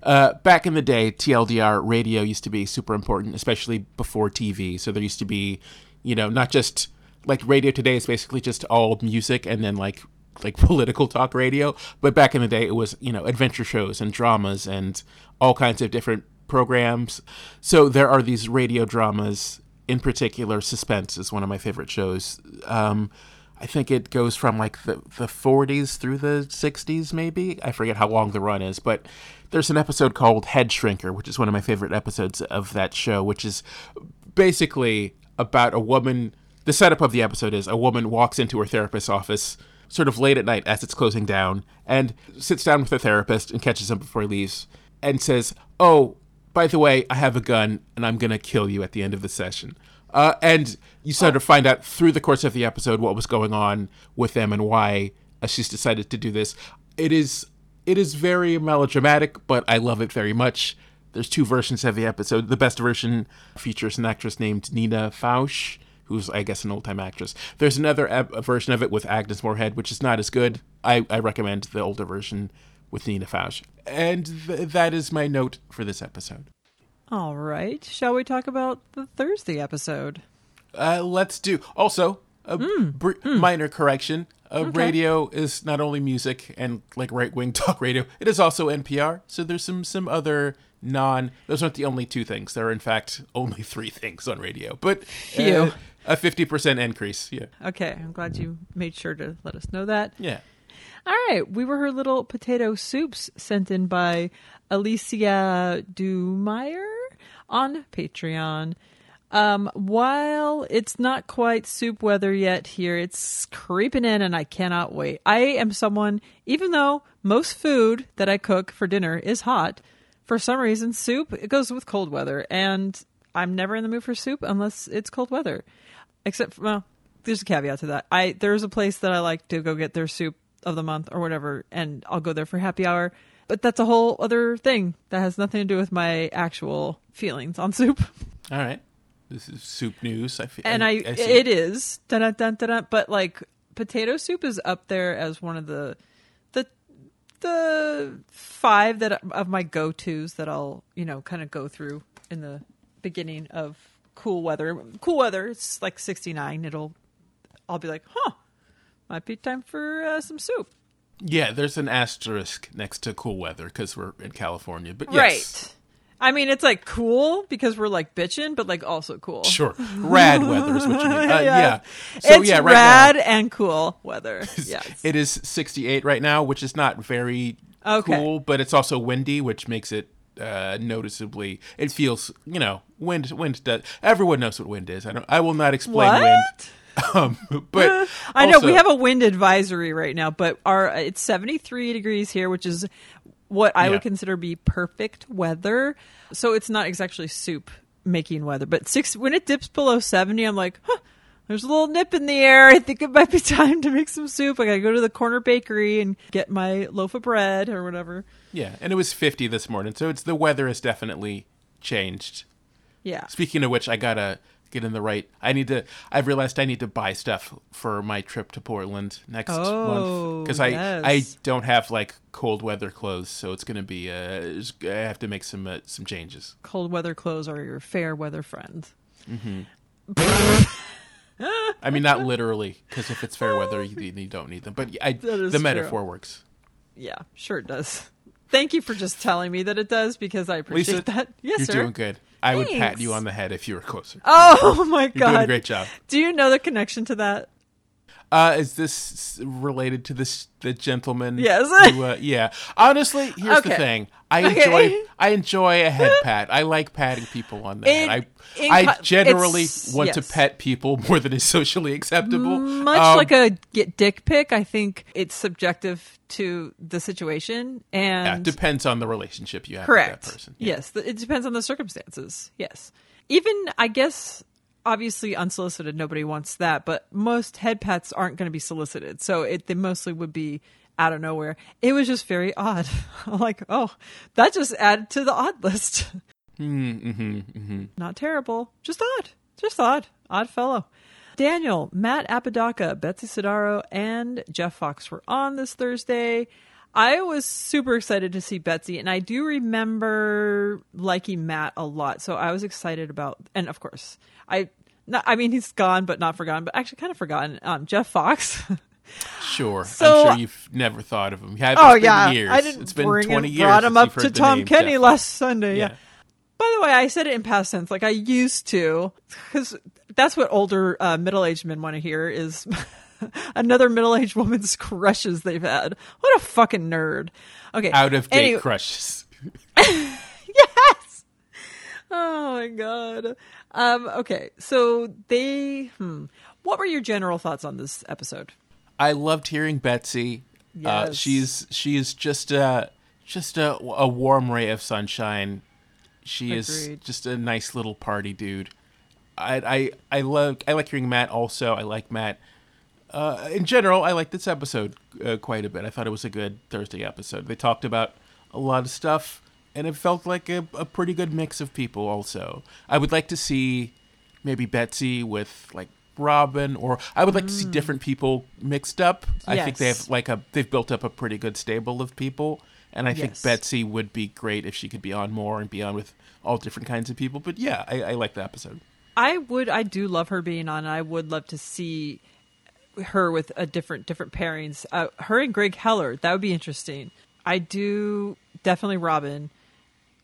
Speaker 1: uh, back in the day, TLDR radio used to be super important, especially before TV. So there used to be, you know, not just like radio today is basically just all music and then like like political talk radio, but back in the day it was you know adventure shows and dramas and all kinds of different programs. So there are these radio dramas. In particular, Suspense is one of my favorite shows. Um, I think it goes from like the, the 40s through the 60s, maybe. I forget how long the run is, but there's an episode called Head Shrinker, which is one of my favorite episodes of that show, which is basically about a woman. The setup of the episode is a woman walks into her therapist's office sort of late at night as it's closing down and sits down with the therapist and catches him before he leaves and says, Oh, by the way, I have a gun and I'm going to kill you at the end of the session. Uh, and you sort of find out through the course of the episode what was going on with them and why she's decided to do this. It is it is very melodramatic, but I love it very much. There's two versions of the episode. The best version features an actress named Nina Foch, who's I guess an old time actress. There's another ep- version of it with Agnes Moorehead, which is not as good. I, I recommend the older version with Nina Foch. And th- that is my note for this episode.
Speaker 2: All right. Shall we talk about the Thursday episode?
Speaker 1: Uh, let's do. Also, a br- minor correction. Uh, Radio is not only music and like right wing talk radio. It is also NPR. So there's some some other non. Those aren't the only two things. There are in fact only three things on radio. But uh, a fifty percent increase. Yeah,
Speaker 2: Okay, I'm glad you made sure to let us know that.
Speaker 1: yeah.
Speaker 2: All right, we were her little potato soups sent in by Alicia Dumeyer on Patreon. Um, while it's not quite soup weather yet here, it's creeping in and I cannot wait. I am someone, even though most food that I cook for dinner is hot, for some reason, soup, it goes with cold weather. And I'm never in the mood for soup unless it's cold weather. Except, for, well, there's a caveat to that. I There's a place that I like to go get their soup of the month or whatever, and I'll go there for happy hour. But that's a whole other thing that has nothing to do with my actual feelings on soup.
Speaker 1: All right. This is soup news. I feel,
Speaker 2: and I,
Speaker 1: see.
Speaker 2: it is dun, dun, dun, but like potato soup is up there as one of the the the five that of my go tos that I'll you know kind of go through in the beginning of cool weather. Cool weather, it's like sixty nine. It'll I'll be like, huh, might be time for uh, some soup.
Speaker 1: Yeah, there's an asterisk next to cool weather because we're in California. But yes,
Speaker 2: Right. I mean, it's like cool because we're like bitching, but like also cool.
Speaker 1: sure, rad weather is what you mean. Uh,
Speaker 2: Yeah.
Speaker 1: yeah. So
Speaker 2: it's
Speaker 1: yeah, right
Speaker 2: rad
Speaker 1: now
Speaker 2: and cool weather. Yes.
Speaker 1: it is 68 right now, which is not very
Speaker 2: Okay.
Speaker 1: cool, but it's also windy, which makes it uh, noticeably. It feels, you know, wind. Wind does. Everyone knows what wind is. I don't. I will not explain
Speaker 2: What?
Speaker 1: wind. Um, but
Speaker 2: I know we have a wind advisory right now, but our it's 73 degrees here, which is what I
Speaker 1: Yeah.
Speaker 2: would consider be perfect weather. So it's not exactly soup making weather, but six when it dips below 70, I'm like, huh, there's a little nip in the air. I think it might be time to make some soup. I gotta go to the corner bakery and get my loaf of bread or whatever.
Speaker 1: Yeah, and it was 50 this morning, so it's the weather has definitely changed.
Speaker 2: Yeah.
Speaker 1: Speaking of which, I gotta get in the right. I need to. I've realized I need to buy stuff for my trip to Portland next
Speaker 2: Oh,
Speaker 1: month because I I don't have like cold weather clothes, so it's gonna be. Uh, I have to make some uh, some changes.
Speaker 2: Cold weather clothes are your fair weather friend.
Speaker 1: I mean, not literally, because if it's fair weather, you, you don't need them. But I, the
Speaker 2: true.
Speaker 1: metaphor works.
Speaker 2: Yeah, sure it does. Thank you for just telling me that it does because I appreciate
Speaker 1: Lisa,
Speaker 2: that. Yes,
Speaker 1: you're
Speaker 2: sir.
Speaker 1: doing good. I would pat you on the head if you were closer.
Speaker 2: Oh my god, You're
Speaker 1: doing a great job.
Speaker 2: Do you know the connection to that?
Speaker 1: Uh, is this related to this the gentleman?
Speaker 2: Yes.
Speaker 1: who, uh, yeah. Honestly, here's the thing. I
Speaker 2: Okay.
Speaker 1: enjoy I enjoy a head pat. I like patting people on the head.
Speaker 2: in
Speaker 1: I I generally want to pet people more than is socially acceptable.
Speaker 2: Much
Speaker 1: Um,
Speaker 2: like a get dick pic, I think it's subjective to the situation
Speaker 1: yeah,
Speaker 2: and
Speaker 1: depends on the relationship you have
Speaker 2: correct.
Speaker 1: with that person. Yeah.
Speaker 2: Yes, it depends on the circumstances. Yes, even I guess obviously unsolicited, nobody wants that, but most head pats aren't going to be solicited, so it they mostly would be out of nowhere. It was just very odd. I'm like, oh, that just added to the odd list.
Speaker 1: Mm-hmm,
Speaker 2: Not terrible, just odd, just odd, odd fellow. Daniel, Matt Apodaca, Betsy Sodaro, and Jeff Fox were on this Thursday. I was super excited to see Betsy, and I do remember liking Matt a lot. So I was excited about, and of course, I, not, I mean, he's gone, but not forgotten, but actually kind of forgotten. Um, Jeff Fox.
Speaker 1: Sure.
Speaker 2: So-
Speaker 1: I'm sure you've never thought of him. Yeah,
Speaker 2: oh
Speaker 1: been
Speaker 2: yeah,
Speaker 1: years.
Speaker 2: I didn't
Speaker 1: it's been
Speaker 2: bring
Speaker 1: 20
Speaker 2: him,
Speaker 1: years.
Speaker 2: brought him up to Tom
Speaker 1: name
Speaker 2: Kenny
Speaker 1: Jeff.
Speaker 2: last Sunday. yeah.
Speaker 1: Yeah.
Speaker 2: By the way, I said it in past tense. Like I used to, because that's what older uh, middle-aged men want to hear is another middle-aged woman's crushes they've had. What a fucking nerd. Okay,
Speaker 1: Out of date
Speaker 2: Anyway-
Speaker 1: crushes.
Speaker 2: yes. Oh my god. Um. Okay. So they. Hmm. What were your general thoughts on this episode?
Speaker 1: I loved hearing Betsy. Uh,
Speaker 2: Yes.
Speaker 1: she's she is just a just a, a warm ray of sunshine. She is just a nice little party dude. I I I love I like hearing Matt also. I like Matt. Uh, in general, I like this episode uh, quite a bit. I thought it was a good Thursday episode. They talked about a lot of stuff, and it felt like a, a pretty good mix of people. Also, I would like to see maybe Betsy with like Robin, or I would like to see different people mixed up. I think they
Speaker 2: Mm. Yes.
Speaker 1: have like a they've built up a pretty good stable of people, and I think Betsy would be great if she could be on more and be on with all different kinds of people. But yeah, I, I like the episode.
Speaker 2: I would. I do love her being on. I would love to see her with a different different pairings. Uh, her and Greg Heller. That would be interesting. I do definitely Robin,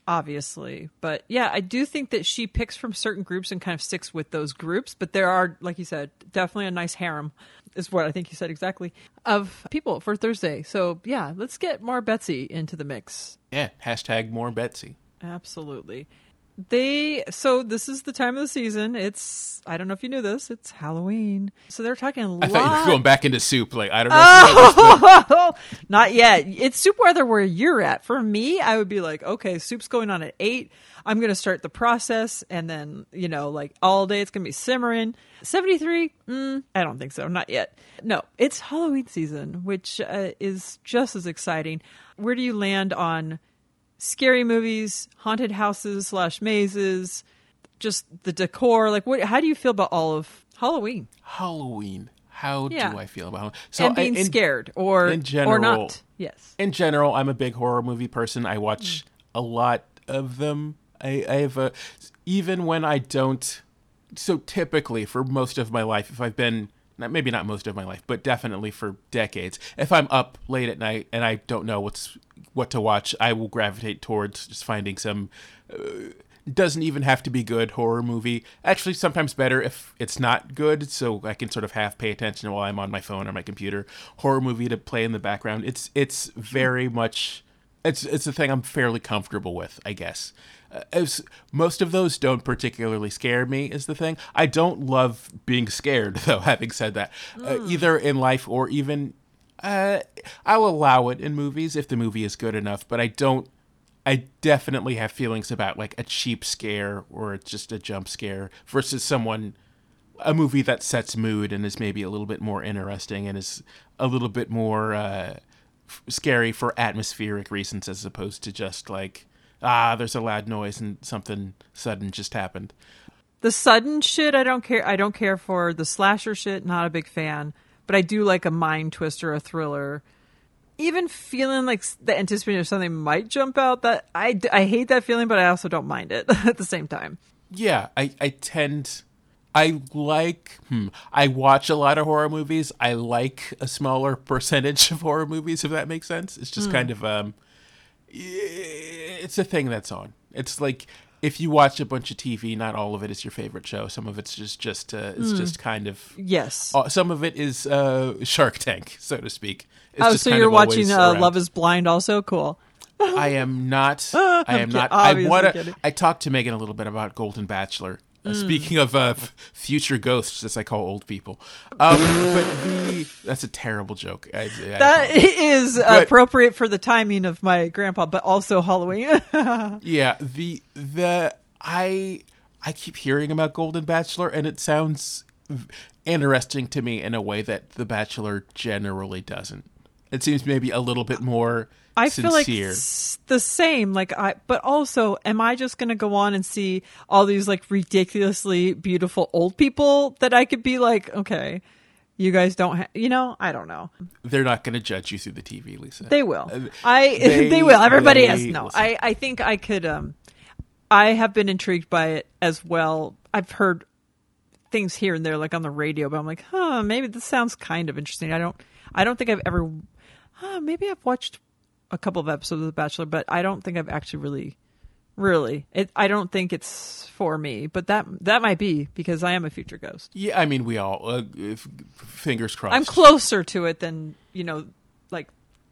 Speaker 2: obviously, but yeah, I do think that she picks from certain groups and kind of sticks with those groups. But there are, like you said, definitely a nice harem. Is what I think you said exactly of people for Thursday. So yeah, let's get more Betsy into the mix.
Speaker 1: Yeah, hashtag more Betsy.
Speaker 2: Absolutely. They so this is the time of the season. It's I don't know if you knew this. It's Halloween, so they're talking a
Speaker 1: I
Speaker 2: lot.
Speaker 1: thought you were going back into soup. Like I don't know. know this, but-
Speaker 2: Not yet. It's soup weather where you're at. For me, I would be like, okay, soup's going on at eight. I'm going to start the process, and then you know, like all day, it's going to be simmering. Seventy three? Mm, I don't think so. Not yet. No, it's Halloween season, which uh, is just as exciting. Where do you land on scary movies, haunted houses slash mazes, just the decor? Like, what? How do you feel about all of Halloween
Speaker 1: Halloween. How
Speaker 2: Yeah.
Speaker 1: do I feel about Halloween? So
Speaker 2: and being
Speaker 1: I- in,
Speaker 2: scared, or
Speaker 1: in
Speaker 2: or
Speaker 1: general-
Speaker 2: not? Yes.
Speaker 1: in general, I'm a big horror movie person. I watch
Speaker 2: Mm.
Speaker 1: a lot of them. I, I have a even when I don't. So typically, for most of my life, if I've been maybe not most of my life, but definitely for decades, if I'm up late at night and I don't know what's what to watch, I will gravitate towards just finding some. Uh, doesn't even have to be good horror movie. Actually, sometimes better if it's not good, so I can sort of half pay attention while I'm on my phone or my computer. Horror movie to play in the background. It's it's very much it's it's a thing I'm fairly comfortable with, I guess. Uh, as most of those don't particularly scare me is the thing. I don't love being scared though. Having said that, uh, either in life or even uh, I'll allow it in movies if the movie is good enough, but I don't. I definitely have feelings about like a cheap scare or it's just a jump scare versus someone a movie that sets mood and is maybe a little bit more interesting and is a little bit more uh, f- scary for atmospheric reasons as opposed to just like ah there's a loud noise and something sudden just happened
Speaker 2: The sudden shit, I don't care. I don't care for the slasher shit. Not a big fan, but I do like a mind twister, a thriller. Even feeling like the anticipation of something might jump out. That I, I hate that feeling, but I also don't mind it at the same time.
Speaker 1: yeah i i tend i like hmm, i watch a lot of horror movies i like a smaller percentage of horror movies if that makes sense it's just kind of um it's a thing that's on it's like if you watch a bunch of tv not all of it is your favorite show some of it's just just uh, it's just kind of
Speaker 2: Yes.
Speaker 1: uh, some of it is uh shark tank so to speak it's
Speaker 2: oh, so you're watching uh. Love Is Blind, also cool.
Speaker 1: I am not. I am not. I want to. I talked to Megan a little bit about Golden Bachelor. Uh,
Speaker 2: Mm.
Speaker 1: speaking of uh, f- future ghosts, as I call old people, um, but the that's a terrible joke. I, I
Speaker 2: That is
Speaker 1: But-
Speaker 2: appropriate for the timing of my grandpa, but also Halloween.
Speaker 1: yeah. The the I I keep hearing about Golden Bachelor, and it sounds interesting to me in a way that The Bachelor generally doesn't. It seems maybe a little bit more
Speaker 2: I
Speaker 1: sincere.
Speaker 2: feel like it's the same. Like I, but also, am I just going to go on and see all these like ridiculously beautiful old people that I could be like, okay, you guys don't, ha-, you know, I don't know.
Speaker 1: They're not going to judge you through the TV, Lisa.
Speaker 2: They will.
Speaker 1: Uh,
Speaker 2: I
Speaker 1: they-
Speaker 2: they, will. Everybody
Speaker 1: they-
Speaker 2: has no.
Speaker 1: listen.
Speaker 2: I I think I could. Um, I have been intrigued by it as well. I've heard things here and there, like on the radio, but I'm like, huh, maybe this sounds kind of interesting. I don't. I don't think I've ever. Huh, maybe I've watched a couple of episodes of The Bachelor, but I don't think I've actually really, really. It. I don't think it's for me, but that that might be because I am a future ghost.
Speaker 1: Yeah, I mean, we all uh, if, fingers crossed.
Speaker 2: I'm closer to it than you know, like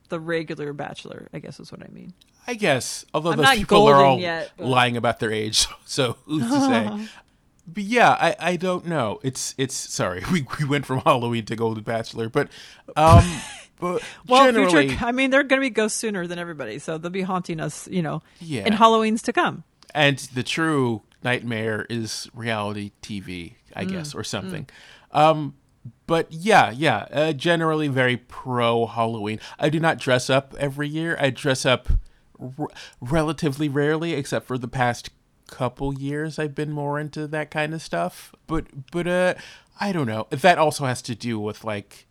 Speaker 2: the regular Bachelor. I guess is what I mean.
Speaker 1: I guess, although
Speaker 2: I'm
Speaker 1: those people are all
Speaker 2: yet, but-
Speaker 1: lying about their age, so who's to say? But yeah, I, I don't know. It's it's sorry we, we went from Halloween to Golden Bachelor, but um, but
Speaker 2: Well,
Speaker 1: generally,
Speaker 2: future. I mean, they're going to be ghosts sooner than everybody, so they'll be haunting us, you know,
Speaker 1: Yeah.
Speaker 2: in Halloween's to come.
Speaker 1: and the true nightmare is reality TV, I
Speaker 2: Mm,
Speaker 1: guess, or something. Um, but yeah, yeah, uh, generally very pro Halloween. I do not dress up every year. I dress up r- relatively rarely, except for the past couple years. I've been more into that kind of stuff. But but uh, I don't know. That also has to do with like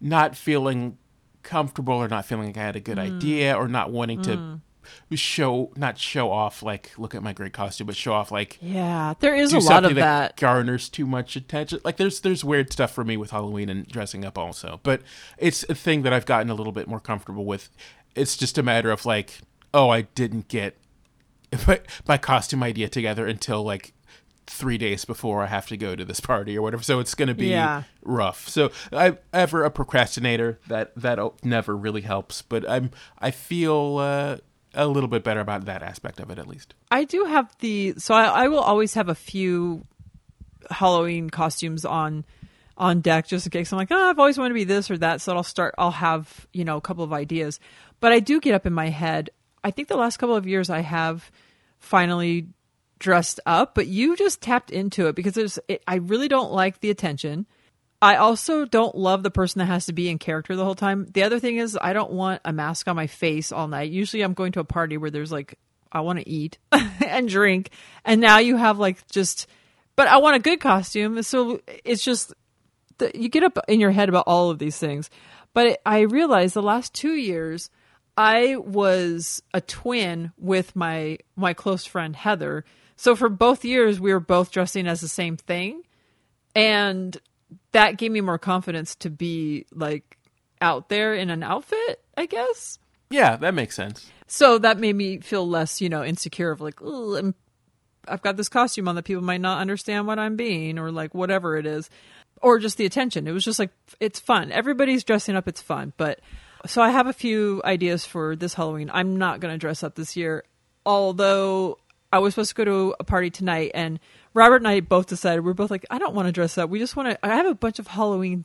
Speaker 1: not feeling comfortable or not feeling like I had a good
Speaker 2: Mm.
Speaker 1: idea or not wanting to show not show off like look at my great costume but show off like
Speaker 2: Yeah, there is a lot of that.
Speaker 1: garners too much attention like there's there's weird stuff for me with halloween and dressing up also but it's a thing that i've gotten a little bit more comfortable with it's just a matter of like oh i didn't get my, my costume idea together until like three days before I have to go to this party or whatever. So it's going to be
Speaker 2: Yeah.
Speaker 1: rough. So I'm ever a procrastinator. That that never really helps. But I'm I feel uh, a little bit better about that aspect of it, at least.
Speaker 2: I do have the so I, I will always have a few Halloween costumes on on deck just in case I'm like, oh, I've always wanted to be this or that. So I'll start. I'll have you know a couple of ideas, but I do get up in my head. I think the last couple of years I have finally dressed up, but you just tapped into it because there's. It, I really don't like the attention. I also don't love the person that has to be in character the whole time. The other thing is I don't want a mask on my face all night. Usually I'm going to a party where there's like I want to eat and drink and now you have like just but I want a good costume. So it's just the, you get up in your head about all of these things. But it, I realized the last 2 years I was a twin with my my close friend Heather. So for both years we were both dressing as the same thing. And that gave me more confidence to be like out there in an outfit, I guess.
Speaker 1: Yeah, that makes sense.
Speaker 2: So that made me feel less, you know, insecure of like, I'm, I've got this costume on that people might not understand what I'm being or like whatever it is, or just the attention. It was just like it's fun. Everybody's dressing up. It's fun. But so I have a few ideas for this Halloween. I'm not going to dress up this year, although I was supposed to go to a party tonight and Robert and I both decided we're both like, I don't want to dress up. We just want to. I have a bunch of Halloween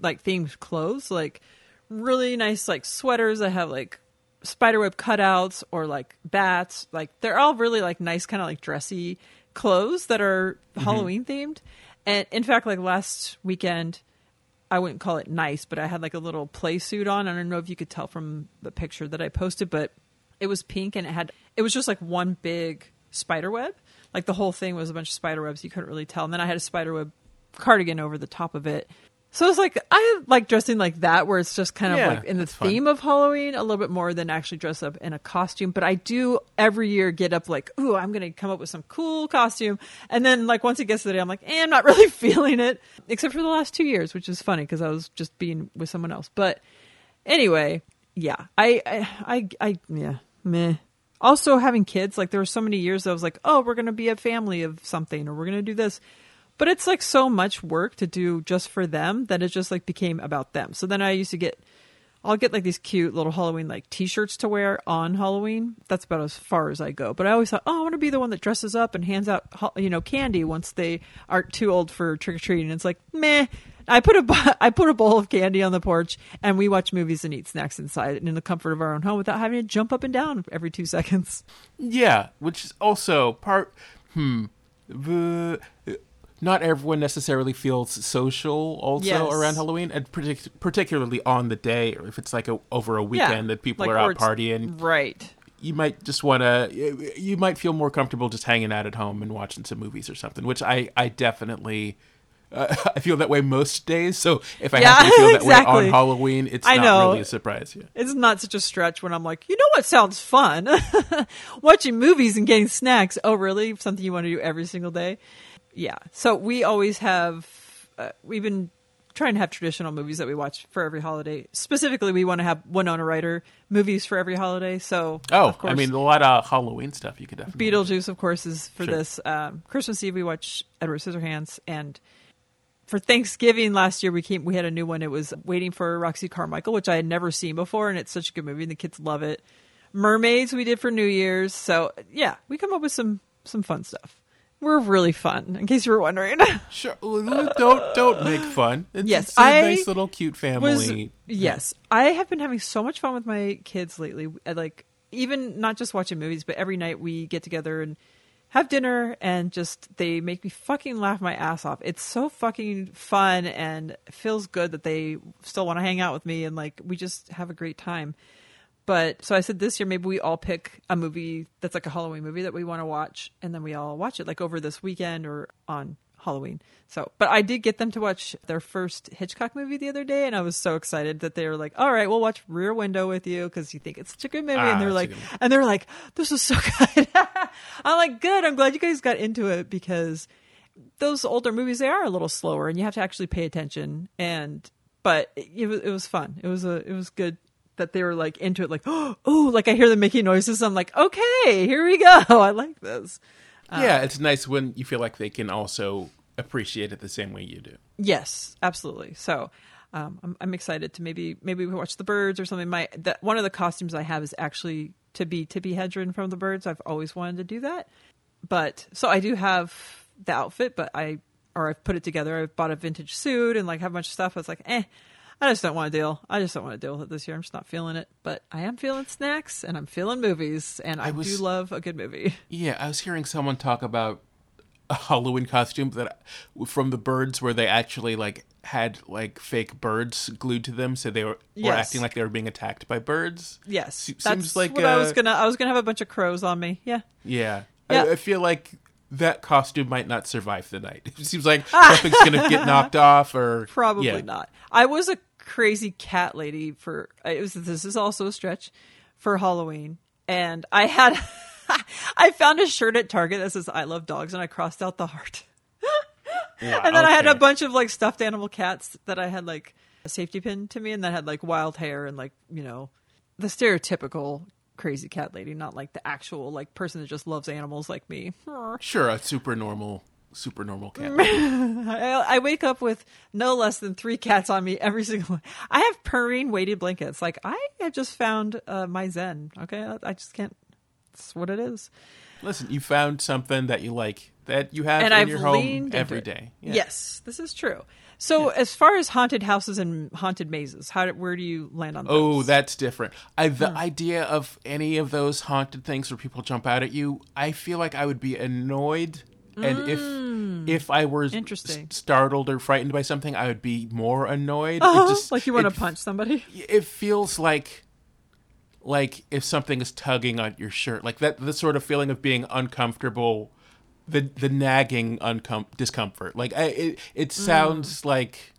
Speaker 2: like themed clothes, like really nice like sweaters. I have like spiderweb cutouts or like bats. Like they're all really like nice, kind of like dressy clothes that are mm-hmm. Halloween themed. And in fact, like last weekend, I wouldn't call it nice, but I had like a little play suit on. I don't know if you could tell from the picture that I posted, but it was pink and it had it was just like one big spider web. Like the whole thing was a bunch of spider webs. You couldn't really tell. And then I had a spider web cardigan over the top of it. So it's like I like dressing like that, where it's just kind of
Speaker 1: Yeah,
Speaker 2: like in the
Speaker 1: that's fun.
Speaker 2: theme of Halloween a little bit more than actually dress up in a costume. But I do every year get up like, ooh, I'm gonna come up with some cool costume, and then like once it gets to the day, I'm like, eh, I'm not really feeling it, except for the last two years, which is funny because I was just being with someone else. But anyway, yeah, I, I, I, I yeah, meh. Also, having kids, like there were so many years I was like, oh, we're gonna be a family of something, or we're gonna do this. But it's like so much work to do just for them that it just like became about them. So then I used to get, I'll get like these cute little Halloween like T-shirts to wear on Halloween. That's about as far as I go. But I always thought, oh, I want to be the one that dresses up and hands out, you know, candy once they aren't too old for trick or treating. It's like, meh. I put a I put a bowl of candy on the porch and we watch movies and eat snacks inside and in the comfort of our own home without having to jump up and down every two seconds.
Speaker 1: Yeah, which is also part. Hmm. The, not everyone necessarily feels social also
Speaker 2: Yes.
Speaker 1: around Halloween, and partic- particularly on the day, or if it's like a, over a weekend that people
Speaker 2: Like,
Speaker 1: are out partying.
Speaker 2: Right.
Speaker 1: You might just want to. You might feel more comfortable just hanging out at home and watching some movies or something. Which I I definitely. Uh, I feel that way most days, so if I
Speaker 2: Yeah,
Speaker 1: happen to feel that way on Halloween, it's
Speaker 2: I
Speaker 1: not
Speaker 2: know.
Speaker 1: really a surprise. Yeah.
Speaker 2: It's not such a stretch when I'm like, you know what sounds fun? Watching movies and getting snacks. Oh, really? Something you want to do every single day? Yeah. So we always have, uh, we've been trying to have traditional movies that we watch for every holiday. Specifically, we want to have Winona Ryder movies for every holiday. So,
Speaker 1: Oh,
Speaker 2: of course,
Speaker 1: I mean, a lot of Halloween stuff you could definitely.
Speaker 2: Beetlejuice, of course, is for
Speaker 1: Sure.
Speaker 2: this. Um, Christmas Eve, we watch Edward Scissorhands, and for Thanksgiving last year, we came. We had a new one. It was Waiting for Roxy Carmichael, which I had never seen before, and it's such a good movie, and the kids love it. Mermaids, we did for New Year's. So yeah, we come up with some some fun stuff. We're really fun, in case you were wondering.
Speaker 1: Sure. Don't don't make fun. It's,
Speaker 2: Yes,
Speaker 1: it's a
Speaker 2: I
Speaker 1: nice little cute family.
Speaker 2: was yes i have been having so much fun with my kids lately I like even not just watching movies but every night we get together and have dinner and just they make me fucking laugh my ass off. It's so fucking fun and feels good that they still want to hang out with me and like we just have a great time. But so I said this year maybe we all pick a movie that's like a Halloween movie that we want to watch and then we all watch it like over this weekend or on Halloween. So, but I did get them to watch their first Hitchcock movie the other day and I was so excited that they were like, "All right, we'll watch Rear Window with you cuz you think it's such a good movie."
Speaker 1: Ah,
Speaker 2: and they're like and they're like, "This is so good." I'm like, "Good. I'm glad you guys got into it because those older movies they are a little slower and you have to actually pay attention and but it, it was it was fun it was a it was good that they were like into it like oh like i hear them making noises i'm like okay here we go i like this
Speaker 1: yeah, it's nice when you feel like they can also appreciate it the same way you do.
Speaker 2: yes absolutely so um, I'm, I'm excited to maybe maybe we watch the birds or something. My that one of the costumes I have is actually to be Tippi Hedren from the birds. I've always wanted to do that, but so I do have the outfit, but I or I've put it together. I've bought a vintage suit and like have a bunch of stuff. I was like, eh, I just don't want to deal. I just don't want to deal with it this year. I'm just not feeling it. But I am feeling snacks and I'm feeling movies, and I,
Speaker 1: was-
Speaker 2: do love a good movie.
Speaker 1: Yeah, I was hearing someone talk about a Halloween costume that from the birds where they actually like had like fake birds glued to them, so they were, were acting like they were being attacked by birds.
Speaker 2: Yes,
Speaker 1: Se-
Speaker 2: that's
Speaker 1: seems like,
Speaker 2: what I was
Speaker 1: uh,
Speaker 2: gonna. I was gonna have a bunch of crows on me. Yeah.
Speaker 1: Yeah.
Speaker 2: Yeah.
Speaker 1: I, I feel like that costume might not survive the night. It seems like something's gonna get knocked off or
Speaker 2: Probably
Speaker 1: yeah.
Speaker 2: not. I was a crazy cat lady for it was this is also a stretch for Halloween and I had I found a shirt at Target that says I love dogs and I crossed out the heart.
Speaker 1: Wow,
Speaker 2: And then I had a bunch of like stuffed animal cats that I had like a safety pin to me and that had like wild hair and like, you know, the stereotypical crazy cat lady, not like the actual like person that just loves animals like me.
Speaker 1: Sure, a super normal, super normal cat.
Speaker 2: I, I wake up with no less than three cats on me every single. I have purring weighted blankets. Like I have just found uh, my zen. Okay, I, I just can't. It's what it is.
Speaker 1: Listen, you found something that you like that you have
Speaker 2: and
Speaker 1: in
Speaker 2: I've
Speaker 1: your home every day. Yeah.
Speaker 2: Yes, this is true. So as far as haunted houses and haunted mazes, how where do you land on?
Speaker 1: Oh, that's different. I the
Speaker 2: Hmm.
Speaker 1: idea of any of those haunted things where people jump out at you, I feel like I would be annoyed, and if if I were s-
Speaker 2: Hmm.
Speaker 1: Startled or frightened by something, I would be more annoyed.
Speaker 2: Uh-huh,
Speaker 1: just-
Speaker 2: like you want to punch somebody.
Speaker 1: it feels like like if something is tugging on your shirt like that the sort of feeling of being uncomfortable the the nagging uncom- discomfort like I, it it
Speaker 2: Mm.
Speaker 1: sounds like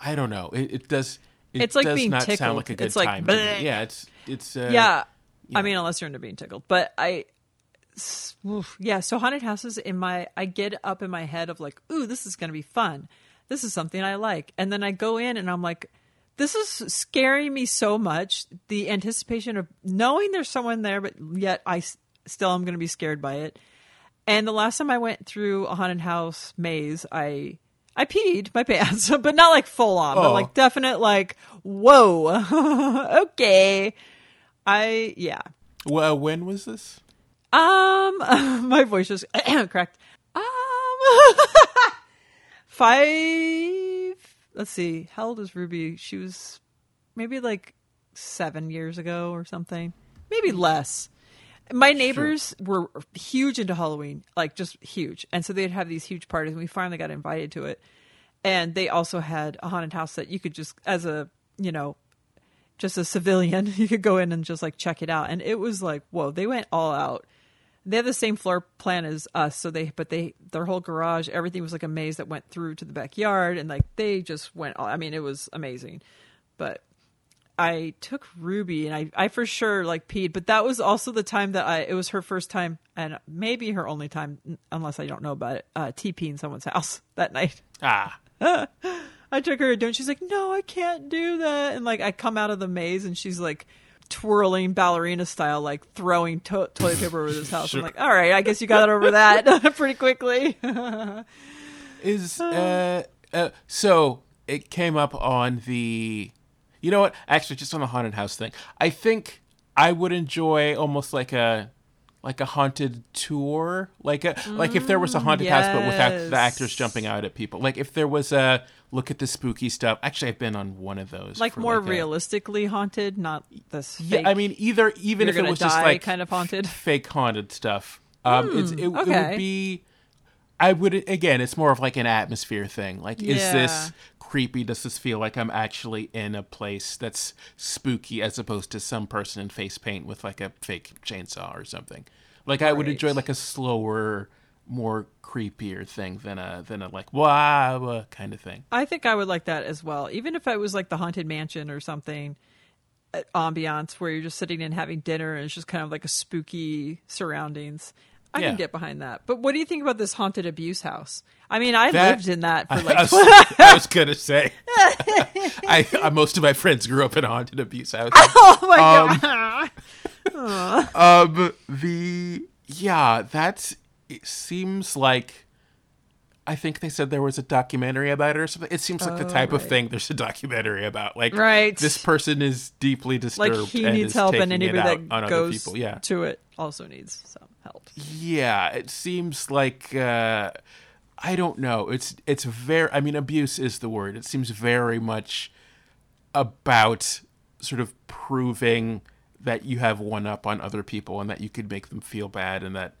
Speaker 1: i don't know it, it does it
Speaker 2: It's like
Speaker 1: does
Speaker 2: being
Speaker 1: not
Speaker 2: tickled.
Speaker 1: sound like a good
Speaker 2: It's like,
Speaker 1: time yeah it's it's uh,
Speaker 2: yeah. I mean, unless you're into being tickled, but I, s- oof, yeah. So haunted houses in my, I get up in my head of like, ooh, this is gonna be fun. This is something I like, and then I go in and I'm like, this is scaring me so much. The anticipation of knowing there's someone there, but yet I s- still am gonna be scared by it. And the last time I went through a haunted house maze, I. I peed my pants, but not like full on, but
Speaker 1: Oh.
Speaker 2: like definite like, whoa, okay. I yeah.
Speaker 1: well when was this
Speaker 2: Um, my voice just cracked. Um, five. Let's see. How old is Ruby? She was maybe like seven years ago or something. Maybe less. My neighbors were huge into Halloween, like just huge, and so they'd have these huge parties. And we finally got invited to it, and they also had a haunted house that you could just, as a you know, just a civilian, you could go in and just like check it out. And it was like, whoa, they went all out. They have the same floor plan as us, so they but they their whole garage, everything was like a maze that went through to the backyard, and like they just went. All, I mean, it was amazing. But I took Ruby, and I I for sure like peed. But that was also the time that I it was her first time, and maybe her only time, unless I don't know about it. Uh, TP in someone's house that night.
Speaker 1: ah
Speaker 2: I took her to do it. and She's like, no, I can't do that. And like, I come out of the maze and she's like twirling ballerina style, like throwing to- toilet paper over this house.
Speaker 1: Sure.
Speaker 2: I'm like, all right, I guess you got over that pretty quickly.
Speaker 1: is uh, uh so it came up on the you know what actually just on the haunted house thing i think i would enjoy almost like a like a haunted tour like a like if there was a haunted house but without the actors jumping out at people like if there was a look at the spooky stuff actually i've been on one of those
Speaker 2: like more
Speaker 1: a-
Speaker 2: realistically haunted, not this
Speaker 1: yeah,
Speaker 2: fake.
Speaker 1: I mean, either even if it was just like
Speaker 2: kind of haunted.
Speaker 1: fake haunted stuff, um, it's, it, it would be. I would again. It's more of like an atmosphere thing. Like, is this creepy? Does this feel like I'm actually in a place that's spooky, as opposed to some person in face paint with like a fake chainsaw or something? Like, I would enjoy like a slower, more creepier thing than a than a like wah, wah kind of thing.
Speaker 2: I think I would like that as well. Even if it was like the haunted mansion or something, uh, ambiance where you're just sitting and having dinner and it's just kind of like a spooky surroundings. I
Speaker 1: Yeah.
Speaker 2: can get behind that. But what do you think about this haunted abuse house? I mean, I
Speaker 1: That-
Speaker 2: lived in that for like
Speaker 1: I was, I was gonna say, I, I most of my friends grew up in haunted abuse houses.
Speaker 2: Oh my god.
Speaker 1: Um, the yeah, that's it seems like I think they said there was a documentary about it or something. It seems like the type of thing there's a documentary about. Like,
Speaker 2: Right.
Speaker 1: this person is deeply disturbed.
Speaker 2: like he
Speaker 1: and
Speaker 2: needs
Speaker 1: is
Speaker 2: help and anybody that goes.
Speaker 1: Yeah,
Speaker 2: to it also needs some help
Speaker 1: yeah. It seems like uh, I don't know. It's it's very. I mean, abuse is the word. It seems very much about sort of proving that you have one up on other people and that you could make them feel bad and that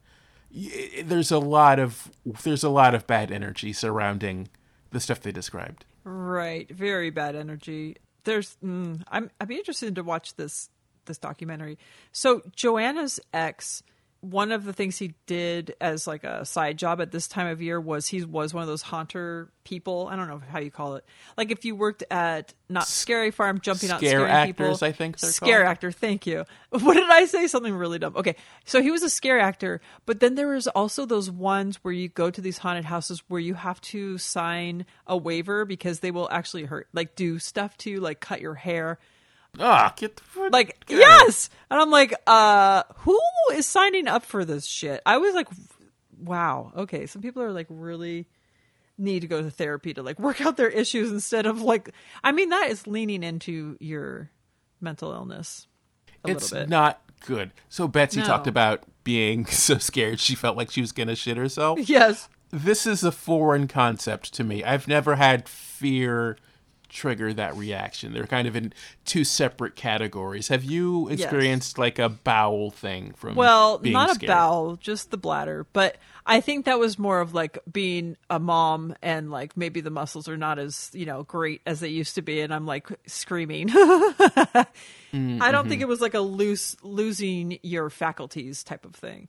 Speaker 1: there's a lot of there's a lot of bad energy surrounding the stuff they described.
Speaker 2: Right, very bad energy. There's, mm, I'm, I'd be interested to watch this this documentary. So Joanna's ex, one of the things he did as like a side job at this time of year was he was one of those haunter people. I don't know how you call it. Like if you worked at not Scary Farm, jumping out,
Speaker 1: Scare actors,
Speaker 2: people.
Speaker 1: I think they're
Speaker 2: scare
Speaker 1: called.
Speaker 2: actor. Thank you. What did I say? Something really dumb. Okay, so he was a scare actor, but then there was also those ones where you go to these haunted houses where you have to sign a waiver because they will actually hurt, like do stuff to you, like cut your hair.
Speaker 1: Ah, get the fuck-
Speaker 2: Like
Speaker 1: out
Speaker 2: yes, and I'm like, uh, who is signing up for this shit? I was like, wow, okay, some people are like really need to go to therapy to like work out their issues instead of like, I mean, that is leaning into your mental illness a
Speaker 1: it's
Speaker 2: little bit.
Speaker 1: not good. So Betsy
Speaker 2: No.
Speaker 1: talked about being so scared she felt like she was gonna shit herself.
Speaker 2: yes.
Speaker 1: this is a foreign concept to me. I've never had fear trigger that reaction. They're kind of in two separate categories. Have you experienced like a bowel thing from
Speaker 2: Well, not
Speaker 1: scared?
Speaker 2: a bowel, just the bladder. But I think that was more of like being a mom and like maybe the muscles are not as, you know, great as they used to be. And I'm like screaming. Mm, I don't mm-hmm. think it was like a loose, losing your faculties type of thing.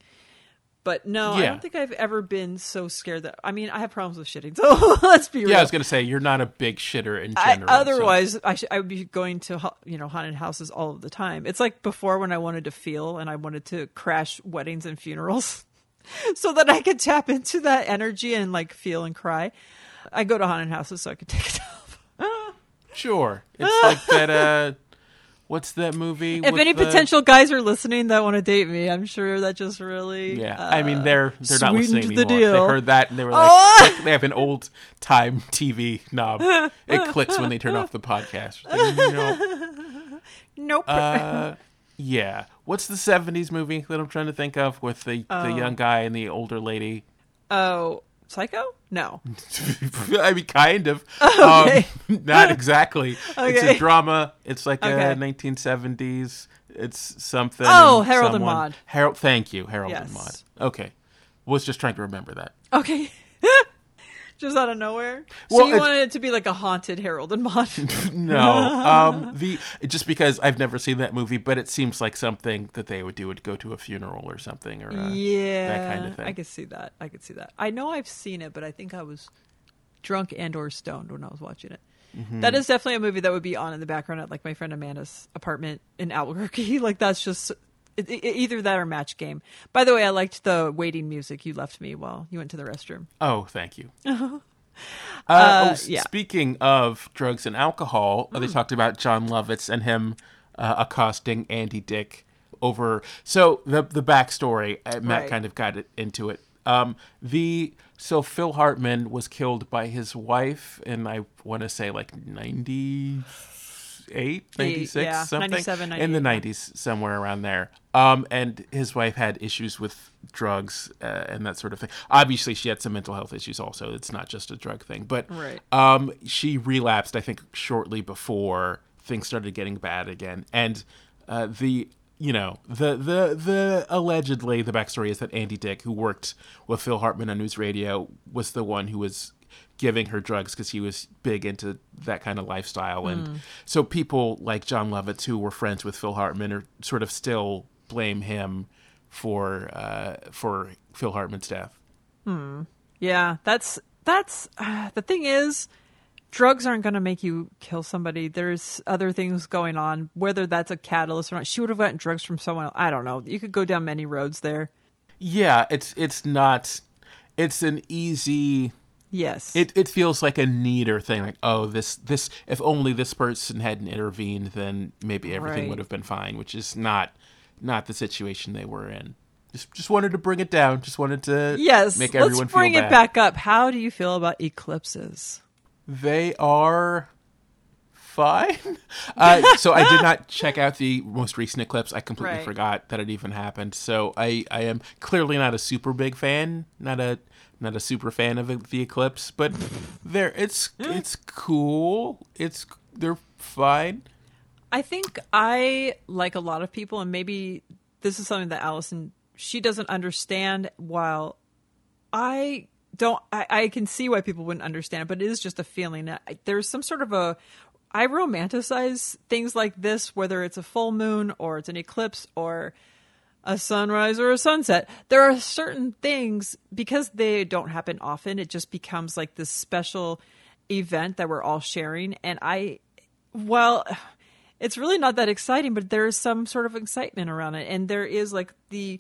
Speaker 2: But no, I don't think I've ever been so scared that. I mean, I have problems with shitting, so let's be real.
Speaker 1: Yeah, I was gonna say you're not a big shitter in
Speaker 2: I,
Speaker 1: general. so-
Speaker 2: otherwise, I, sh- I would be going to you know haunted houses all of the time. It's like before when I wanted to feel and I wanted to crash weddings and funerals, so that I could tap into that energy and like feel and cry. I go to haunted houses so I could take it off.
Speaker 1: sure, it's like that. uh What's that movie?
Speaker 2: if any
Speaker 1: the-
Speaker 2: potential guys are listening that want to date me, I'm sure that just really
Speaker 1: Yeah,
Speaker 2: uh,
Speaker 1: I mean they're they're not listening
Speaker 2: the deal.
Speaker 1: They heard that and they were like,
Speaker 2: Oh!
Speaker 1: they have an old time TV knob. It clicks when they turn off the podcast. Like, no.
Speaker 2: nope.
Speaker 1: Uh, yeah. What's the '70s movie that I'm trying to think of with the the young guy and the older lady?
Speaker 2: oh, Psycho? No.
Speaker 1: I mean, kind of.
Speaker 2: Okay.
Speaker 1: Um, not exactly. okay. It's a drama. It's like
Speaker 2: Okay.
Speaker 1: a 1970s. It's something.
Speaker 2: Oh, Harold and Maude.
Speaker 1: Harold. Thank you, Harold and Maude. Okay. Was just trying to remember that.
Speaker 2: Okay. Just out of nowhere.
Speaker 1: Well,
Speaker 2: so you wanted it to be like a haunted Harold and Maude.
Speaker 1: No, um, the just because I've never seen that movie, but it seems like something that they would do would go to a funeral or something, or uh,
Speaker 2: yeah,
Speaker 1: that kind of thing.
Speaker 2: I could see that. I could see that. I know I've seen it, but I think I was drunk and or stoned when I was watching it.
Speaker 1: Mm-hmm.
Speaker 2: That is definitely a movie that would be on in the background at like my friend Amanda's apartment in Albuquerque. like that's just it, it- either that or Match Game. By the way, I liked the waiting music you left me while you went to the restroom.
Speaker 1: Oh, thank you. Uh,
Speaker 2: Uh,
Speaker 1: oh,
Speaker 2: yeah.
Speaker 1: Speaking of drugs and alcohol, uh, they
Speaker 2: Mm.
Speaker 1: talked about Jon Lovitz and him uh, accosting Andy Dick over. So the the backstory, uh, Matt
Speaker 2: Right.
Speaker 1: kind of got it, into it. Um, the so Phil Hartman was killed by his wife, and I want to say like ninety eight, ninety six,
Speaker 2: yeah,
Speaker 1: something
Speaker 2: 97,
Speaker 1: in the nineties, somewhere around there. Um, and his wife had issues with drugs uh, and that sort of thing. Obviously, she had some mental health issues. Also, it's not just a drug thing. But
Speaker 2: Right.
Speaker 1: um, she relapsed, I think, shortly before things started getting bad again. And uh, the you know the the the allegedly the backstory is that Andy Dick, who worked with Phil Hartman on News Radio, was the one who was giving her drugs because he was big into that kind of lifestyle. And so people like Jon Lovitz, who were friends with Phil Hartman, are sort of still blame him for uh, for Phil Hartman's death. Hmm.
Speaker 2: Yeah, that's that's uh, the thing is drugs aren't going to make you kill somebody. There's other things going on, whether that's a catalyst or not. She would have gotten drugs from someone else. I don't know. You could go down many roads there.
Speaker 1: Yeah, it's it's not. It's an easy.
Speaker 2: Yes.
Speaker 1: It it feels like a neater thing. Like oh, this this if only this person hadn't intervened, then maybe everything
Speaker 2: Right.
Speaker 1: would have been fine. Which is not not the situation they were in. Just just wanted to bring it down. Just wanted to
Speaker 2: Yes,
Speaker 1: make
Speaker 2: let's
Speaker 1: everyone
Speaker 2: bring it back up. How do you feel about eclipses?
Speaker 1: They are fine. Uh, so I did not check out the most recent eclipse. I completely
Speaker 2: Right.
Speaker 1: forgot that it even happened. So I, I am clearly not a super big fan. Not a not a super fan of the eclipse, but there it's it's cool. It's they're fine.
Speaker 2: I think I, like a lot of people, and maybe this is something that Allison she doesn't understand. While I don't, I, I can see why people wouldn't understand, but it is just a feeling. that There's some sort of a. I romanticize things like this, whether it's a full moon or it's an eclipse or a sunrise or a sunset. There are certain things because they don't happen often. It just becomes like this special event that we're all sharing. And I, well, it's really not that exciting, but there is some sort of excitement around it. And there is like the,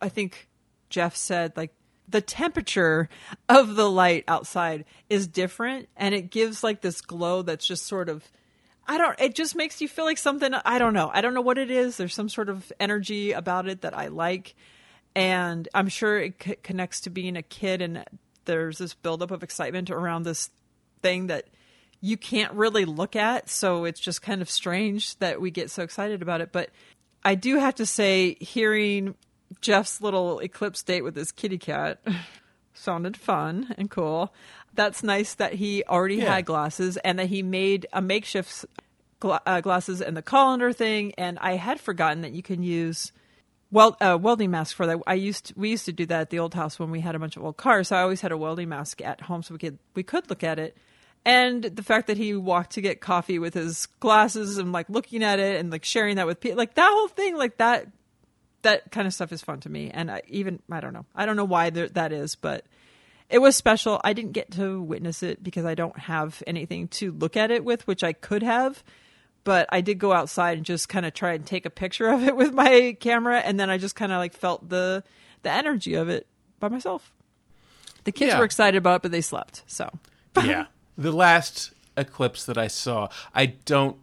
Speaker 2: I think Jeff said, like the temperature of the light outside is different and it gives like this glow that's just sort of I don't it just makes you feel like something I don't know. I don't know what it is. There's some sort of energy about it that I like and I'm sure it c- connects to being a kid and there's this buildup of excitement around this thing that you can't really look at so it's just kind of strange that we get so excited about it but I do have to say hearing Jeff's little eclipse date with his kitty cat sounded fun and cool. That's nice that he already
Speaker 1: Yeah.
Speaker 2: had glasses and that he made a makeshift gla- uh, glasses and the colander thing. And I had forgotten that you can use well uh, welding mask for that. I used to, we used to do that at the old house when we had a bunch of old cars. So I always had a welding mask at home so we could we could look at it. And the fact that he walked to get coffee with his glasses and like looking at it and like sharing that with people, like that whole thing, like that that kind of stuff is fun to me. And I even I don't know, I don't know why there, that is, but it was special. I didn't get to witness it because I don't have anything to look at it with, which I could have. But I did go outside and just kind of try and take a picture of it with my camera, and then I just kind of like felt the the energy of it by myself. The kids
Speaker 1: Yeah.
Speaker 2: were excited about it, but they slept. So
Speaker 1: yeah. The last eclipse that I saw, I don't.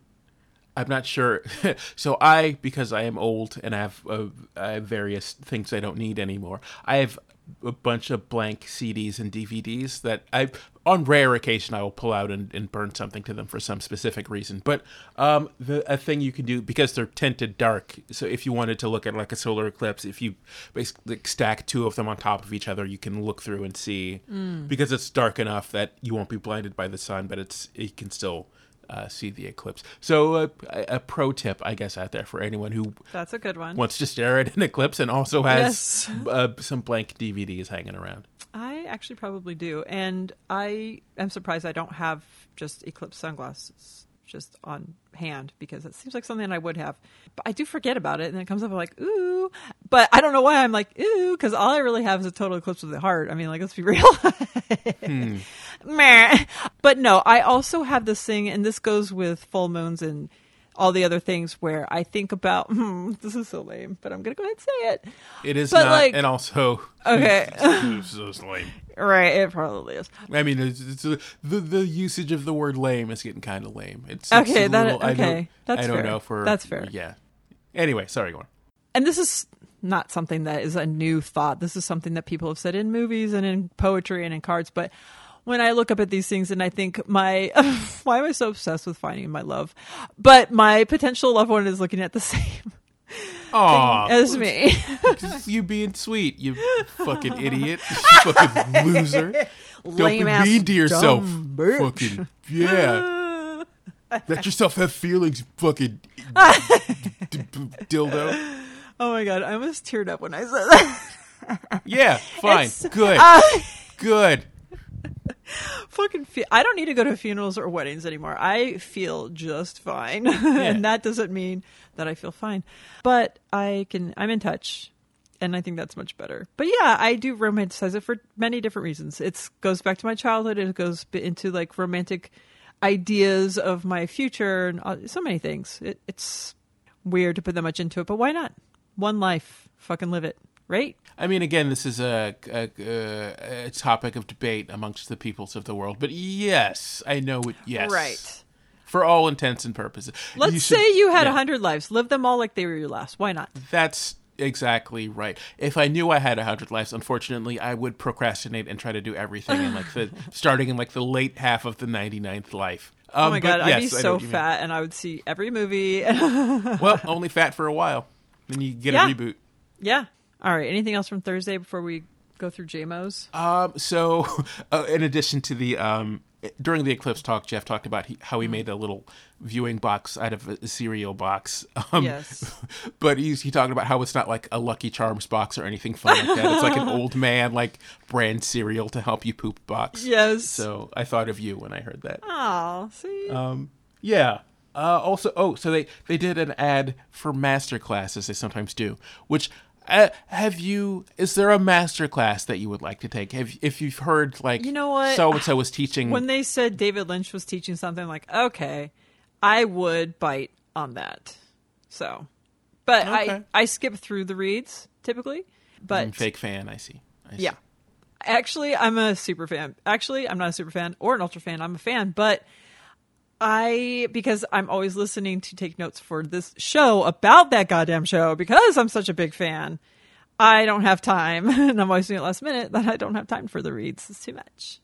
Speaker 1: I'm not sure. so I, because I am old and I have, uh, I have various things I don't need anymore. I have a bunch of blank CDs and DVDs that I, on rare occasion, I will pull out and, and burn something to them for some specific reason. But um, the a thing you can do because they're tinted dark. So if you wanted to look at like a solar eclipse, if you basically stack two of them on top of each other, you can look through and see because it's dark enough that you won't be blinded by the sun, but it's you can still uh, see the eclipse. So uh, a, pro tip, I guess, out there for anyone who
Speaker 2: that's a good one.
Speaker 1: wants to stare at an eclipse and also has
Speaker 2: Yes.
Speaker 1: uh, some blank DVDs hanging around.
Speaker 2: I actually probably do, and I am surprised I don't have just eclipse sunglasses just on hand because it seems like something I would have. But I do forget about it, and then it comes up I'm like ooh, but I don't know why I'm like ooh because all I really have is a total eclipse of the heart. I mean, like let's be real. Meh. But no, I also have this thing, and this goes with full moons and all the other things where I think about. Hmm, this is so lame, but I'm gonna go ahead and say it.
Speaker 1: It is
Speaker 2: But,
Speaker 1: not,
Speaker 2: like-
Speaker 1: and also
Speaker 2: Okay.
Speaker 1: so lame.
Speaker 2: Right, it probably is.
Speaker 1: I mean, it's, it's, the the usage of the word "lame" is getting kind of lame. It's,
Speaker 2: Okay,
Speaker 1: it's a
Speaker 2: that-
Speaker 1: little, I
Speaker 2: okay,
Speaker 1: don't,
Speaker 2: that's
Speaker 1: I don't
Speaker 2: fair.
Speaker 1: know for
Speaker 2: That's fair.
Speaker 1: Yeah. Anyway, sorry, go on.
Speaker 2: and this is not something that is a new thought. This is something that people have said in movies and in poetry and in cards. But when I look up at these things and I think my, why am I so obsessed with finding my love? But my potential loved one is looking at the same
Speaker 1: Aw,
Speaker 2: as me.
Speaker 1: you being sweet, you fucking idiot, you fucking loser. Don't be
Speaker 2: Lame
Speaker 1: mean to yourself,
Speaker 2: bitch.
Speaker 1: fucking yeah. Let yourself have feelings, you fucking dildo.
Speaker 2: Oh my god, I almost teared up when I said that.
Speaker 1: Yeah, fine,
Speaker 2: It's-
Speaker 1: good,
Speaker 2: uh,
Speaker 1: good.
Speaker 2: Fucking fe- I don't need to go to funerals or weddings anymore. I feel just fine. and that doesn't mean that I feel fine. But I can I'm in touch and I think that's much better. But yeah, I do romanticize it for many different reasons. It goes back to my childhood, it goes into like romantic ideas of my future and uh, so many things. It, it's weird to put that much into it, but why not? One life, fucking live it, right?
Speaker 1: I mean, again, this is a, a, a, topic of debate amongst the peoples of the world. But yes, I know it. Yes,
Speaker 2: Right.
Speaker 1: For all intents and purposes,
Speaker 2: Let's
Speaker 1: You should-
Speaker 2: say you had a
Speaker 1: yeah.
Speaker 2: hundred lives, live them all like they were your last. Why not?
Speaker 1: That's exactly right. If I knew I had a hundred lives, unfortunately, I would procrastinate and try to do everything in like the starting in like the late half of the 99th life.
Speaker 2: Oh
Speaker 1: Um,
Speaker 2: my
Speaker 1: but
Speaker 2: god, I'd be
Speaker 1: yes, I know
Speaker 2: so
Speaker 1: you mean.
Speaker 2: fat, and I would see every movie.
Speaker 1: Well, only fat for a while. Then you get
Speaker 2: Yeah.
Speaker 1: a reboot.
Speaker 2: yeah. All right. Anything else from Thursday before we go through JMOs?
Speaker 1: Um, so, uh, in addition to the um, during the eclipse talk, Jeff talked about he, how he made a little viewing box out of a, cereal box. Um,
Speaker 2: Yes.
Speaker 1: but he's he talking about how it's not like a Lucky Charms box or anything fun like that. It's like an old man like brand cereal to help you poop box.
Speaker 2: Yes.
Speaker 1: So I thought of you when I heard that.
Speaker 2: Oh, see.
Speaker 1: Um, yeah. Uh, also, oh, so they they did an ad for master classes. They sometimes do. Which uh, have you? Is there a master class that you would like to take? Have if you've heard like
Speaker 2: You know what?
Speaker 1: so and so was teaching?
Speaker 2: when they said David Lynch was teaching something, like, okay, I would bite on that. So, but I
Speaker 1: Okay.
Speaker 2: I skip through the reads typically. But
Speaker 1: I'm fake fan. I see. I see.
Speaker 2: yeah, actually, I'm a super fan. Actually, I'm not a super fan or an ultra fan. I'm a fan, but I because I'm always listening to take notes for this show about that goddamn show because I'm such a big fan. I don't have time, and I'm always doing it last minute. That I don't have time for the reads. It's too much.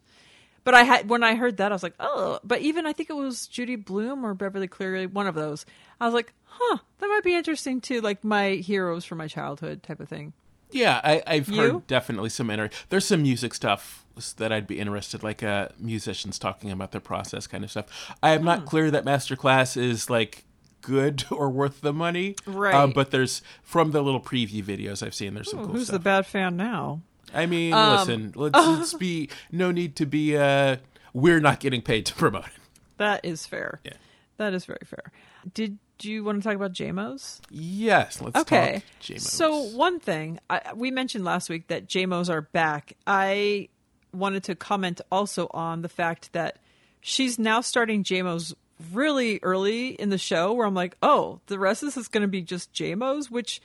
Speaker 2: But I had when I heard that, I was like, oh. But even I think it was Judy Blume or Beverly Cleary, one of those. I was like, huh, that might be interesting too, like my heroes from my childhood type of thing.
Speaker 1: Yeah, I, I've
Speaker 2: You?
Speaker 1: heard definitely some inter- There's some music stuff that I'd be interested, like uh, musicians talking about their process, kind of stuff. I am
Speaker 2: Hmm.
Speaker 1: not clear that masterclass is like good or worth the money,
Speaker 2: Right.
Speaker 1: Um, but there's from the little preview videos I've seen, there's some
Speaker 2: Oh,
Speaker 1: cool
Speaker 2: who's
Speaker 1: stuff.
Speaker 2: the bad fan now?
Speaker 1: I mean,
Speaker 2: Um,
Speaker 1: listen, let's, let's be no need to be. uh We're not getting paid to promote it.
Speaker 2: That is fair.
Speaker 1: Yeah.
Speaker 2: That is very fair. Did you want to talk about JMOs?
Speaker 1: Yes, let's
Speaker 2: Okay.
Speaker 1: talk. JMOs.
Speaker 2: So one thing I, we mentioned last week that JMOs are back. I wanted to comment also on the fact that she's now starting JMOs really early in the show, where I'm like, oh, the rest of this is going to be just JMOs, which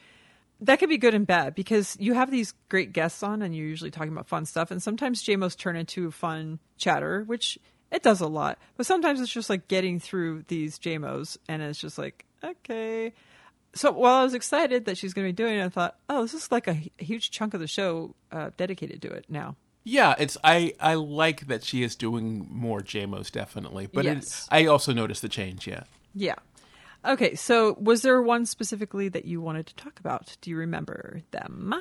Speaker 2: that could be good and bad because you have these great guests on and you're usually talking about fun stuff, and sometimes JMOs turn into fun chatter, which it does a lot. But sometimes it's just like getting through these JMOs, and it's just like, okay. So while I was excited that she's going to be doing it, I thought, oh, this is like a, huge chunk of the show uh, dedicated to it now.
Speaker 1: Yeah, it's I I like that she is doing more JMOs definitely, but
Speaker 2: Yes.
Speaker 1: it, I also noticed the change. Yeah.
Speaker 2: Yeah. Okay, so was there one specifically that you wanted to talk about? Do you remember them?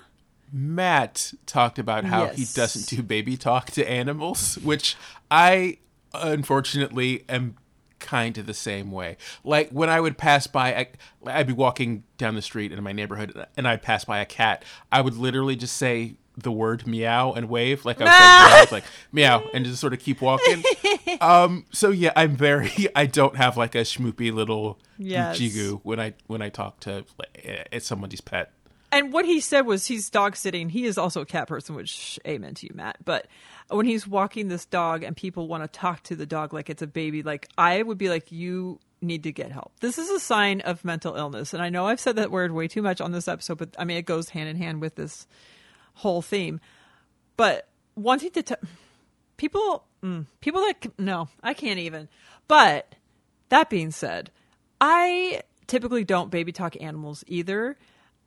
Speaker 1: Matt talked about how he doesn't do baby talk to animals, which I unfortunately am kind of the same way. Like when I would pass by, I, I'd be walking down the street in my neighborhood and I'd pass by a cat. I would literally just say the word meow and wave like I was, like meow and just sort of keep walking. um. So yeah, I'm very. I don't have like a schmoopy little
Speaker 2: Yes.
Speaker 1: jigu when I when I talk to like, eh, somebody's pet.
Speaker 2: And what he said was he's dog sitting. He is also a cat person, which amen to you, Matt. But when he's walking this dog and people want to talk to the dog like it's a baby, like I would be like, you need to get help. This is a sign of mental illness. And I know I've said that word way too much on this episode, but I mean, it goes hand in hand with this whole theme. But wanting to t- people, mm, people that no, I can't even. But that being said, I typically don't baby talk animals either.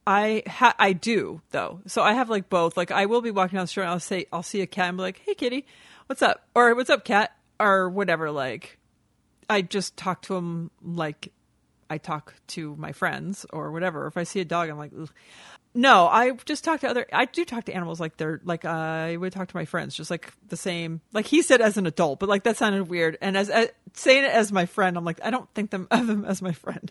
Speaker 2: I ha- I do though, so I have like both. Like I will be walking down the street, and I'll say I'll see a cat and be like, "Hey, kitty, what's up?" or "What's up, cat?" or whatever. Like I just talk to him like I talk to my friends or whatever. If I see a dog, I'm like, Ugh. No, I just talk to other. I do talk to animals like they're like I would talk to my friends, just like the same. Like he said as an adult, but like that sounded weird. And as, as saying it as my friend, I'm like I don't think them of him as my friend,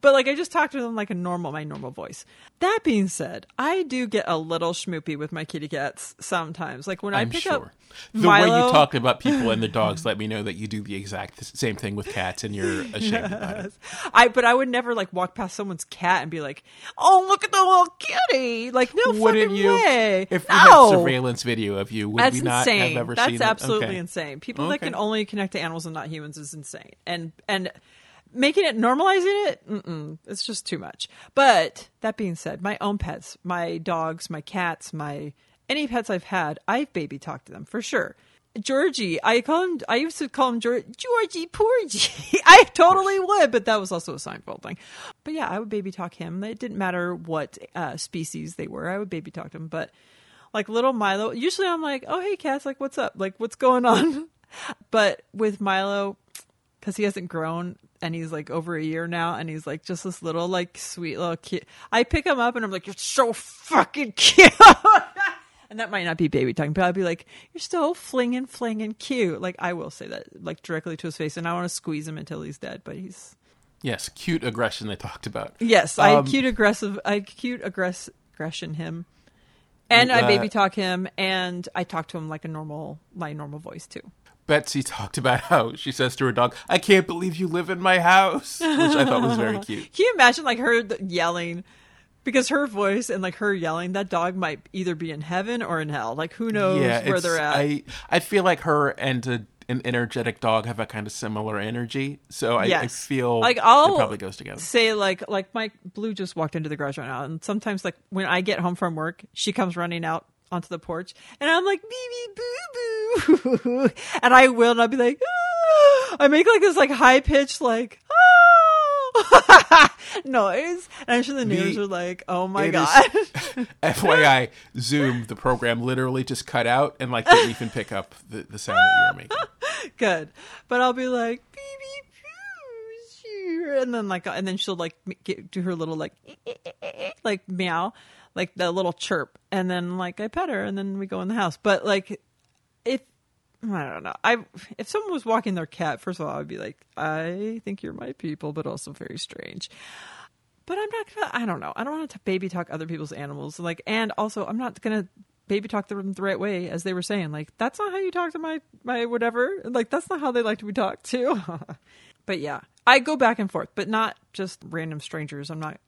Speaker 2: but like I just talk to them like a normal, my normal voice. That being said, I do get a little schmoopy with my kitty cats sometimes. Like when I
Speaker 1: I'm
Speaker 2: pick
Speaker 1: sure.
Speaker 2: up
Speaker 1: The way you talk about people and the dogs let me know that you do the exact same thing with cats and you're ashamed about it.
Speaker 2: I but I would never like walk past someone's cat and be like, "Oh, look at the little kitty!" Like, no
Speaker 1: Wouldn't
Speaker 2: fucking
Speaker 1: you?
Speaker 2: way.
Speaker 1: If we
Speaker 2: no.
Speaker 1: had surveillance video of you, would
Speaker 2: That's
Speaker 1: we not
Speaker 2: insane.
Speaker 1: have ever
Speaker 2: That's
Speaker 1: seen
Speaker 2: absolutely
Speaker 1: it? Okay.
Speaker 2: insane. People that can only connect to animals and not humans is insane. And and making it normalizing it, mm-mm, it's just too much. But that being said, my own pets, my dogs, my cats, my any pets I've had, I've baby talked to them for sure. Georgie. I call him. I used to call him Geor- Georgie Porgy. I totally would, but that was also a Seinfeld thing. But yeah, I would baby talk him. It didn't matter what uh, species they were. I would baby talk them. But like little Milo, usually I'm like, "Oh hey, Cass, like what's up? Like what's going on?" but with Milo, because he hasn't grown and he's like over a year now and he's like just this little like sweet little cute. I pick him up and I'm like, "You're so fucking cute." And that might not be baby talking, but I'd be like, "You're so flinging, flinging cute." Like I will say that, like directly to his face, and I want to squeeze him until he's dead. But he's
Speaker 1: Yes, cute aggression they talked about.
Speaker 2: yes, I
Speaker 1: Um,
Speaker 2: cute aggressive, I cute aggress aggression him, and I
Speaker 1: Uh,
Speaker 2: baby talk him, and I talk to him like a normal, my normal voice too.
Speaker 1: Betsy talked about how she says to her dog, "I can't believe you live in my house," which I thought was very cute.
Speaker 2: Can you imagine like her yelling? Because her voice and like her yelling, that dog might either be in heaven or in hell. Like who knows
Speaker 1: yeah,
Speaker 2: where they're at.
Speaker 1: I I feel like her and a, an energetic dog have a kind of similar energy, so I, I feel
Speaker 2: Like,
Speaker 1: it
Speaker 2: I'll-
Speaker 1: probably goes together.
Speaker 2: say like like my blue just walked into the garage right now and sometimes like when i get home from work she comes running out onto the porch and i'm like bee boo boo and i will and i'll be like "Ah." i make like this like high pitched like "Ah." noise? And i'm sure the neighbors
Speaker 1: The-
Speaker 2: are like oh my god.
Speaker 1: Is- FYI, Zoom, the program literally just cut out and like didn't even pick up the, the sound that you were making.
Speaker 2: good. But i'll be like bee bee boo and then like and then she'll like get, do her little like like meow like the little chirp. And then like i pet her and then we go in the house. But like if i don't know. I if someone was walking their cat first of all i'd be like i think you're my people but also very strange. But i'm not gonna i don't know. I don't want to baby talk other people's animals like and also i'm not gonna baby talk them the right way as they were saying like that's not how you talk to my my whatever. Like that's not how they like to be talked to. But yeah i go back and forth but not just random strangers. I'm not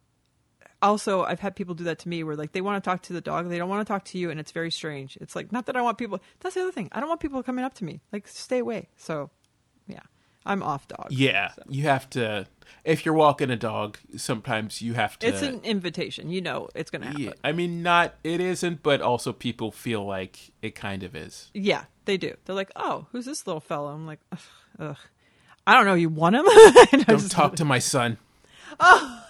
Speaker 2: also i've had people do that to me where like they want to talk to the dog they don't want to talk to you and it's very strange it's like not that i want people that's the other thing i don't want people coming up to me like stay away so yeah i'm off dog
Speaker 1: Yeah, you have to. If you're walking a dog, sometimes you have to.
Speaker 2: it's an invitation you know it's gonna happen
Speaker 1: Yeah, I mean, not it isn't, but also people feel like it kind of is.
Speaker 2: Yeah, they do. They're like, "Oh, who's this little fella?" I'm like, ugh, ugh. I don't know. You want him?
Speaker 1: Don't talk to my son. Oh.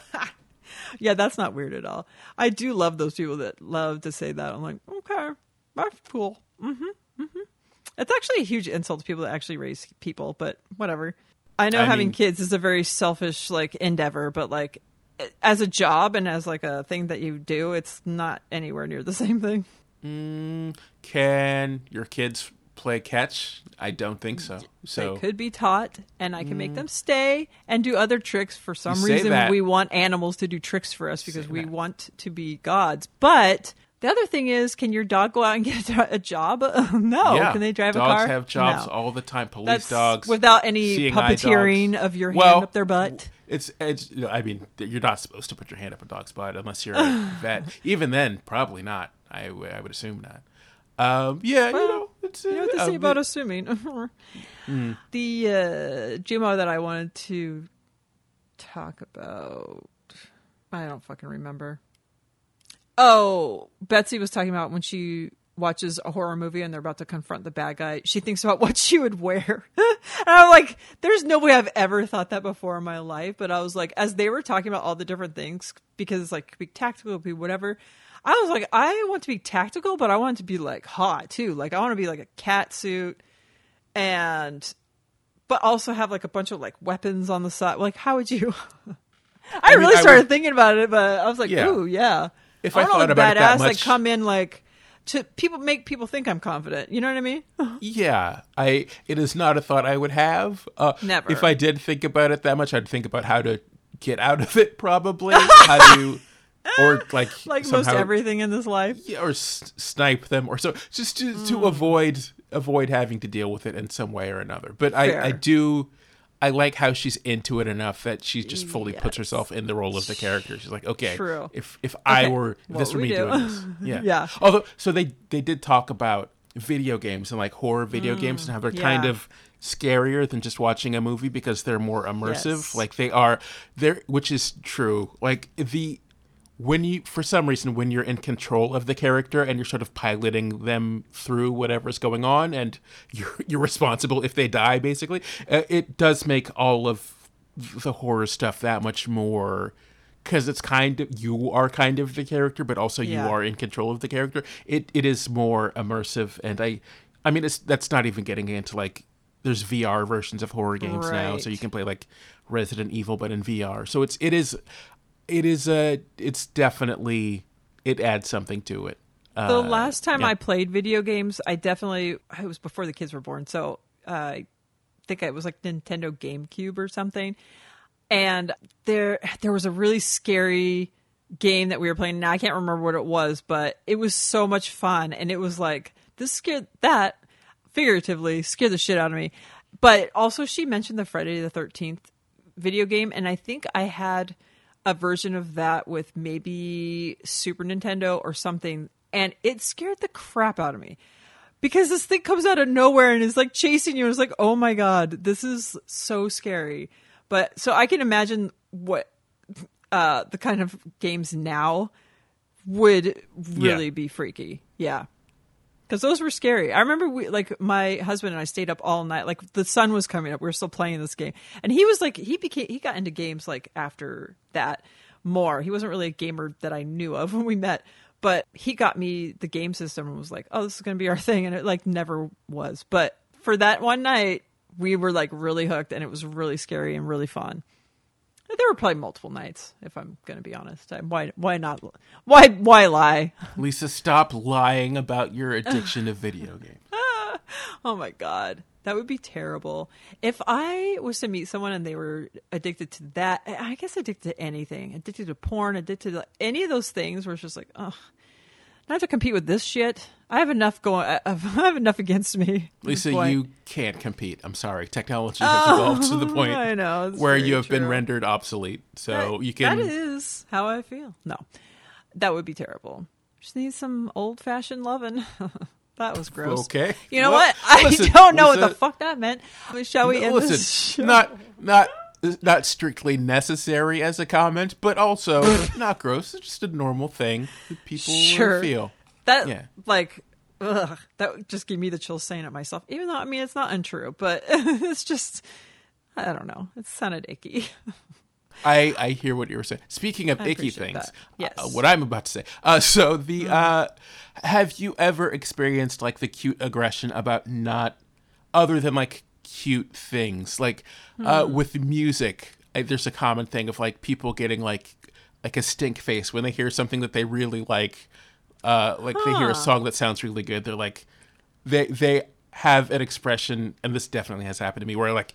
Speaker 2: Yeah, that's not weird at all. I do love those people that love to say that. I'm like, okay, that's cool. Mm-hmm. Mm-hmm. It's actually a huge insult to people that actually raise people, but whatever. I know
Speaker 1: I
Speaker 2: having
Speaker 1: mean-
Speaker 2: kids is a very selfish like endeavor, but like as a job and as like a thing that you do, it's not anywhere near the same thing.
Speaker 1: Can your kids play catch? I don't think so. So
Speaker 2: they could be taught, and I can make them stay and do other tricks. For some
Speaker 1: Mm. You say
Speaker 2: reason,
Speaker 1: that.
Speaker 2: we want animals to do tricks for us because we want to be gods. But the other thing is, can your dog go out and get a, a job? no.
Speaker 1: yeah,
Speaker 2: Can they drive
Speaker 1: dogs
Speaker 2: a car?
Speaker 1: Dogs have jobs
Speaker 2: No.
Speaker 1: all the time. Police
Speaker 2: That's
Speaker 1: dogs
Speaker 2: without any
Speaker 1: seeing eye
Speaker 2: puppeteering
Speaker 1: dogs.
Speaker 2: of your
Speaker 1: Well,
Speaker 2: hand up their butt.
Speaker 1: It's it's. I mean, you're not supposed to put your hand up a dog's butt unless you're a vet. Even then, probably not. I, w- I would assume not. Um, yeah,
Speaker 2: Well,
Speaker 1: you know,
Speaker 2: You know what they say
Speaker 1: a
Speaker 2: about assuming.
Speaker 1: Hmm.
Speaker 2: The uh, Jumo that I wanted to talk about, I don't fucking remember. Oh, Betsy was talking about when she watches a horror movie and they're about to confront the bad guy. She thinks about what she would wear. and I'm like, there's no way I've ever thought that before in my life. But I was like, as they were talking about all the different things, because it's like, could be tactical, could be whatever. I was like, I want to be tactical, but I want to be like hot too. Like I want to be like a cat suit and but also have like a bunch of like weapons on the side. Like how would you I,
Speaker 1: mean,
Speaker 2: really
Speaker 1: I
Speaker 2: started
Speaker 1: would-
Speaker 2: thinking about it, but I was like,
Speaker 1: Yeah.
Speaker 2: ooh, yeah.
Speaker 1: If
Speaker 2: I
Speaker 1: I thought about it that
Speaker 2: badass, like come in like to people make people think I'm confident. You know what I mean?
Speaker 1: Yeah, I. It is not a thought I would have. Uh,
Speaker 2: Never.
Speaker 1: If I did think about it that much, I'd think about how to get out of it. Probably how to, or like
Speaker 2: like
Speaker 1: somehow,
Speaker 2: most everything in this life.
Speaker 1: yeah, or s- snipe them, or so just to
Speaker 2: Mm.
Speaker 1: to avoid avoid having to deal with it in some way or another. But I I do. I like how she's into it enough that she just fully puts herself in the role of the character. She's like, okay,
Speaker 2: True.
Speaker 1: if if I
Speaker 2: Okay,
Speaker 1: were this were me
Speaker 2: do.
Speaker 1: doing this, yeah,
Speaker 2: Yeah.
Speaker 1: Although, so they they did talk about video games and like horror video games and how they're kind
Speaker 2: Mm,
Speaker 1: of scarier than just watching a movie because they're more immersive.
Speaker 2: Yes.
Speaker 1: Like they are, they're which is true. Like the when you for some reason when you're in control of the character and you're sort of piloting them through whatever's going on and you're you're responsible if they die basically uh, it does make all of the horror stuff that much more because it's kind of you are kind of the character but also
Speaker 2: Yeah.
Speaker 1: you are in control of the character. It it is more immersive and i i mean it's that's not even getting into like there's vr versions of horror games now so you can play like resident evil but in vr so it's it is it is a it's definitely it adds something to it
Speaker 2: The
Speaker 1: Uh,
Speaker 2: last time
Speaker 1: yeah.
Speaker 2: I played video games, I definitely it was before the kids were born, so uh, I think it was like Nintendo GameCube or something. And there there was a really scary game that we were playing. Now I can't remember what it was, but it was so much fun, and it was like this scared that figuratively scared the shit out of me. But also, she mentioned the Friday the Thirteenth video game, and I think I had a version of that with maybe Super Nintendo or something, and it scared the crap out of me because this thing comes out of nowhere and is like chasing you. And it's like, oh my god, this is so scary. But so I can imagine what uh, the kind of games now would really
Speaker 1: Yeah.
Speaker 2: be freaky. Yeah. Because those were scary. I remember we like my husband and I stayed up all night. Like the sun was coming up. We were still playing this game, and he was like he became he got into games like after that more. He wasn't really a gamer that I knew of when we met, but he got me the game system and was like, "Oh, this is going to be our thing," and it like never was. But for that one night, we were like really hooked, and it was really scary and really fun. There were probably multiple nights, if I'm going to be honest. I, why why not? Why why lie?
Speaker 1: lisa stop lying about your addiction to video games
Speaker 2: Oh my god. That would be terrible. If I was to meet someone and they were addicted to that, I guess addicted to anything, addicted to porn, addicted to any of those things where it's just like, oh, I have to compete with this shit. I have enough going. Uh, I I have enough against me.
Speaker 1: Lisa, you can't compete. I'm sorry. Technology has oh, evolved to the point
Speaker 2: I know,
Speaker 1: where you have been rendered obsolete. So
Speaker 2: That-
Speaker 1: you can.
Speaker 2: That is how I feel. No, that would be terrible. Just need some old fashioned loving. that was gross.
Speaker 1: Okay.
Speaker 2: You know
Speaker 1: Well,
Speaker 2: what? I
Speaker 1: listen,
Speaker 2: don't know what the fuck that meant. Shall we end
Speaker 1: Listen,
Speaker 2: this show?
Speaker 1: not not not strictly necessary as a comment, but also not gross. It's just a normal thing that people
Speaker 2: Sure.
Speaker 1: feel.
Speaker 2: That
Speaker 1: Yeah.
Speaker 2: like ugh, that just gave me the chills saying it myself. Even though I mean it's not untrue, but it's just I don't know. It sounded icky.
Speaker 1: I, I hear what you were saying. Speaking of
Speaker 2: I
Speaker 1: icky things,
Speaker 2: that. Yes.
Speaker 1: Uh, what I'm about to say. Uh, so the uh, have you ever experienced like the cute aggression about not other than like cute things like uh,
Speaker 2: Hmm.
Speaker 1: with music? I, there's a common thing of like people getting like like a stink face when they hear something that they really like. Uh, like they hear a song that sounds really good. They're like they they have an expression, and this definitely has happened to me, where like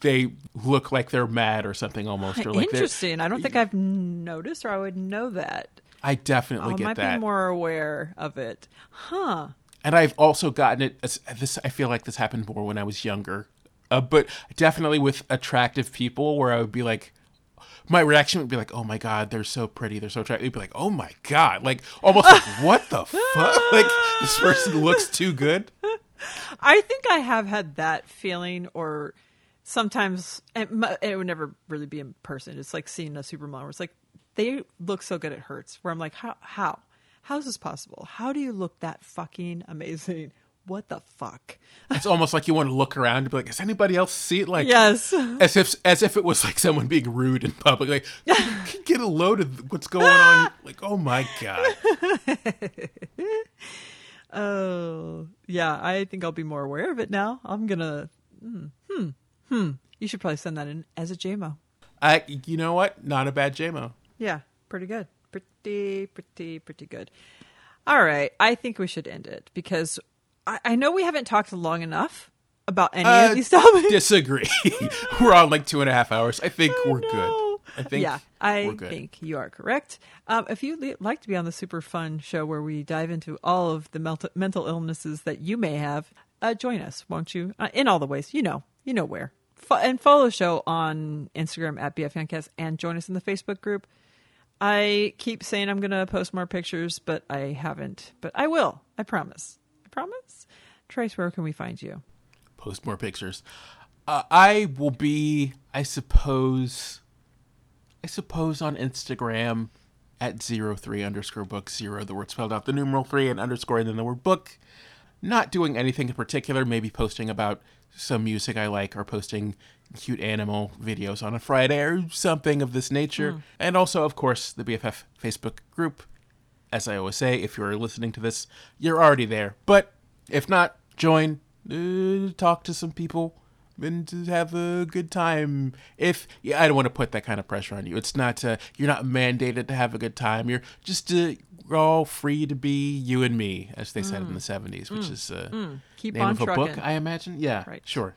Speaker 1: they look like they're mad or something almost, or like
Speaker 2: Interesting. I don't think I've noticed or I would know that.
Speaker 1: I definitely
Speaker 2: I
Speaker 1: get
Speaker 2: might
Speaker 1: that.
Speaker 2: be more aware of it. Huh.
Speaker 1: and I've also gotten it. as- This I feel like this happened more when I was younger, uh, but definitely with attractive people, where I would be like, my reaction would be like, "Oh my god, they're so pretty, they're so attractive." It'd be like, "Oh my god," like almost like, "What the fuck?" Like this person looks too good.
Speaker 2: I think I have had that feeling, or sometimes it, it would never really be in person. It's like seeing a supermodel. Where it's like they look so good it hurts. Where I'm like, how how how is this possible? How do you look that fucking amazing? What the fuck?
Speaker 1: It's almost like you want to look around and be like, "Does anybody else see it?" Like,
Speaker 2: Yes.
Speaker 1: as if as if it was like someone being rude in public. Like, get a load of what's going on? Like, oh my god.
Speaker 2: Oh, yeah. I think I'll be more aware of it now. I'm gonna. Hmm. Hmm. hmm. You should probably send that in as a JMO.
Speaker 1: I, you know what? Not a bad JMO.
Speaker 2: Yeah, pretty good. Pretty, pretty, pretty good. All right. I think we should end it because I, I know we haven't talked long enough about any
Speaker 1: Uh,
Speaker 2: of these topics.
Speaker 1: Disagree. we're on like two and a half hours. I think we're
Speaker 2: No.
Speaker 1: good. I think
Speaker 2: yeah, I think you are correct. Um, if you'd like to be on the super fun show where we dive into all of the mental illnesses that you may have, uh, join us, won't you? Uh, in all the ways, you know, you know where. Fo- and follow the show on Instagram at BFNcast and join us in the Facebook group. I keep saying I'm going to post more pictures, but I haven't. But I will. I promise. Promise. Tryce, where can we find you?
Speaker 1: Post more pictures. Uh, I will be, I suppose, I suppose on Instagram at zero three underscore book zero, the word spelled out, the numeral three, and underscore, and then the word book. Not doing anything in particular, maybe posting about some music I like or posting cute animal videos on a Friday or something of this nature. And also, of course, the BFF Facebook group. As I always say, if you're listening to this, you're already there. But if not, join, uh, talk to some people, and have a good time. If yeah, I don't want to put that kind of pressure on you. It's not uh, you're not mandated to have a good time. You're just uh, we're all free to be you and me, as they said in the '70s, which is uh,
Speaker 2: Keep
Speaker 1: name
Speaker 2: on
Speaker 1: of a book. I imagine. Yeah,
Speaker 2: Right.
Speaker 1: sure.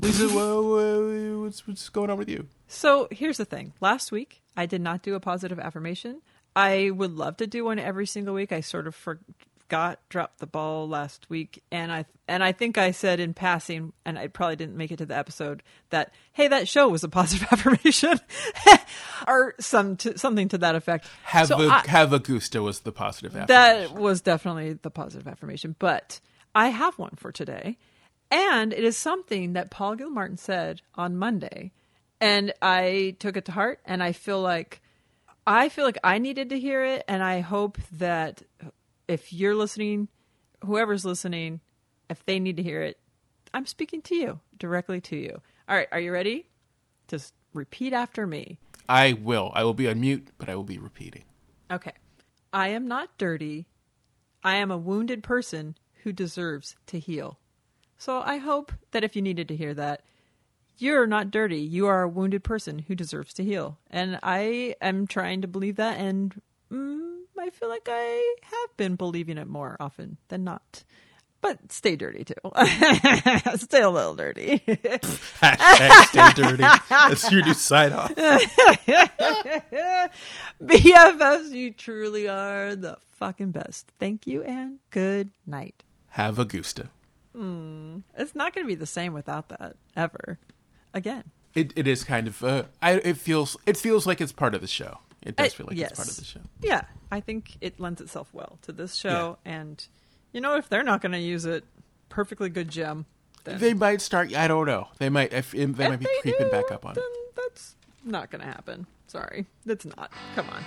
Speaker 1: Lisa, wha- wha- what's what's going on with you?
Speaker 2: So here's the thing. Last week, I did not do a positive affirmation. I would love to do one every single week. I sort of forgot, dropped the ball last week, and I and I think I said in passing, and I probably didn't make it to the episode that hey, that show was a positive affirmation, or some to, something to that effect.
Speaker 1: Have
Speaker 2: So
Speaker 1: a
Speaker 2: I-
Speaker 1: have a gusto was the positive affirmation.
Speaker 2: that was definitely the positive affirmation. But I have one for today. And it is something that Paul Gilmartin said on Monday. And I took it to heart and I feel like I feel like I needed to hear it and I hope that if you're listening, whoever's listening, if they need to hear it, I'm speaking to you, directly to you. All right, are you ready? Just repeat after me.
Speaker 1: I will. I will be on mute, but I will be repeating.
Speaker 2: Okay. I am not dirty. I am a wounded person who deserves to heal. So I hope that if you needed to hear that, you're not dirty. You are a wounded person who deserves to heal. And I am trying to believe that, and mm, I feel like I have been believing it more often than not. But stay dirty too. stay a little dirty.
Speaker 1: Hashtag stay dirty. That's your new sign off.
Speaker 2: BFFs, you truly are the fucking best. Thank you and good night.
Speaker 1: Have a gusto.
Speaker 2: It's not going to be the same without that ever. Again.
Speaker 1: It it is kind of uh, I it feels it feels like it's part of the show. It does
Speaker 2: Uh,
Speaker 1: feel like
Speaker 2: yes.
Speaker 1: it's part of the show.
Speaker 2: Yeah, I think it lends itself well to this show. And, you know, if they're not going to use it, perfectly good gem. Then
Speaker 1: They might start. I don't know. They might. If, they
Speaker 2: if
Speaker 1: might be
Speaker 2: they
Speaker 1: creeping
Speaker 2: do,
Speaker 1: back up on
Speaker 2: then
Speaker 1: it.
Speaker 2: that's not going to happen. Sorry. That's not. Come on.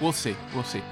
Speaker 1: We'll see. We'll see.